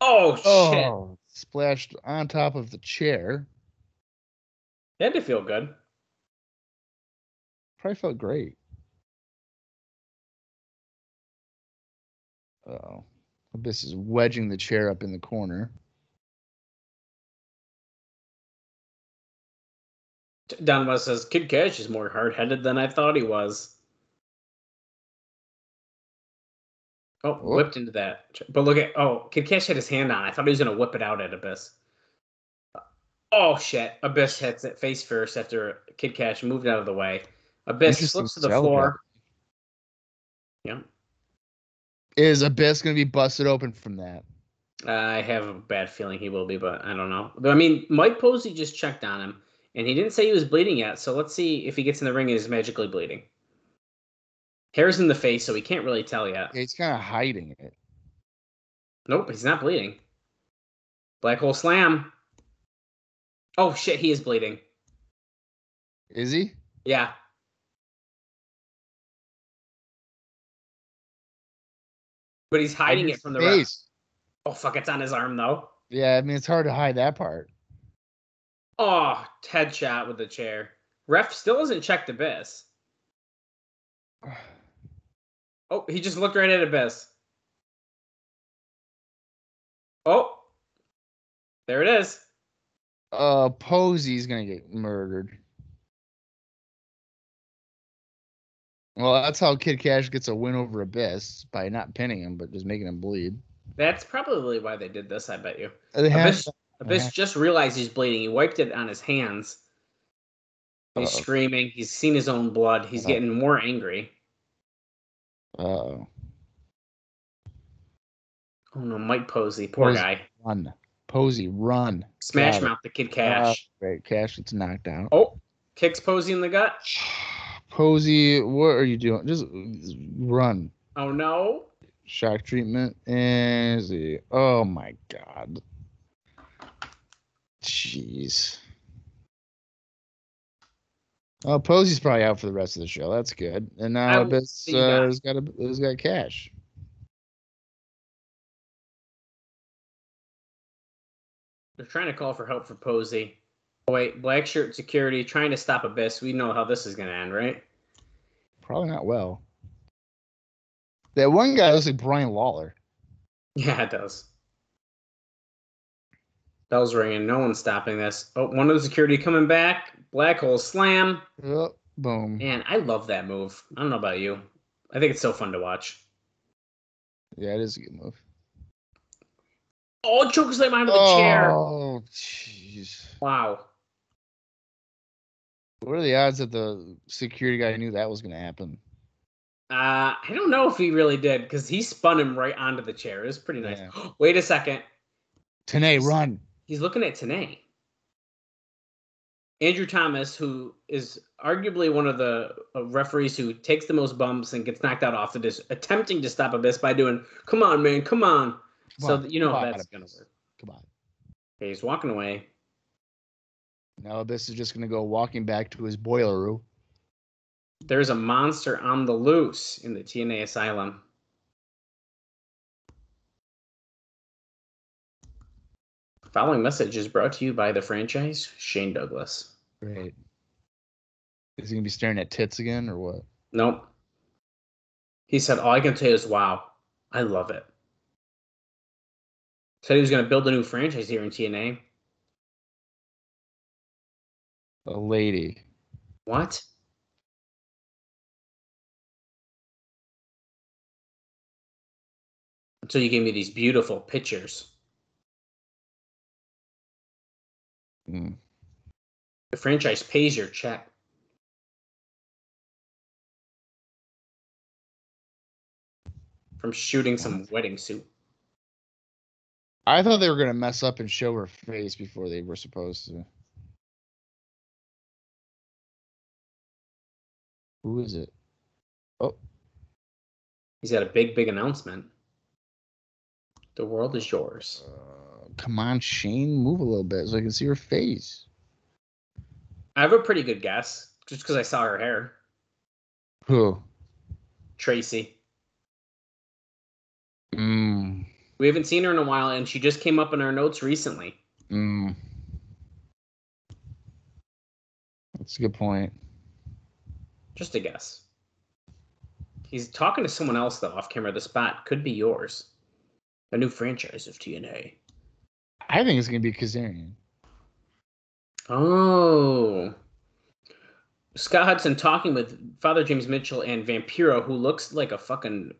oh, oh shit. Oh, splashed on top of the chair. That had to feel good. Probably felt great. Oh, Abyss is wedging the chair up in the corner. Don West says Kid Cash is more hard headed than I thought he was. Oh, Oh. whipped into that. But look at oh, Kid Cash had his hand on. I thought he was gonna whip it out at Abyss. Oh shit! Abyss hits it face first after Kid Cash moved out of the way. Abyss Interesting slips to the cell floor. Yeah, Is Abyss going to be busted open from that? I have a bad feeling he will be, but I don't know. But I mean, Mike Posey just checked on him, and he didn't say he was bleeding yet. So let's see if he gets in the ring and is magically bleeding. Hair's in the face, so we can't really tell yet. He's kind of hiding it. Nope, he's not bleeding. Black hole slam. Oh shit, he is bleeding. Is he? Yeah. But he's hiding it from the ref. Oh fuck, it's on his arm though. Yeah, I mean it's hard to hide that part. Oh, headshot with the chair. Ref still hasn't checked Abyss. Oh, he just looked right at Abyss. Oh, there it is. Uh, Posey's gonna get murdered. Well, that's how Kid Cash gets a win over Abyss by not pinning him, but just making him bleed. That's probably why they did this. I bet you. Abyss, Abyss just realized he's bleeding. He wiped it on his hands. He's Uh-oh. screaming. He's seen his own blood. He's Uh-oh. getting more angry. Uh-oh. Oh no, Mike Posey, poor Posey. guy. Run. Posey, run. Smash Got it. mouth the kid Cash. Oh, great. Cash gets knocked out. oh, kicks Posey in the gut. Posey, what are you doing? Just run. Oh no. Shock treatment. And see. Oh my god. Jeez. Oh, Posey's probably out for the rest of the show. That's good. And now Abyss uh, has got a, has got cash. They're trying to call for help for Posey. Oh, wait, black shirt security trying to stop Abyss. We know how this is gonna end, right? Probably not well. That one guy looks like Brian Lawler. Yeah, it does. Bells ringing. No one's stopping this. Oh, one of the security coming back. Black hole slam. Oh, boom. Man, I love that move. I don't know about you. I think it's so fun to watch. Yeah, it is a good move. Oh, choke slam onto the chair. Oh, jeez. Wow. What are the odds that the security guy knew that was going to happen? Uh, I don't know if he really did because he spun him right onto the chair. It was pretty nice. Yeah. Wait a second. Tenay, run. He's looking at Tenay. Andrew Thomas, who is arguably one of the uh, referees who takes the most bumps and gets knocked out often, is attempting to stop Abyss by doing, "Come on, man, come on." Come so on, you know come how on, that's gonna work. Come on. Okay, he's walking away. Now Abyss is just going to go walking back to his boiler room. There's a monster on the loose in the TNA asylum. Following message is brought to you by the franchise Shane Douglas. Great. Is he going to be staring at tits again or what? Nope. He said, All I can say is, wow, I love it. Said he was going to build a new franchise here in TNA. A lady. What? Until you gave me these beautiful pictures. Mm. The franchise pays your check. From shooting some wedding suit. I thought they were going to mess up and show her face before they were supposed to. Who is it? Oh, He's got a big, big announcement. The world is yours. uh, come on, Shane, move a little bit so I can see her face. I have a pretty good guess, just because I saw her hair. Who? Tracy. Mm, We haven't seen her in a while, and she just came up in our notes recently. mm. That's a good point. Just a guess. He's talking to someone else though off camera. The spot could be yours. A new franchise of TNA. I think it's going to be Kazarian. Oh. Scott Hudson talking with Father James Mitchell and Vampiro, who looks like a fucking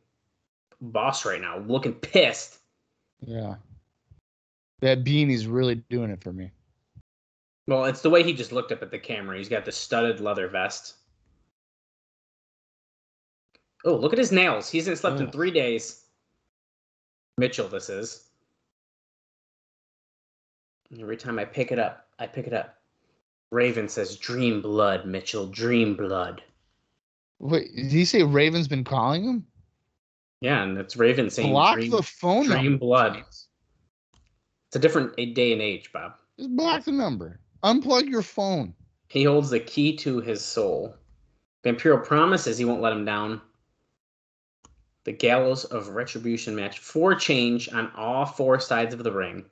boss right now, looking pissed. Yeah. That beanie's really doing it for me. Well, it's the way he just looked up at the camera. He's got the studded leather vest. Oh, look at his nails. He hasn't slept in three days. Mitchell, this is. Every time I pick it up, I pick it up. Raven says, Dream blood, Mitchell, dream blood. Wait, did he say Raven's been calling him? Yeah, and it's Raven saying, Block dream, the phone dream blood. It's a different day and age, Bob. Just block the number. Unplug your phone. He holds the key to his soul. Vampiro promises he won't let him down. The Gallows of Retribution match. for change on all four sides of the ring.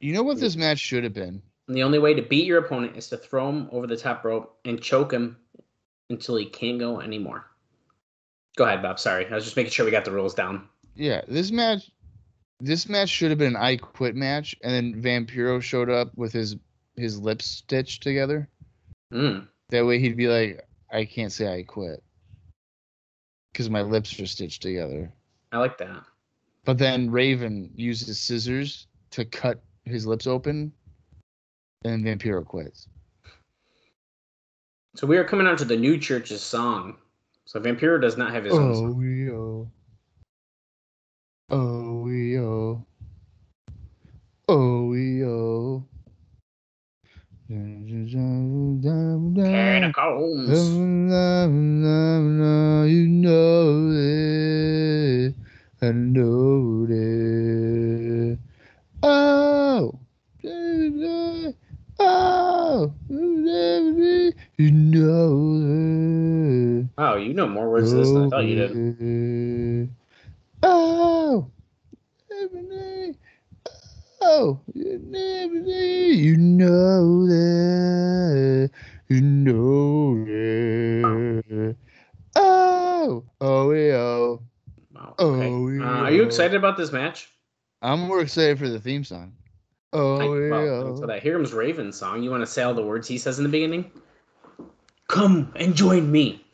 You know what this match should have been? And the only way to beat your opponent is to throw him over the top rope and choke him until he can't go anymore. Go ahead, Bob. Sorry. I was just making sure we got the rules down. Yeah, this match this match should have been an I quit match, and then Vampiro showed up with his his lips stitched together. Mm. That way he'd be like, I can't say I quit. Because my lips are stitched together. I like that. But then Raven uses scissors to cut his lips open, and Vampiro quits. So we are coming on to the new church's song. So Vampiro does not have his own Oh song. we oh. Oh we oh. Oh we oh. Catacombs. You know it. I know it. Oh. Oh. You know it. Oh, you know more words to this than I thought you did. Oh. Oh, you know that. You know that. Oh, oh, yeah. Oh, Wow. Oh, Uh, are you excited about this match? I'm more excited for the theme song. Oh, I, well, yeah. so that Comes Raven song. You want to say all the words he says in the beginning? Come and join me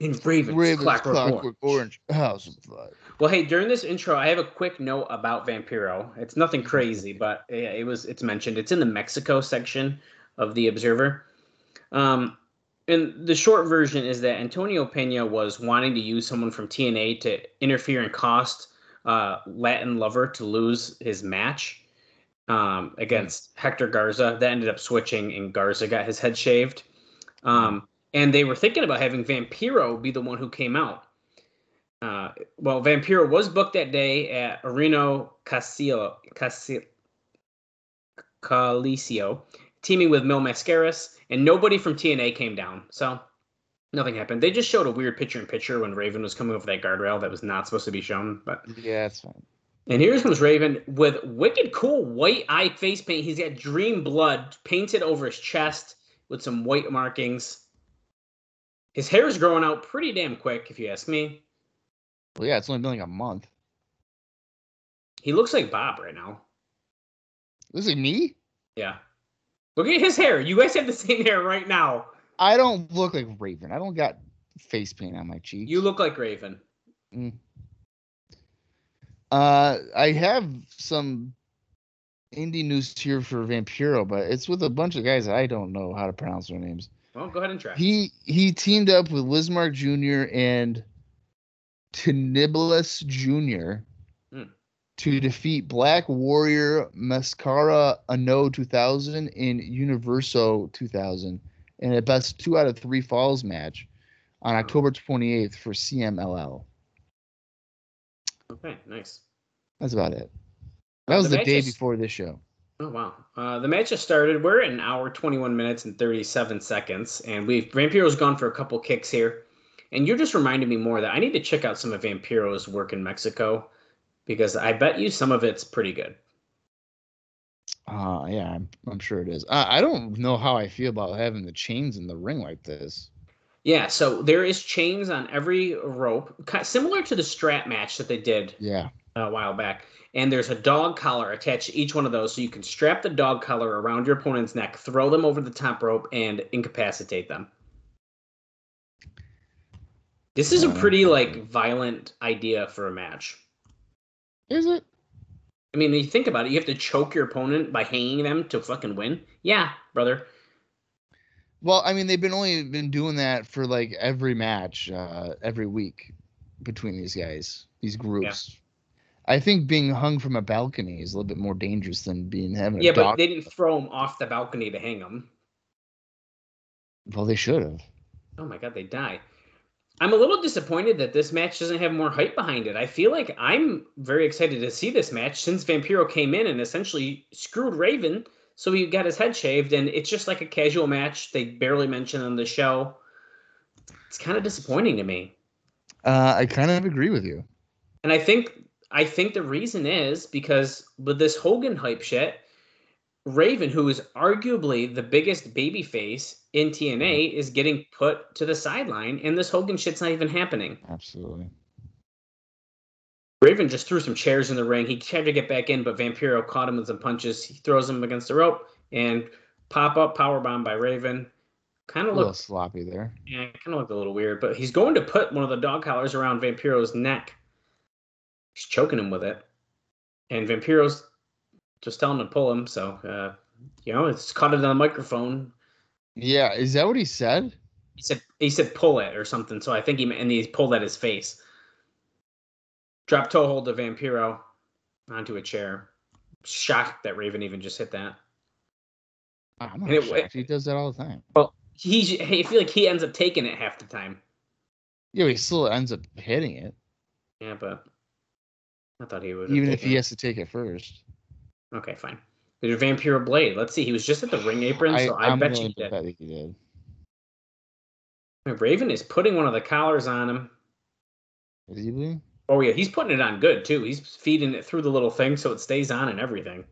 in Raven's, Raven's Clockwork, Clockwork Orange. Orange House of Fire. Well, hey, during this intro, I have a quick note about Vampiro. It's nothing crazy, but it was it's mentioned. It's in the Mexico section of the Observer. Um, and the short version is that Antonio Pena was wanting to use someone from TNA to interfere and cost uh, Latin Lover to lose his match um, against Hector Garza. That ended up switching, and Garza got his head shaved. Um, and they were thinking about having Vampiro be the one who came out. Uh, well, Vampiro was booked that day at Areno Casillo, Casil, Calicio, teaming with Mil Mascaras, and nobody from TNA came down. So nothing happened. They just showed a weird picture in picture when Raven was coming over that guardrail that was not supposed to be shown. But Yeah, that's fine. and here comes Raven with wicked cool white eye face paint. He's got dream blood painted over his chest with some white markings. His hair is growing out pretty damn quick, if you ask me. Well, yeah, it's only been like a month. He looks like Bob right now. Looks like me? Yeah. Look at his hair. You guys have the same hair right now. I don't look like Raven. I don't got face paint on my cheeks. You look like Raven. Uh, I have some indie news here for Vampiro, but it's with a bunch of guys I don't know how to pronounce their names. Well, go ahead and try. He he teamed up with Lizmark Jr. and Tenibilis Jr. Hmm. to defeat Black Warrior Mascara Ano 2000 in Universo 2000 in a best two out of three falls match on October 28th for CMLL. okay, nice. That's about it. That was the the, day is- before this show. Oh wow. Uh, the match has started. We're at an hour, 21 minutes, and 37 seconds, and we've Vampiro's gone for a couple kicks here. And you're just reminding me more that I need to check out some of Vampiro's work in Mexico because I bet you some of it's pretty good. Uh, yeah, I'm, I'm sure it is. I, I don't know how I feel about having the chains in the ring like this. Yeah, so there is chains on every rope, similar to the strap match that they did Yeah. a while back. And there's a dog collar attached to each one of those, so you can strap the dog collar around your opponent's neck, throw them over the top rope, and incapacitate them. This is a Uh, pretty like violent idea for a match. Is it? I mean, you think about it, you have to choke your opponent by hanging them to fucking win. Yeah, brother. Well, I mean, they've been only been doing that for like every match, uh, every week between these guys, these groups. I think being hung from a balcony is a little bit more dangerous than being having a Yeah, but they didn't throw them off the balcony to hang them. well, they should have. Oh my god, they die. I'm a little disappointed that this match doesn't have more hype behind it. I feel like I'm very excited to see this match since Vampiro came in and essentially screwed Raven, so he got his head shaved, and it's just like a casual match. They barely mention on the show. It's kind of disappointing to me. Uh, I kind of agree with you. And I think I think the reason is because with this Hogan hype shit, Raven, who is arguably the biggest babyface in TNA, mm-hmm. is getting put to the sideline, and this Hogan shit's not even happening. Absolutely. Raven just threw some chairs in the ring. He tried to get back in, but Vampiro caught him with some punches. He throws him against the rope and pop up power bomb by Raven. Kind A of little looked, sloppy there. yeah, kind of looked a little weird. But he's going to put one of the dog collars around Vampiro's neck. He's choking him with it, and Vampiro's just tell him to pull him. So, uh, you know, it's caught it on the microphone. Yeah, is that what he said? He said he said pull it or something. So I think he and he pulled at his face. Drop toe hold to Vampiro onto a chair. Shocked that Raven even just hit that. I'm not And it- shocked. He does that all the time. Well, he I feel like he ends up taking it half the time. Yeah, but he still ends up hitting it, Yeah, but I thought he would. even if he it. has to take it first. Okay, fine. There's Vampiro Blade. Let's see. He was just at the ring apron, so I, I'm bet you willing he to did. bet that he did. Raven is putting one of the collars on him. Is he? Oh yeah, he's putting it on good too. He's feeding it through the little thing so it stays on and everything.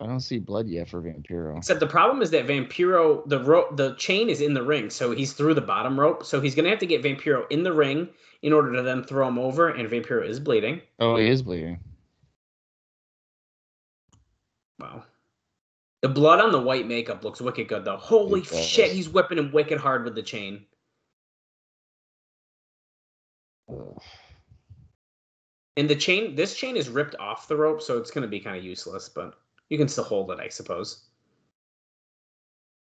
I don't see blood yet for Vampiro. Except the problem is that Vampiro, the rope, the chain is in the ring, so he's through the bottom rope. So he's gonna have to get Vampiro in the ring in order to then throw him over, and Vampiro is bleeding. Oh, he is bleeding. Wow. The blood on the white makeup looks wicked good though. Holy It does. shit, he's whipping him wicked hard with the chain. And the chain, this chain is ripped off the rope, so it's gonna be kind of useless, but you can still hold it, I suppose.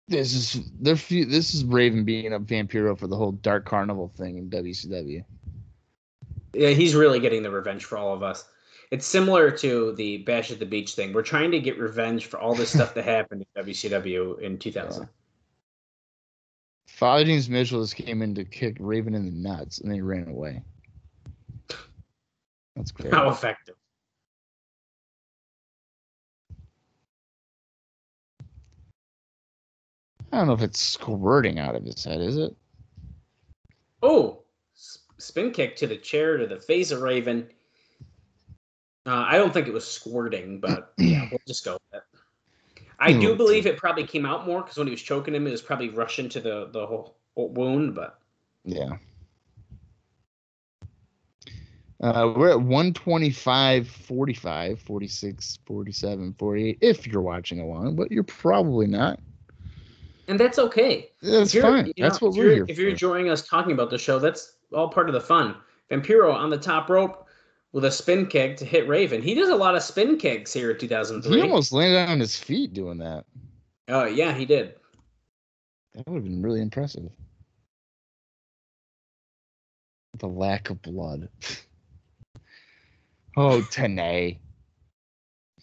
This is this is Raven being up Vampiro for the whole Dark Carnival thing in WCW. Yeah, he's really getting the revenge for all of us. It's similar to the Bash at the Beach thing. We're trying to get revenge for all this stuff that happened in WCW in 2000. Father James Mitchell just came in to kick Raven in the nuts and then he ran away. That's great. How effective. I don't know if it's squirting out of his head, is it? Oh, spin kick to the chair to the face of Raven. Uh, I don't think it was squirting, but yeah, we'll just go with it. I do believe it probably came out more because when he was choking him, it was probably rushing to the the whole wound. But Yeah. Uh, we're at 125, 45, 46, 47, 48, if you're watching along, but you're probably not. and that's okay. That's fine. That's know, what if we're here If you're enjoying us talking about the show, that's all part of the fun. Vampiro on the top rope with a spin kick to hit Raven. He does a lot of spin kicks here in 2003. He almost landed on his feet doing that. Oh yeah, he did. That would have been really impressive. The lack of blood. oh, Tenay.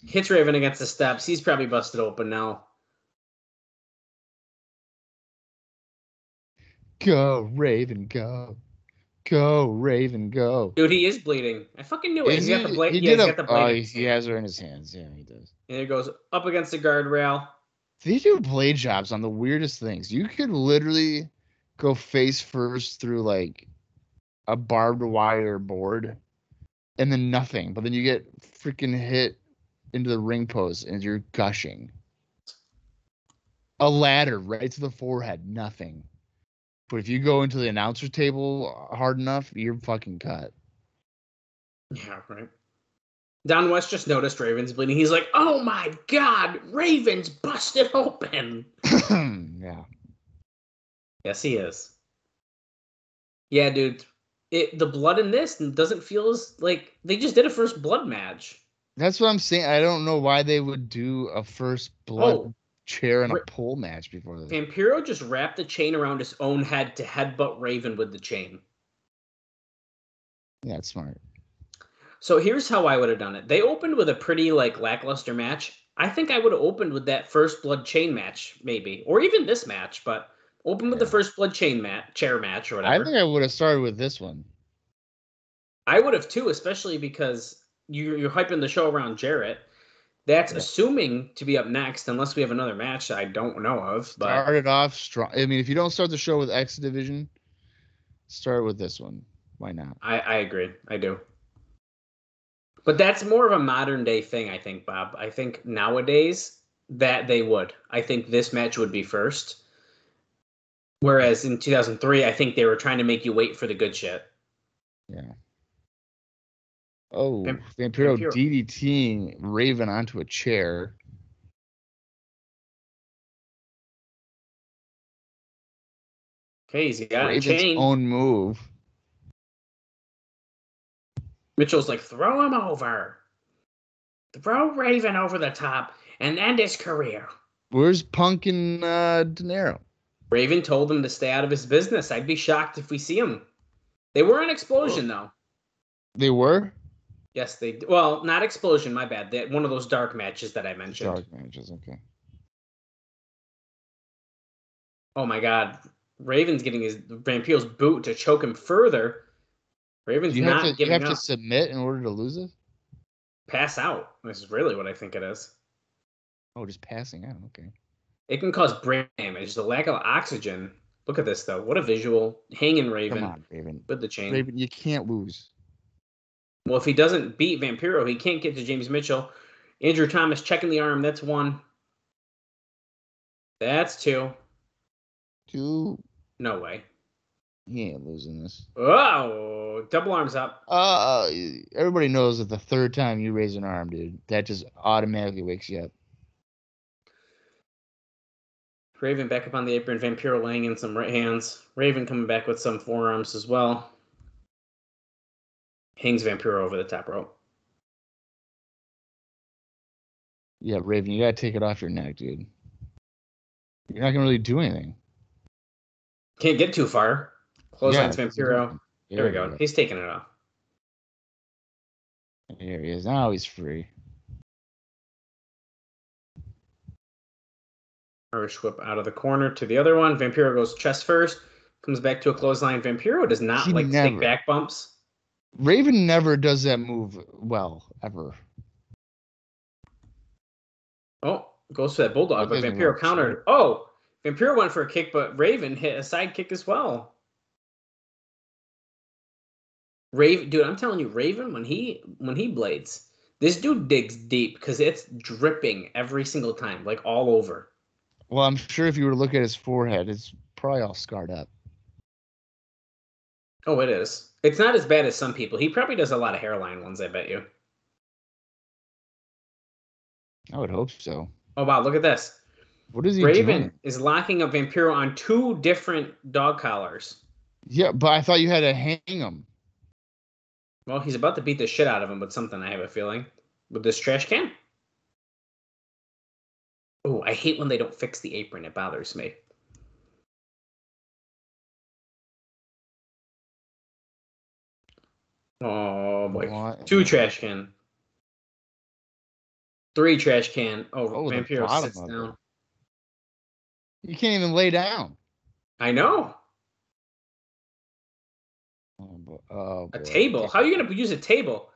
Hits Raven against the steps. He's probably busted open now. Go, Raven, go. Go, Raven, go. Dude, he is bleeding. I fucking knew it. Is He's got the he- blade. he Yeah, did he's a- got the blade. Oh, he, he has her in his hands. Yeah, he does. And it goes up against the guardrail. They do blade jobs on the weirdest things. You could literally go face first through like a barbed wire board and then nothing, but then you get freaking hit into the ring post and you're gushing. A ladder right to the forehead, nothing. But if you go into the announcer table uh, hard enough, you're fucking cut. Yeah, right. Don West just noticed Raven's bleeding. He's like, "Oh my god, Raven's busted open." yeah. Yes, he is. Yeah, dude. It the blood in this doesn't feel as like they just did a first blood match. That's what I'm saying. I don't know why they would do a first blood Oh. Chair and a pool match before this. Vampiro just wrapped the chain around his own head to headbutt Raven with the chain. Yeah, it's smart. So here's how I would have done it. They opened with a pretty like lackluster match. I think I would have opened with that first blood chain match, maybe, or even this match, but open with the first blood chain match, chair match, or whatever. I think I would have started with this one. I would have too, especially because you, you're hyping the show around Jarrett. That's Yeah. assuming to be up next, unless we have another match I don't know of. But Started off strong. I mean, if you don't start the show with X Division, start with this one. Why not? I, I agree. I do. But that's more of a modern day thing, I think, Bob. I think nowadays that they would. I think this match would be first. Whereas in 2003, I think they were trying to make you wait for the good shit. Yeah. Oh, Vamp- Vampiro Vampiro. DDTing Raven onto a chair. Okay, he's got a Raven's chain. own move. Mitchell's like, throw him over. Throw Raven over the top and end his career. Where's Punk and uh, Dinero? Raven told him to stay out of his business. I'd be shocked if we see him. They were an explosion, though. They were Yes, they. Well, not explosion. My bad. They, one of those dark matches that I mentioned. dark matches. Okay. Oh my God, Raven's getting his Vampiro's boot to choke him further. Raven's You not have to you have up. to submit in order to lose it. Pass out. This is really what I think it is. Oh, just passing out. Okay. It can cause brain damage. The lack of oxygen. Look at this though. What a visual. Hanging Raven Come on, Raven. with the chain. Raven, you can't lose. Well, if he doesn't beat Vampiro, he can't get to James Mitchell. Andrew Thomas checking the arm. That's one. That's two. Two. No way. He ain't losing this. Oh, double arms up. Uh, everybody knows that the third time you raise an arm, dude, that just automatically wakes you up. Raven back up on the apron. Vampiro laying in some right hands. Raven coming back with some forearms as well. Hangs Vampiro over the top rope. Yeah, Raven, you gotta take it off your neck, dude. You're not gonna really do anything. Can't get too far. Close Yeah, Vampiro. There we go. He's taking it off. There he is. Now he's free. Irish whip out of the corner to the other one. Vampiro goes chest first. Comes back to a clothesline. Vampiro does not He like to take back bumps. Raven never does that move well, ever. Oh, goes for that bulldog, That but Vampiro work, countered. Oh, Vampiro went for a kick, but Raven hit a side kick as well. Raven, dude, I'm telling you, Raven when he when he blades, this dude digs deep because it's dripping every single time, like all over. Well, I'm sure if you were to look at his forehead, it's probably all scarred up. Oh, it is. It's not as bad as some people. He probably does a lot of hairline ones, I bet you. I would hope so. Oh wow, look at this. What is he Raven doing? is locking up Vampiro on two different dog collars. Yeah, but I thought you had to hang him. Well, he's about to beat the shit out of him with something, I have a feeling. With this trash can? Oh, I hate when they don't fix the apron. It bothers me. Oh boy. What? Two trash can. Three trash can. Oh, Oh, Vampiro sits of it. down. You can't even lay down. I know. Oh, oh, A table. How are you gonna use a table?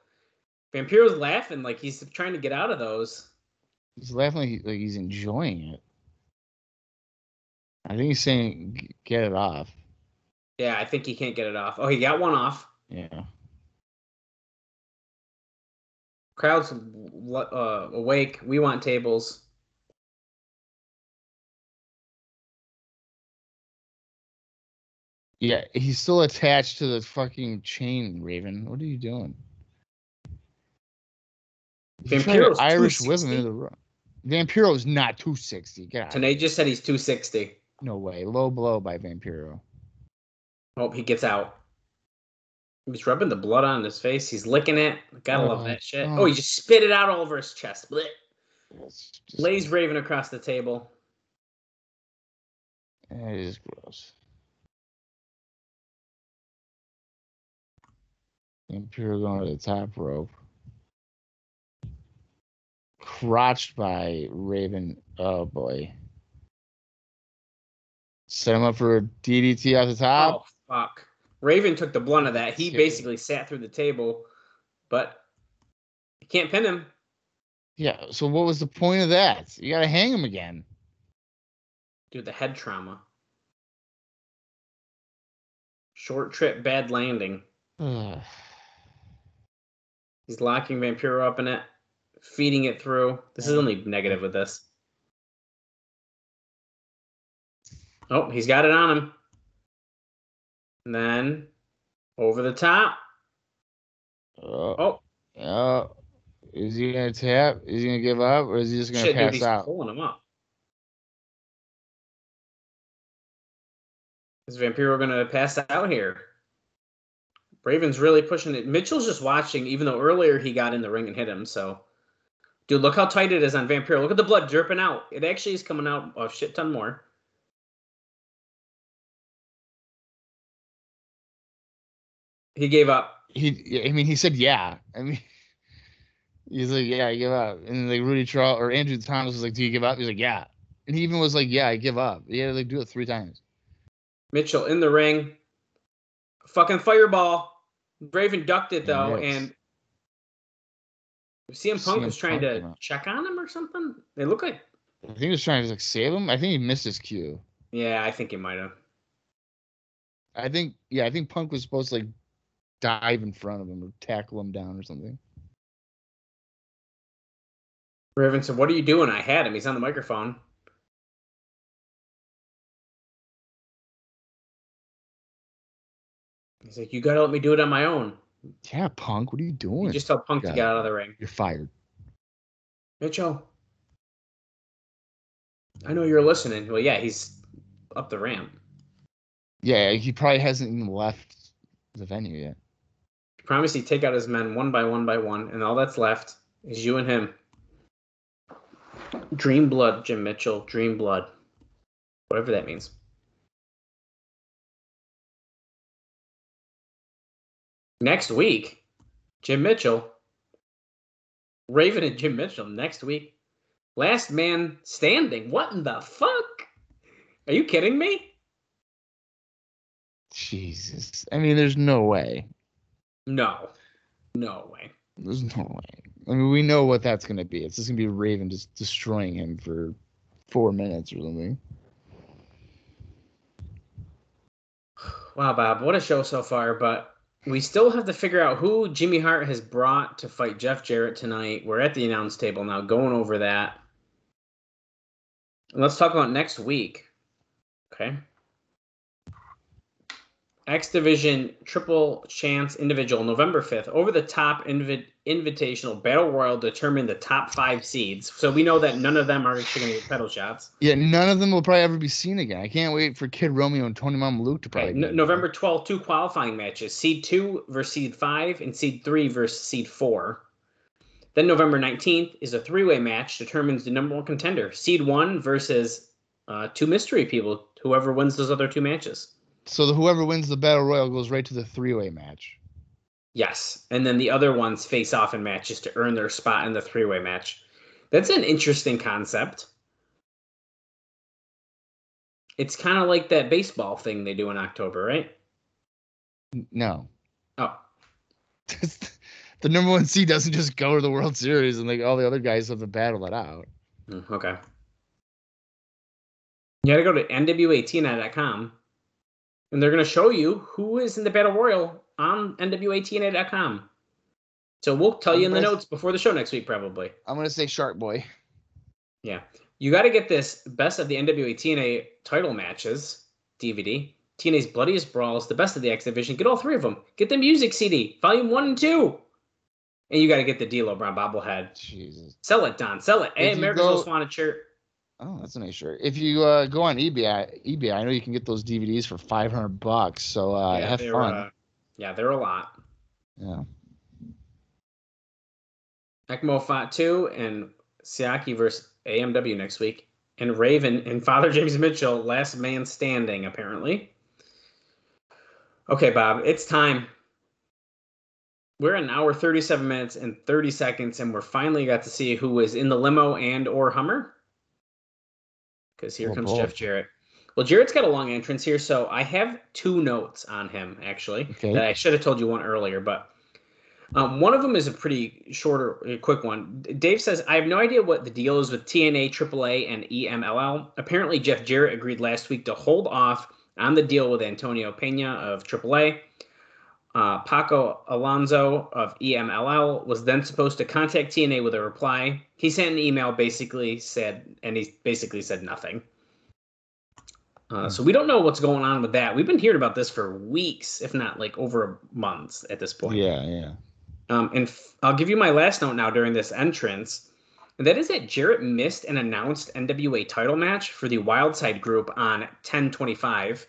Vampiro's laughing like he's trying to get out of those. He's laughing like, he, like he's enjoying it. I think he's saying, "Get it off." Yeah, I think he can't get it off. Oh, he got one off. Yeah. Crowd's uh, awake. We want tables. Yeah, he's still attached to the fucking chain, Raven. What are you doing? You're trying to Vampiro's Irish 260? into the ro- Vampiro's not 260. Get out. Tenay just said he's 260. No way. Low blow by Vampiro. Hope he gets out. He's rubbing the blood on his face. He's licking it. Gotta love Oh, that shit. oh. Oh, he mm-hmm. just spit it out all over his chest. Blech. Just- Lays Raven across the table. It is gross. Vampiro going to the top rope. Crotched by Raven. Oh boy. Set him up for a DDT off the top. Oh, fuck. Raven took the blunt of that. He basically sat through the table, but you can't pin him. Yeah. So what was the point of that? You gotta hang him again. Dude, the head trauma. Short trip, bad landing. Ugh. He's locking Vampiro up in it, feeding it through. This is only negative with this. Oh, he's got it on him. And then over the top. oh. Oh, Oh. Is he gonna tap? Is he gonna give up, or is he just gonna shit, dude, pass he's out? pulling him up. Is Vampiro gonna pass out here? Raven's really pushing it. Mitchell's just watching, even though earlier he got in the ring and hit him. So, dude, look how tight it is on Vampiro. Look at the blood dripping out. It actually is coming out a shit ton more. He gave up. He, I mean, he said yeah. I mean, he's like, yeah, I give up. And like Rudy Charles or Andrew Thomas was like, do you give up? He's like, yeah. And he even was like, yeah, I give up. He had to like do it three times. Mitchell in the ring. Fucking fireball. Raven ducked it though, Yes. and CM Punk CM was trying Punk to check on him or something. They look like, I think he was trying to like save him. I think he missed his cue. yeah, I think he might have. I think, yeah, I think Punk was supposed to like dive in front of him or tackle him down or something. Raven said, "What are you doing?" I had him. He's on the microphone. He's like, "You gotta let me do it on my own." Yeah, Punk, what are you doing? You just tell Punk to get out of the ring. You're fired. Mitchell, I know you're listening. Well, yeah, he's up the ramp. Yeah, he probably hasn't even left the venue yet. He promised he'd take out his men one by one by one, and all that's left is you and him. Dream blood, Jim Mitchell. Dream blood. Whatever that means. Next week, Jim Mitchell. Raven and Jim Mitchell next week. Last man standing. What in the fuck? Are you kidding me? Jesus. I mean, there's no way. No. No way. There's no way. I mean, we know what that's going to be. It's just going to be Raven just destroying him for four minutes or something. Wow, Bob, what a show so far, but we still have to figure out who Jimmy Hart has brought to fight Jeff Jarrett tonight. We're at the announce table now, going over that. Let's talk about next week. Okay. X Division Triple Chance Individual, November 5th. Over the top invi- invitational battle royal determine the top five seeds. So we know that none of them are actually going to get pedal shots. Yeah, none of them will probably ever be seen again. I can't wait for Kid Romeo and Tony Mamaluke to probably. Right. No- November 12th, two qualifying matches. Seed 2 versus Seed 5, and Seed 3 versus Seed 4. Then November 19th is a three way match, determines the number one contender. Seed 1 versus uh, two mystery people, whoever wins those other two matches. So the, whoever wins the battle royal goes right to the three way match. Yes. And then the other ones face off in matches to earn their spot in the three way match. That's an interesting concept. It's kind of like that baseball thing they do in October, right? No. Oh, the number one seed doesn't just go to the World Series and like all the other guys have to battle it out. Mm, Okay. You gotta go to nwatna.com and they're gonna show you who is in the battle royal on nwatna.com. So we'll tell you in the notes before the show next week, probably. I'm gonna say Shark Boy. Yeah. You got to get this best of the NWA TNA title matches DVD. TNA's Bloodiest Brawls, the best of the X Division. Get all three of them. Get the music CD, volume one and two. And you got to get the D'Lo Brown bobblehead. Jesus. Sell it, Don. Sell it. Hey, If America's go- Most Wanted shirt. Oh, that's a nice shirt. If you uh, go on eBay, eBay, I know you can get those DVDs for 500 bucks. So uh, have fun. uh, yeah, they're a lot. yeah. Ekmo fought two and Siaki versus AMW next week. And Raven and Father James Mitchell, last man standing, apparently. Okay, Bob, it's time. We're an hour 37 minutes and 30 seconds, and we're finally got to see who is in the limo and or Hummer. Because here Oh, comes boy. Jeff Jarrett. Well, Jarrett's got a long entrance here, so I have two notes on him actually Okay. that I should have told you one earlier, but um, one of them is a pretty shorter, a quick one. Dave says, I have no idea what the deal is with TNA, AAA, and EMLL. Apparently, Jeff Jarrett agreed last week to hold off on the deal with Antonio Pena of AAA. Uh, Paco Alonso of EMLL was then supposed to contact TNA with a reply. He sent an email, basically said, and he basically said nothing. Uh, so we don't know what's going on with that. We've been hearing about this for weeks, if not like over months at this point. Yeah, yeah. Um, and f- I'll give you my last note now during this entrance. And that is that Jarrett missed an announced NWA title match for the Wildside group on 1025.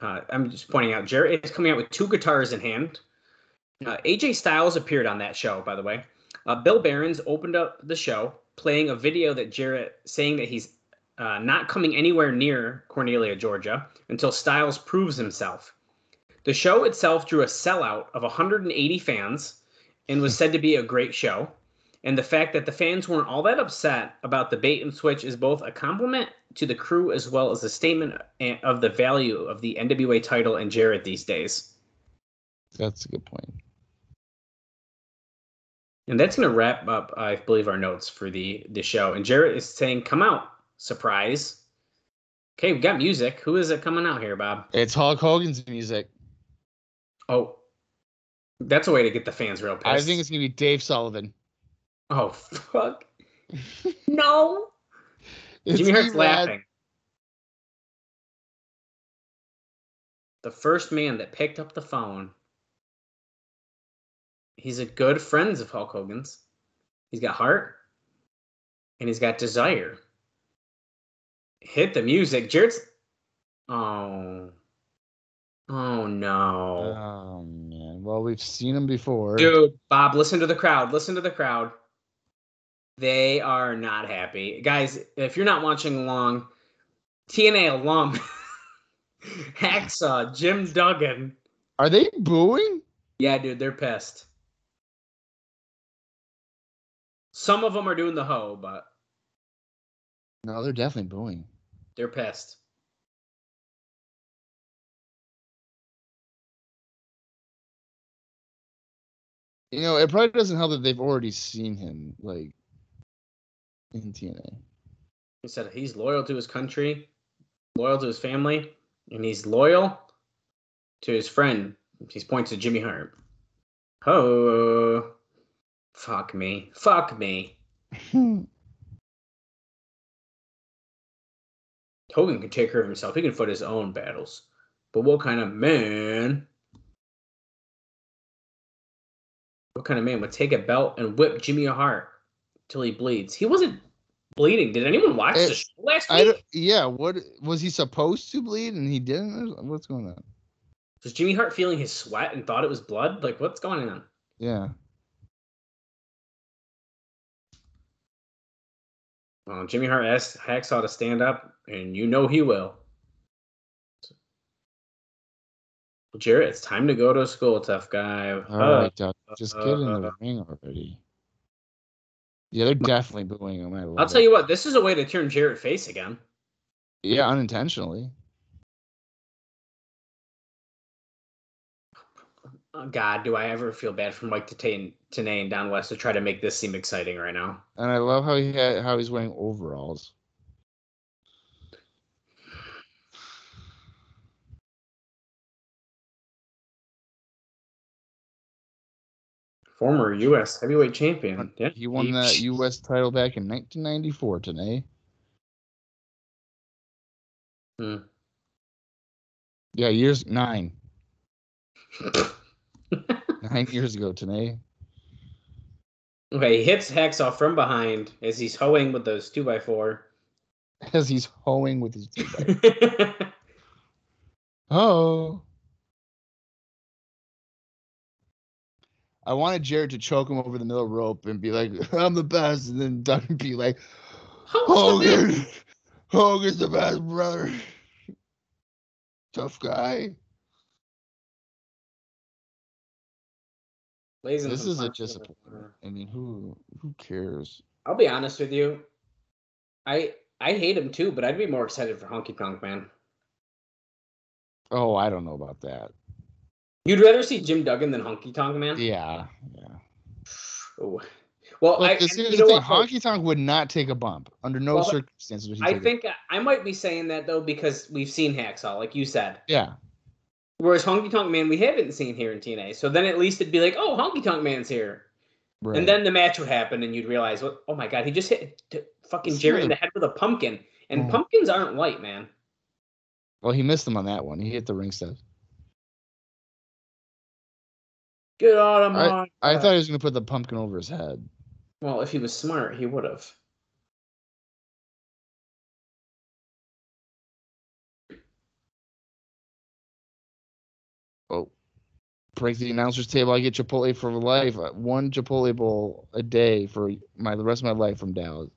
Uh, I'm just pointing out, Jarrett is coming out with two guitars in hand. Uh, AJ Styles appeared on that show, by the way. Uh, Bill Behrens opened up the show playing a video that Jarrett saying that he's uh, not coming anywhere near Cornelia, Georgia until Styles proves himself. The show itself drew a sellout of 180 fans and was said to be a great show. And the fact that the fans weren't all that upset about the bait and switch is both a compliment to the crew as well as a statement of the value of the NWA title and Jarrett these days. That's a good point. And that's going to wrap up, I believe, our notes for the the show. And Jarrett is saying, "Come out, surprise." Okay, we got music. Who is it coming out here, Bob? It's Hulk Hogan's music. Oh, that's a way to get the fans real pissed. I think it's gonna be Dave Sullivan. Oh fuck! no. It's Jimmy Hart's Erod. laughing. The first man that picked up the phone. He's a good friend of Hulk Hogan's. He's got heart and he's got desire. Hit the music. Jarrett's. Oh. Oh no. Oh man. Well, we've seen him before. Dude, Bob, listen to the crowd. Listen to the crowd. They are not happy. Guys, if you're not watching along, TNA alum, Hacksaw, Jim Duggan. Are they booing? Yeah, dude, they're pissed. Some of them are doing the hoe, but No, they're definitely booing. they're pissed. You know, it probably doesn't help that they've already seen him like in TNA. He said he's loyal to his country, loyal to his family, and he's loyal to his friend. He's points to Jimmy Hart. Oh, fuck me. Fuck me. Hogan can take care of himself. He can fight his own battles. But what kind of man? What kind of man would take a belt and whip Jimmy Hart till he bleeds? He wasn't bleeding. Did anyone watch Eh, the show last I week? yeah, what was he supposed to bleed and he didn't? What's going on? Was Jimmy Hart feeling his sweat and thought it was blood? Like, what's going on? Yeah. Well, Jimmy Hart asked Hacksaw to stand up, and you know he will. Jarrett, it's time to go to school, tough guy. All Uh, right, Doc, just get in the uh, ring already. Yeah, they're definitely booing him. I'll it. tell you what, this is a way to turn Jarrett face again. Yeah, unintentionally. Oh, God, do I ever feel bad for Mike Tenay and Don West to try to make this seem exciting right now? And I love how he had how he's wearing overalls. Former U.S. heavyweight champion. Yeah, He won that U.S. title back in 1994 today. Hmm. Yeah, years nine. Nine years ago today. Okay, he hits Hacksaw from behind as he's hoeing with those two by four. As he's hoeing with his two by- Oh. I wanted Jarrett to choke him over the middle rope and be like, I'm the best. And then Doug would be like, Hogan. Hogan's the best, brother. Tough guy. Blazing This some is a punches. disappointment. I mean, who who cares? I'll be honest with you. I I hate him too, but I'd be more excited for Honky Tonk Man. Oh, I don't know about that. You'd rather see Jim Duggan than Honky Tonk Man? Yeah, yeah. Ooh. Well, Look, I, and you know thing. what. Honky Tonk would not take a bump under no Well, circumstances. I think I might be saying that though because we've seen Hacksaw, like you said. yeah, Whereas Honky Tonk Man, we haven't seen here in TNA. So then at least it'd be like, oh, Honky Tonk Man's here. right. And then the match would happen, and you'd realize? Oh my God, he just hit t- fucking This Jarrett in the head with a pumpkin. And Oh. pumpkins aren't light, man. well, he missed him on that one. He hit the ring step. Get out of my. I thought he was gonna put the pumpkin over his head. Well, if he was smart, he would have. Oh, break the announcer's table. I get Chipotle for life. Uh, One Chipotle bowl a day for my the rest of my life from Dallas.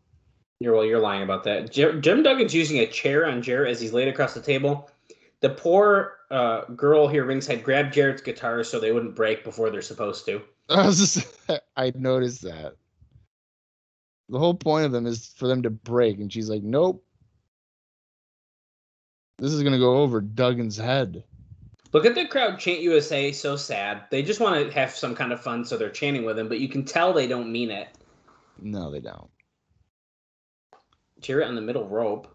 You're well, you're lying about that. Jer- Jim Duggan's using a chair on Jarrett as he's laid across the table. The poor uh, girl here ringside grabbed Jarrett's guitar so they wouldn't break before they're supposed to. I was just, I noticed that. The whole point of them is for them to break, and she's like, "Nope, this is gonna go over Duggan's head." Look at the crowd chant USA so sad. They just want to have some kind of fun, so they're chanting with him, but you can tell they don't mean it. No, they don't. Jarrett on the middle rope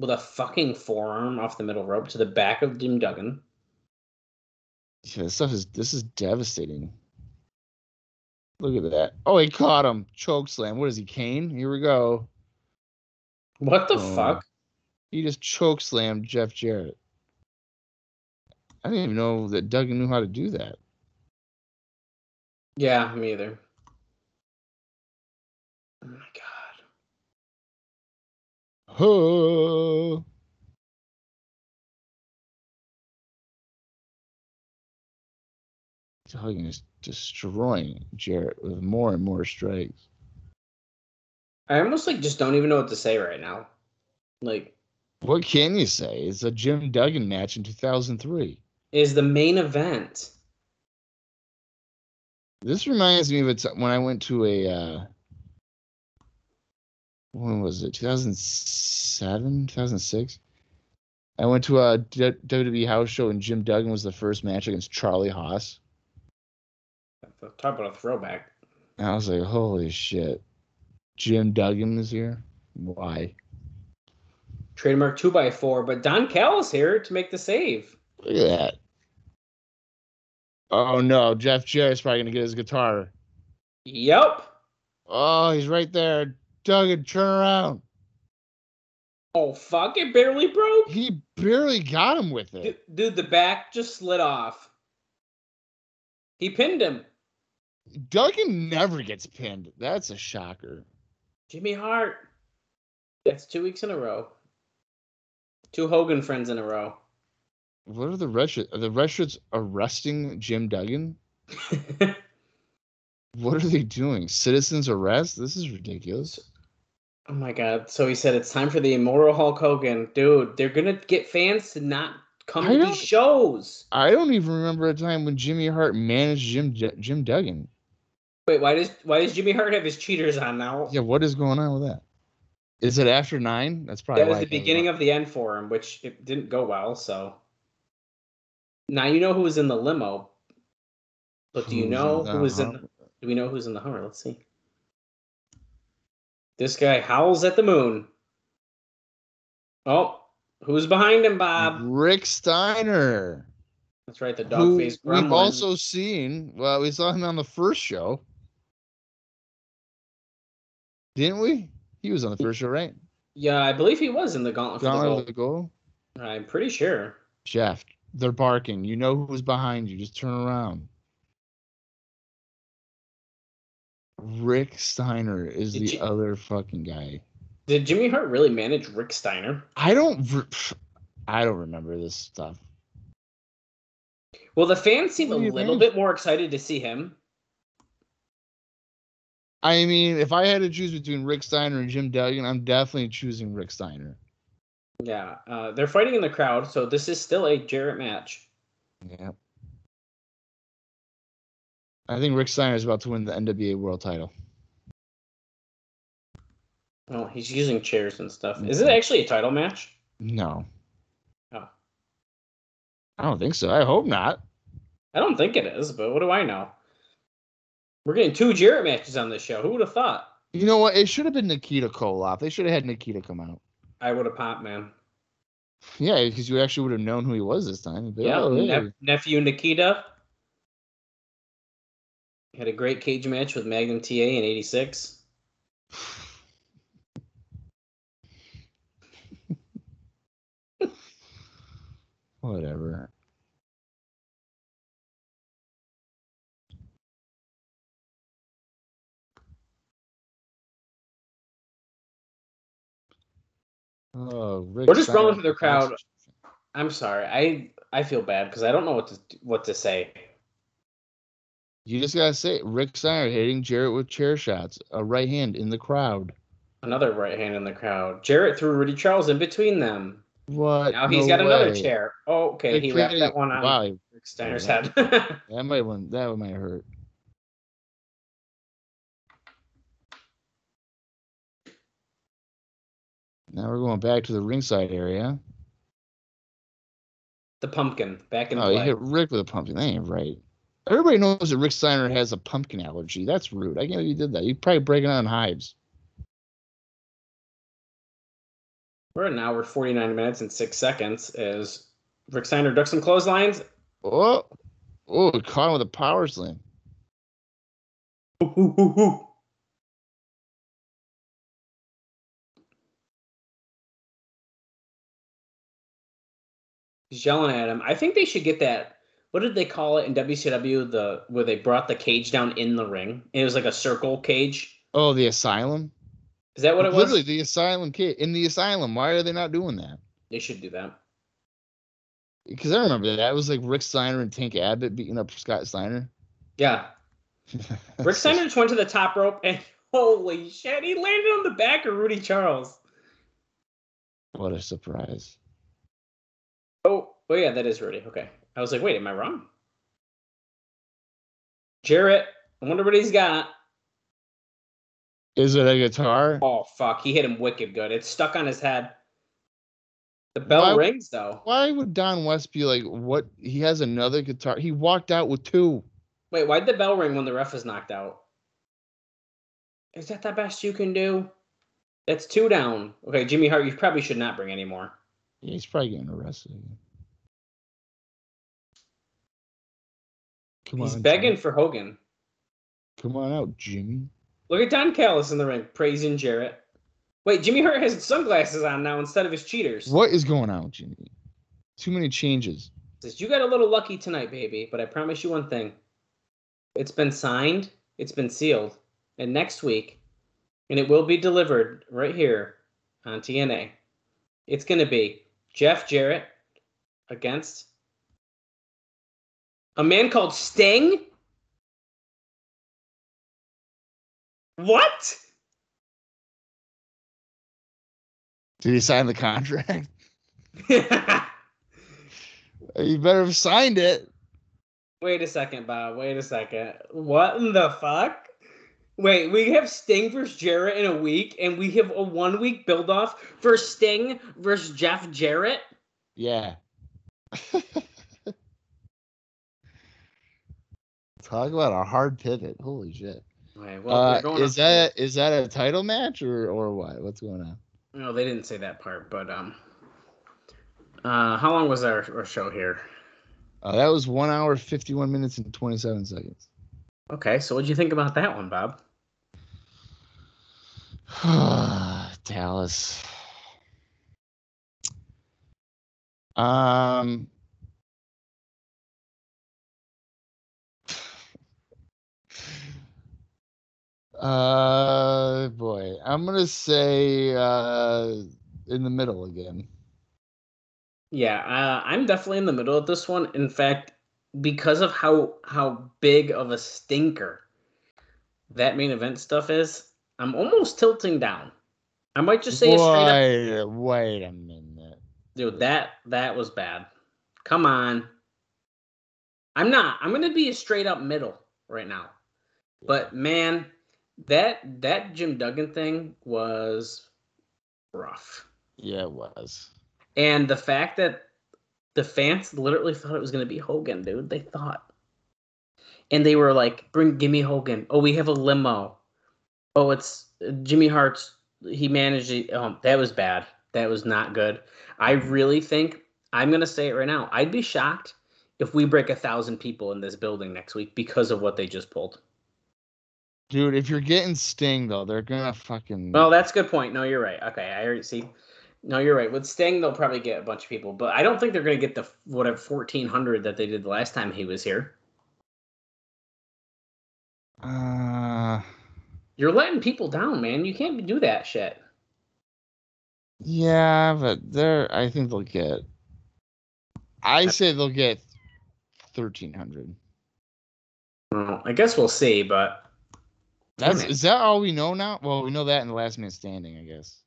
with a fucking forearm off the middle rope to the back of Jim Duggan. Yeah, this stuff is this is devastating. Look at that. Oh, he caught him. Choke slam. What is he, Kane? Here we go. What the Oh. fuck? He just choke slammed Jeff Jarrett. I didn't even know that Duggan knew how to do that. Yeah, me either. My. Huh. Duggan is destroying Jarrett with more and more strikes. I almost like just don't even know what to say right now. Like, What can you say? It's a Jim Duggan match in 2003. is the main event. This reminds me of it when I went to a uh when was it? 2007, 2006. I went to a WWE house show and Jim Duggan was the first match against Charlie Haas. Talk about a throwback. And I was like, "Holy shit. Jim Duggan is here? Why?" Trademark 2x4, but Don Callis here to make the save. Look at that. Oh no, Jeff Jarrett's probably going to get his guitar. Yep. Oh, he's right there. Duggan, turn around. Oh, fuck, it barely broke. He barely got him with it. Dude, dude, the back just slid off. He pinned him. Duggan never gets pinned. That's a shocker. Jimmy Hart. That's two weeks in a row. Two Hogan friends in a row. What are the Shirts? Are the Shirts arresting Jim Duggan? What are they doing? Citizens arrest? This is ridiculous. Oh my god. So he said it's time for the immortal Hulk Hogan. Dude, they're gonna get fans to not come I to these shows. I don't even remember a time when Jimmy Hart managed Jim Jim Duggan. Wait, why does why does Jimmy Hart have his cheaters on now? Yeah, what is going on with that? Is it after nine? That's probably that was the beginning up. of the end for him, which it didn't go well. So now you know who was in the limo, but do you know who was in? The, do we know who's in the Hummer? Let's see. This guy howls at the moon. Oh, who's behind him, Bob? Rick Steiner. That's right, the dog gremlin. We've also seen. Well, we saw him on the first show, didn't we? He was on the first show, right? yeah, I believe he was in the Gauntlet Gauntlet the goal. I'm pretty sure. Jeff, they're barking. You know who's behind you. Just turn around. Rick Steiner is Did the you- other fucking guy. Did Jimmy Hart really manage Rick Steiner? I don't. I don't remember this stuff. Well, the fans seem a little bit more excited to see him. I mean, if I had to choose between Rick Steiner and Jim Duggan, I'm definitely choosing Rick Steiner. Yeah, uh, they're fighting in the crowd, so this is still a Jarrett match. Yeah. I think Rick Steiner is about to win the NWA World Title. Oh, he's using chairs and stuff. Is it Mhm. actually a title match? No, Oh, I don't think so. I hope not. I don't think it is, but what do I know? We're getting two Jarrett matches on this show. Who would have thought? You know what? It should have been Nikita Koloff. They should have had Nikita come out. I would have popped, man. Yeah, because you actually would have known who he was this time. Yeah, "Oh, hey." nep- nephew Nikita had a great cage match with Magnum TA in '86. Whatever. Oh, Rick We're just Steiner rolling through the crowd. I'm sorry. I I feel bad because I don't know what to what to say. You just gotta say it. Rick Steiner hitting Jarrett with chair shots, a right hand in the crowd. Another right hand in the crowd. Jarrett threw Rudy Charles in between them. What? Now he's No got another chair. Oh, okay. They he wrapped that one on Wow, Rick Steiner's Yeah. head. that might one that might hurt. Now we're going back to the ringside area. the pumpkin back in Oh, you play. hit Rick with a pumpkin. That ain't right. Everybody knows that Rick Steiner has a pumpkin allergy. That's rude. I can't believe you did that. You probably breaking out on hives. We're an hour, 49 minutes, and six seconds. As Rick Steiner ducks some clotheslines. Oh, oh, caught him with a power slam. Ooh, ooh, ooh, ooh. He's yelling at him. I think they should get that. What did they call it in WCW? The where they brought the cage down in the ring. It was like a circle cage. Oh, the asylum. Is that what it was? Literally, the asylum kid in the asylum. Why are they not doing that? They should do that. Because I remember that it was like Rick Steiner and Tank Abbott beating up Scott Steiner. Yeah. Rick Steiner just went to the top rope and holy shit, he landed on the back of Rudy Charles. What a surprise! Oh, oh yeah, that is Rudy. Okay. I was like, wait, am I wrong? Jarrett, I wonder what he's got. Is it a guitar? Oh fuck, he hit him wicked good. It's stuck on his head. The bell Why- rings though. Why would Don West be like, what? He has another guitar. He walked out with two. Wait, why'd the bell ring when the ref is knocked out? Is that the best you can do? That's two down. Okay, Jimmy Hart, you probably should not bring any more. Yeah, he's probably getting arrested. Come He's on, begging Jimmy. for Hogan. Come on out, Jimmy. Look at Don Callis in the ring praising Jarrett. Wait, Jimmy Hart has sunglasses on now instead of his cheaters. What is going on, Jimmy? Too many changes. Says you got a little lucky tonight, baby, but I promise you one thing. It's been signed, it's been sealed, and next week, and it will be delivered right here on TNA. It's gonna be Jeff Jarrett against a man called Sting. What? Did he sign the contract? You better have signed it. Wait a second, Bob. Wait a second. What in the fuck? Wait, we have Sting versus Jarrett in a week, and we have a one week build off for Sting versus Jeff Jarrett? Yeah. Talk about a hard pivot. Holy shit. Well, Uh, going is off- that is that a title match or or what? What's going on? No, they didn't say that part, but um. Uh, how long was our, our show here? Uh, that was one hour, fifty one minutes and twenty seven seconds. Okay, so what'd you think about that one, Bob? Dallas. Um. Uh, boy, I'm gonna say uh in the middle again. Yeah, uh, I'm definitely in the middle of this one. In fact, because of how how big of a stinker that main event stuff is, I'm almost tilting down. I might just say a straight up, wait, wait a minute. dude. That that was bad. Come on. I'm not. I'm gonna be a straight up middle right now. But man, that that Jim Duggan thing was rough. Yeah, it was. And the fact that the fans literally thought it was going to be Hogan, dude. They thought. And they were like, bring, give me Hogan. Oh, we have a limo. Oh, it's Jimmy Hart's. He managed it. Um, that was bad. That was not good. I really think, I'm going to say it right now. I'd be shocked if we break a thousand people in this building next week because of what they just pulled. Dude, if you're getting Sting though, they're gonna fucking. Well, that's a good point. No, you're right. Okay, I already see. No, you're right. With Sting, they'll probably get a bunch of people, but I don't think they're going to get the whatever fourteen hundred that they did the last time he was here. Uh, You're letting people down, man. You can't do that shit. yeah, but they're. I think they'll get. I say they'll get thirteen hundred. Well, I guess we'll see, but That's Damn it. is that all we know now? Well, we know that in the last man standing, I guess.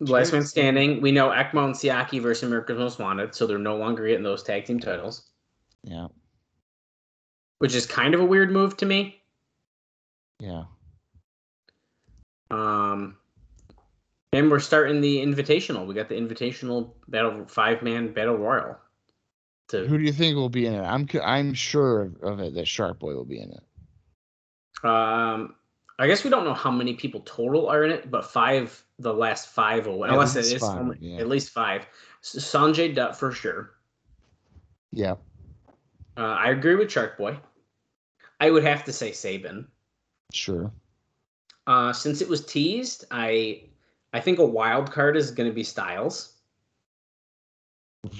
last man standing. We know Ekmo and Siaki versus America's Most Wanted, so they're no longer getting those tag team titles, Yeah, which is kind of a weird move to me. yeah. Um, and we're starting the invitational. We got the invitational battle five man battle royal. To Who do you think will be in it? I'm c- I'm sure of, of it that Shark Boy will be in it. Um, I guess we don't know how many people total are in it, but five, the last five, or At unless it least five, only- yeah. at least five. Sonjay Dutt for sure. Yeah. Uh, I agree with Shark Boy. I would have to say Sabin. Sure. Uh, since it was teased, I I think a wild card is going to be Styles.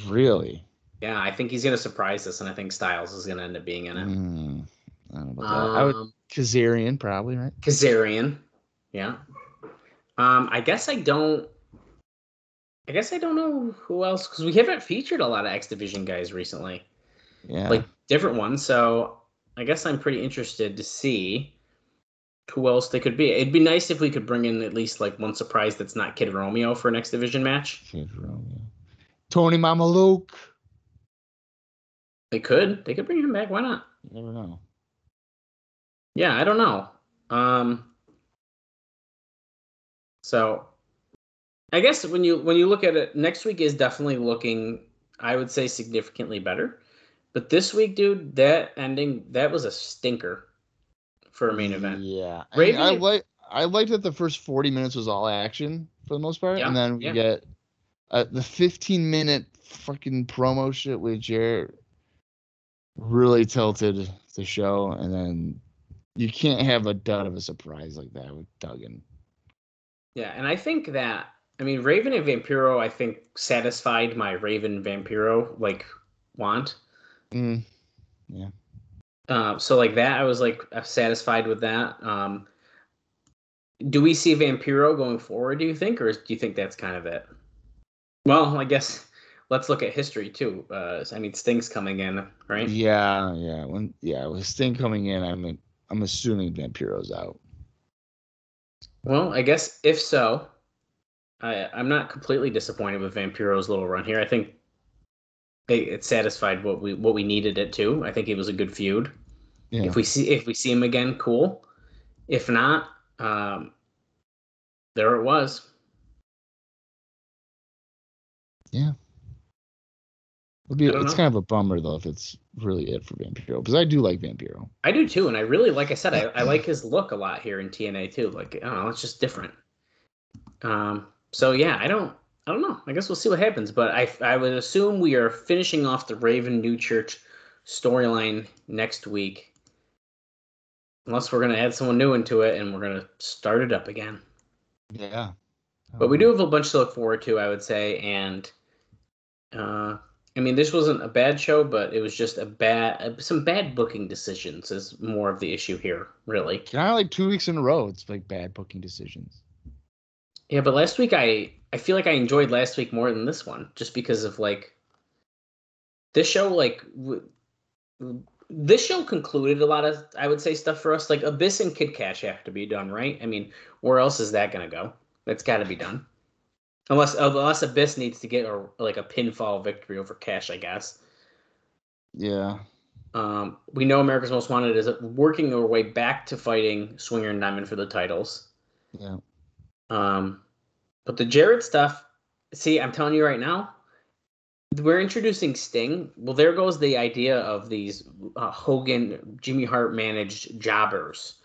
Really? Yeah, I think he's going to surprise us, and I think Styles is going to end up being in it. Mm, I don't know about that. I would Um, Kazarian probably, right? Kazarian. Yeah. Um, I guess I don't. I guess I don't know who else because we haven't featured a lot of X Division guys recently, Yeah. like different ones. So I guess I'm pretty interested to see who else they could be. It'd be nice if we could bring in at least like one surprise that's not Kid Romeo for an X Division match. Kid Romeo. Tony Mamaluke. They could. They could bring him back. Why not? You never know. Yeah, I don't know. Um, so I guess when you when you look at it, next week is definitely looking, I would say, significantly better. But this week, dude, that ending that was a stinker for a main event. Yeah. I, mean, Raven- I like I liked that the first 40 minutes was all action for the most part. Yeah, and then we yeah. get uh, the 15 minute fucking promo shit with Jarrett really tilted the show. And then you can't have a dud of a surprise like that with Duggan. Yeah, and I think that I mean Raven and Vampiro, I think satisfied my Raven Vampiro like want. Mm, yeah. Uh, so like that, I was like uh, satisfied with that. Um, do we see Vampiro going forward? Do you think, or do you think that's kind of it? Well, I guess let's look at history too. Uh, I mean, Sting's coming in, right? yeah, yeah. When yeah, with Sting coming in, I'm I'm assuming Vampiro's out. Well, I guess if so, I I'm not completely disappointed with Vampiro's little run here. I think it, it satisfied what we what we needed it to. I think it was a good feud. Yeah. If we see if we see him again, cool. If not, um, there it was. Yeah. It'll be, it's know. kind of a bummer though if it's really it for Vampiro because I do like Vampiro. I do too, and I really like I said, I, I like his look a lot here in TNA too. Like I don't know, it's just different. Um, so yeah, I don't I don't know. I guess we'll see what happens, but I I would assume we are finishing off the Raven New Church storyline next week. Unless we're gonna add someone new into it and we're gonna start it up again. Yeah. But we do have a bunch to look forward to, I would say, and uh, I mean, this wasn't a bad show, but it was just a bad, uh, some bad booking decisions is more of the issue here, really. Kind of like two weeks in a row. It's like bad booking decisions. Yeah, but last week I, I feel like I enjoyed last week more than this one, just because of like, this show like, w- this show concluded a lot of, I would say, stuff for us. Like Abyss and Kid Cash have to be done, right? I mean, where else is that gonna go? That's got to be done. Unless unless Abyss needs to get a like a pinfall victory over Cash, I guess. Yeah. Um, we know America's Most Wanted is working their way back to fighting Swinger and Diamond for the titles. Yeah. Um, but the Jarrett stuff, see, I'm telling you right now, we're introducing Sting. Well, there goes the idea of these uh, Hogan, Jimmy Hart managed jobbers.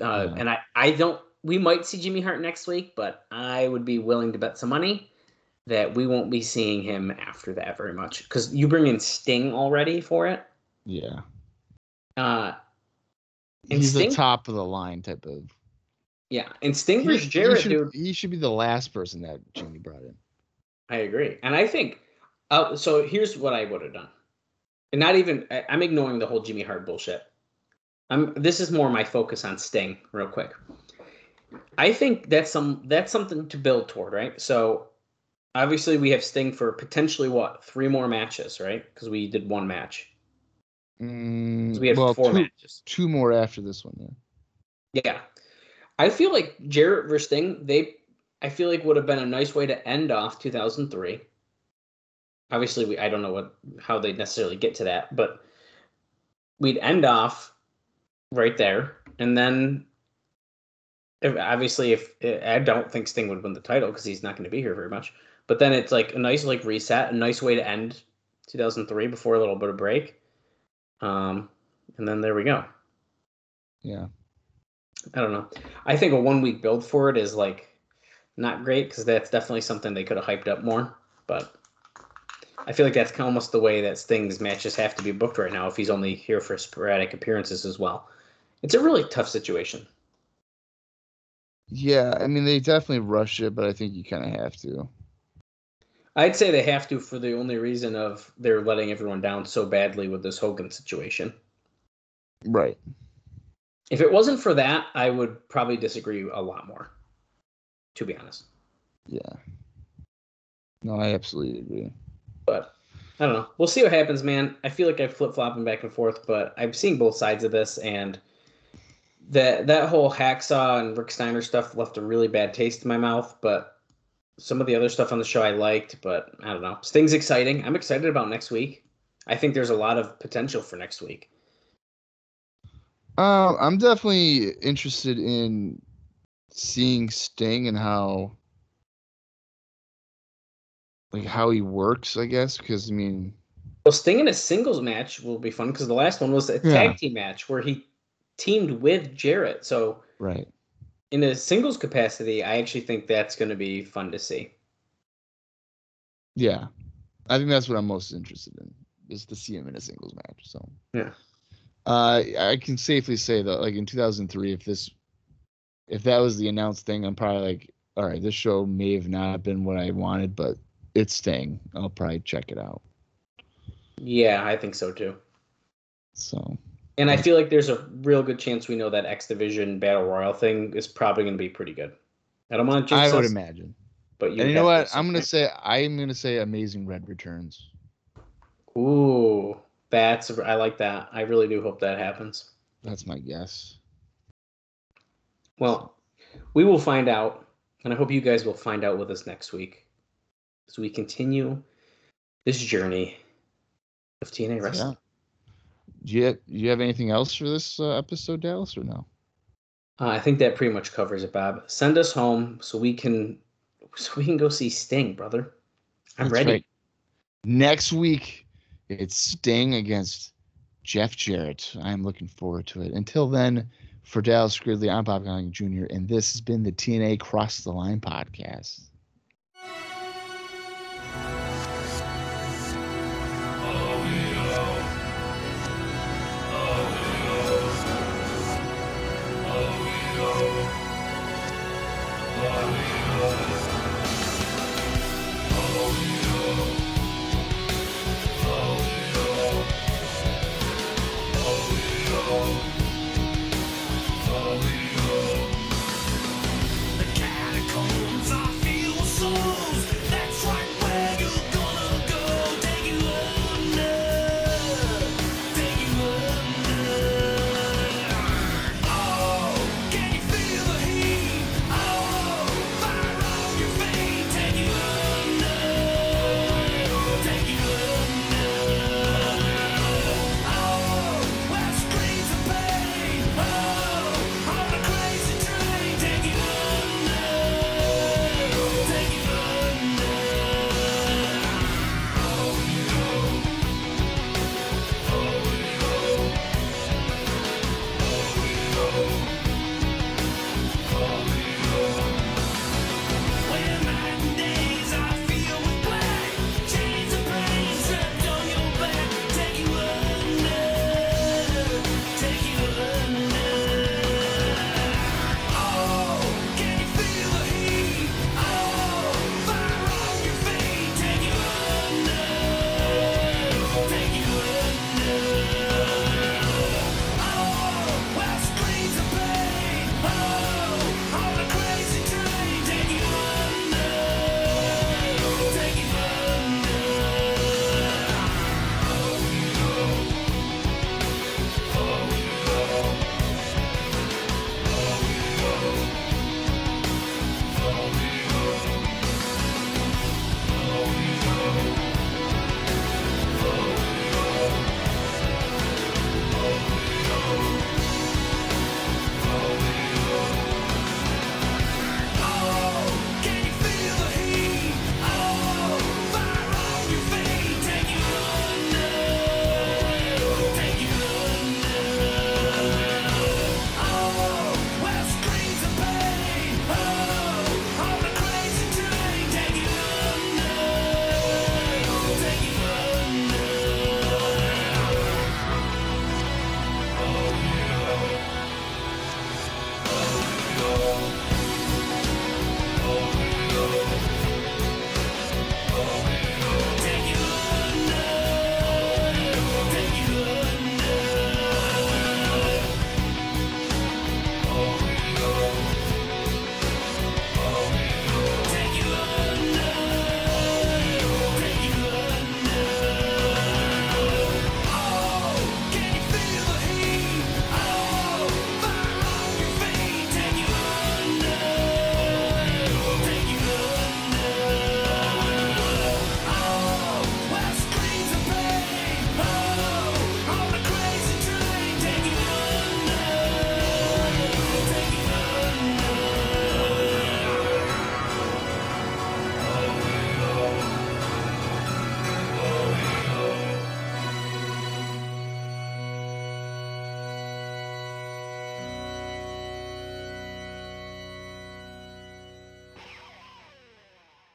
Uh, Yeah. And I, I don't. We might see Jimmy Hart next week, but I would be willing to bet some money that we won't be seeing him after that very much because you bring in Sting already for it. Yeah. Uh, He's Sting- the top of the line type of. yeah, and Sting versus he should, dude. he should be the last person that Jimmy brought in. I agree, and I think. Uh, so here's what I would have done, and not even I, I'm ignoring the whole Jimmy Hart bullshit. I'm. This is more my focus on Sting, real quick. I think that's some that's something to build toward, right? So obviously we have Sting for potentially what three more matches, right? Because we did one match, Mm, we had well, four two, matches. two more after this one. Yeah. Yeah. I feel like Jarrett versus Sting, they I feel like would have been a nice way to end off 2003. Obviously, we I don't know what how they necessarily get to that, but we'd end off right there, and then obviously, if I don't think Sting would win the title because he's not going to be here very much, but then it's like a nice like reset, a nice way to end 2003 before a little bit of break, um, and then there we go. Yeah. I don't know. I think a one week build for it is like not great because that's definitely something they could have hyped up more. But I feel like that's kind of almost the way that Sting's matches have to be booked right now if he's only here for sporadic appearances as well. It's a really tough situation. Yeah, I mean they definitely rush it, but I think you kind of have to. I'd say they have to for the only reason of they're letting everyone down so badly with this Hogan situation. Right. If it wasn't for that, I would probably disagree a lot more. To be honest. Yeah. No, I absolutely agree. But I don't know. We'll see what happens, man. I feel like I'm flip flopping back and forth, but I'm seeing both sides of this, and that that whole hacksaw and Rick Steiner stuff left a really bad taste in my mouth. But some of the other stuff on the show I liked, but I don't know. Sting's exciting. I'm excited about next week. I think there's a lot of potential for next week. Um, I'm definitely interested in seeing Sting and how like how he works, I guess, because I mean Well, Sting in a singles match will be fun because the last one was a Yeah. tag team match where he teamed with Jarrett. So right. in a singles capacity, I actually think that's going to be fun to see. Yeah. I think that's what I'm most interested in is to see him in a singles match. So Yeah. Uh I can safely say that like in 2003 if this if that was the announced thing I'm probably like all right this show may have not been what I wanted but it's staying. I'll probably check it out. Yeah, I think so too. So And I feel like there's a real good chance we know that X Division Battle Royal thing is probably going to be pretty good. I don't want to I would us, imagine. but you and you know what? I'm gonna say. say I'm gonna say Amazing Red returns. Ooh, that's I like that. I really do hope that happens. That's my guess. Well, we will find out, and I hope you guys will find out with us next week as we continue this journey of TNA wrestling. Do you do you have anything else for this uh, episode, Dallas, or no? Uh, I think that pretty much covers it, Bob. Send us home so we can so we can go see Sting, brother. I'm That's ready. right. Next week, it's Sting against Jeff Jarrett. I'm looking forward to it. Until then, for Dallas Gridley, I'm Bob Conning Jr., and this has been the TNA Cross the Line podcast.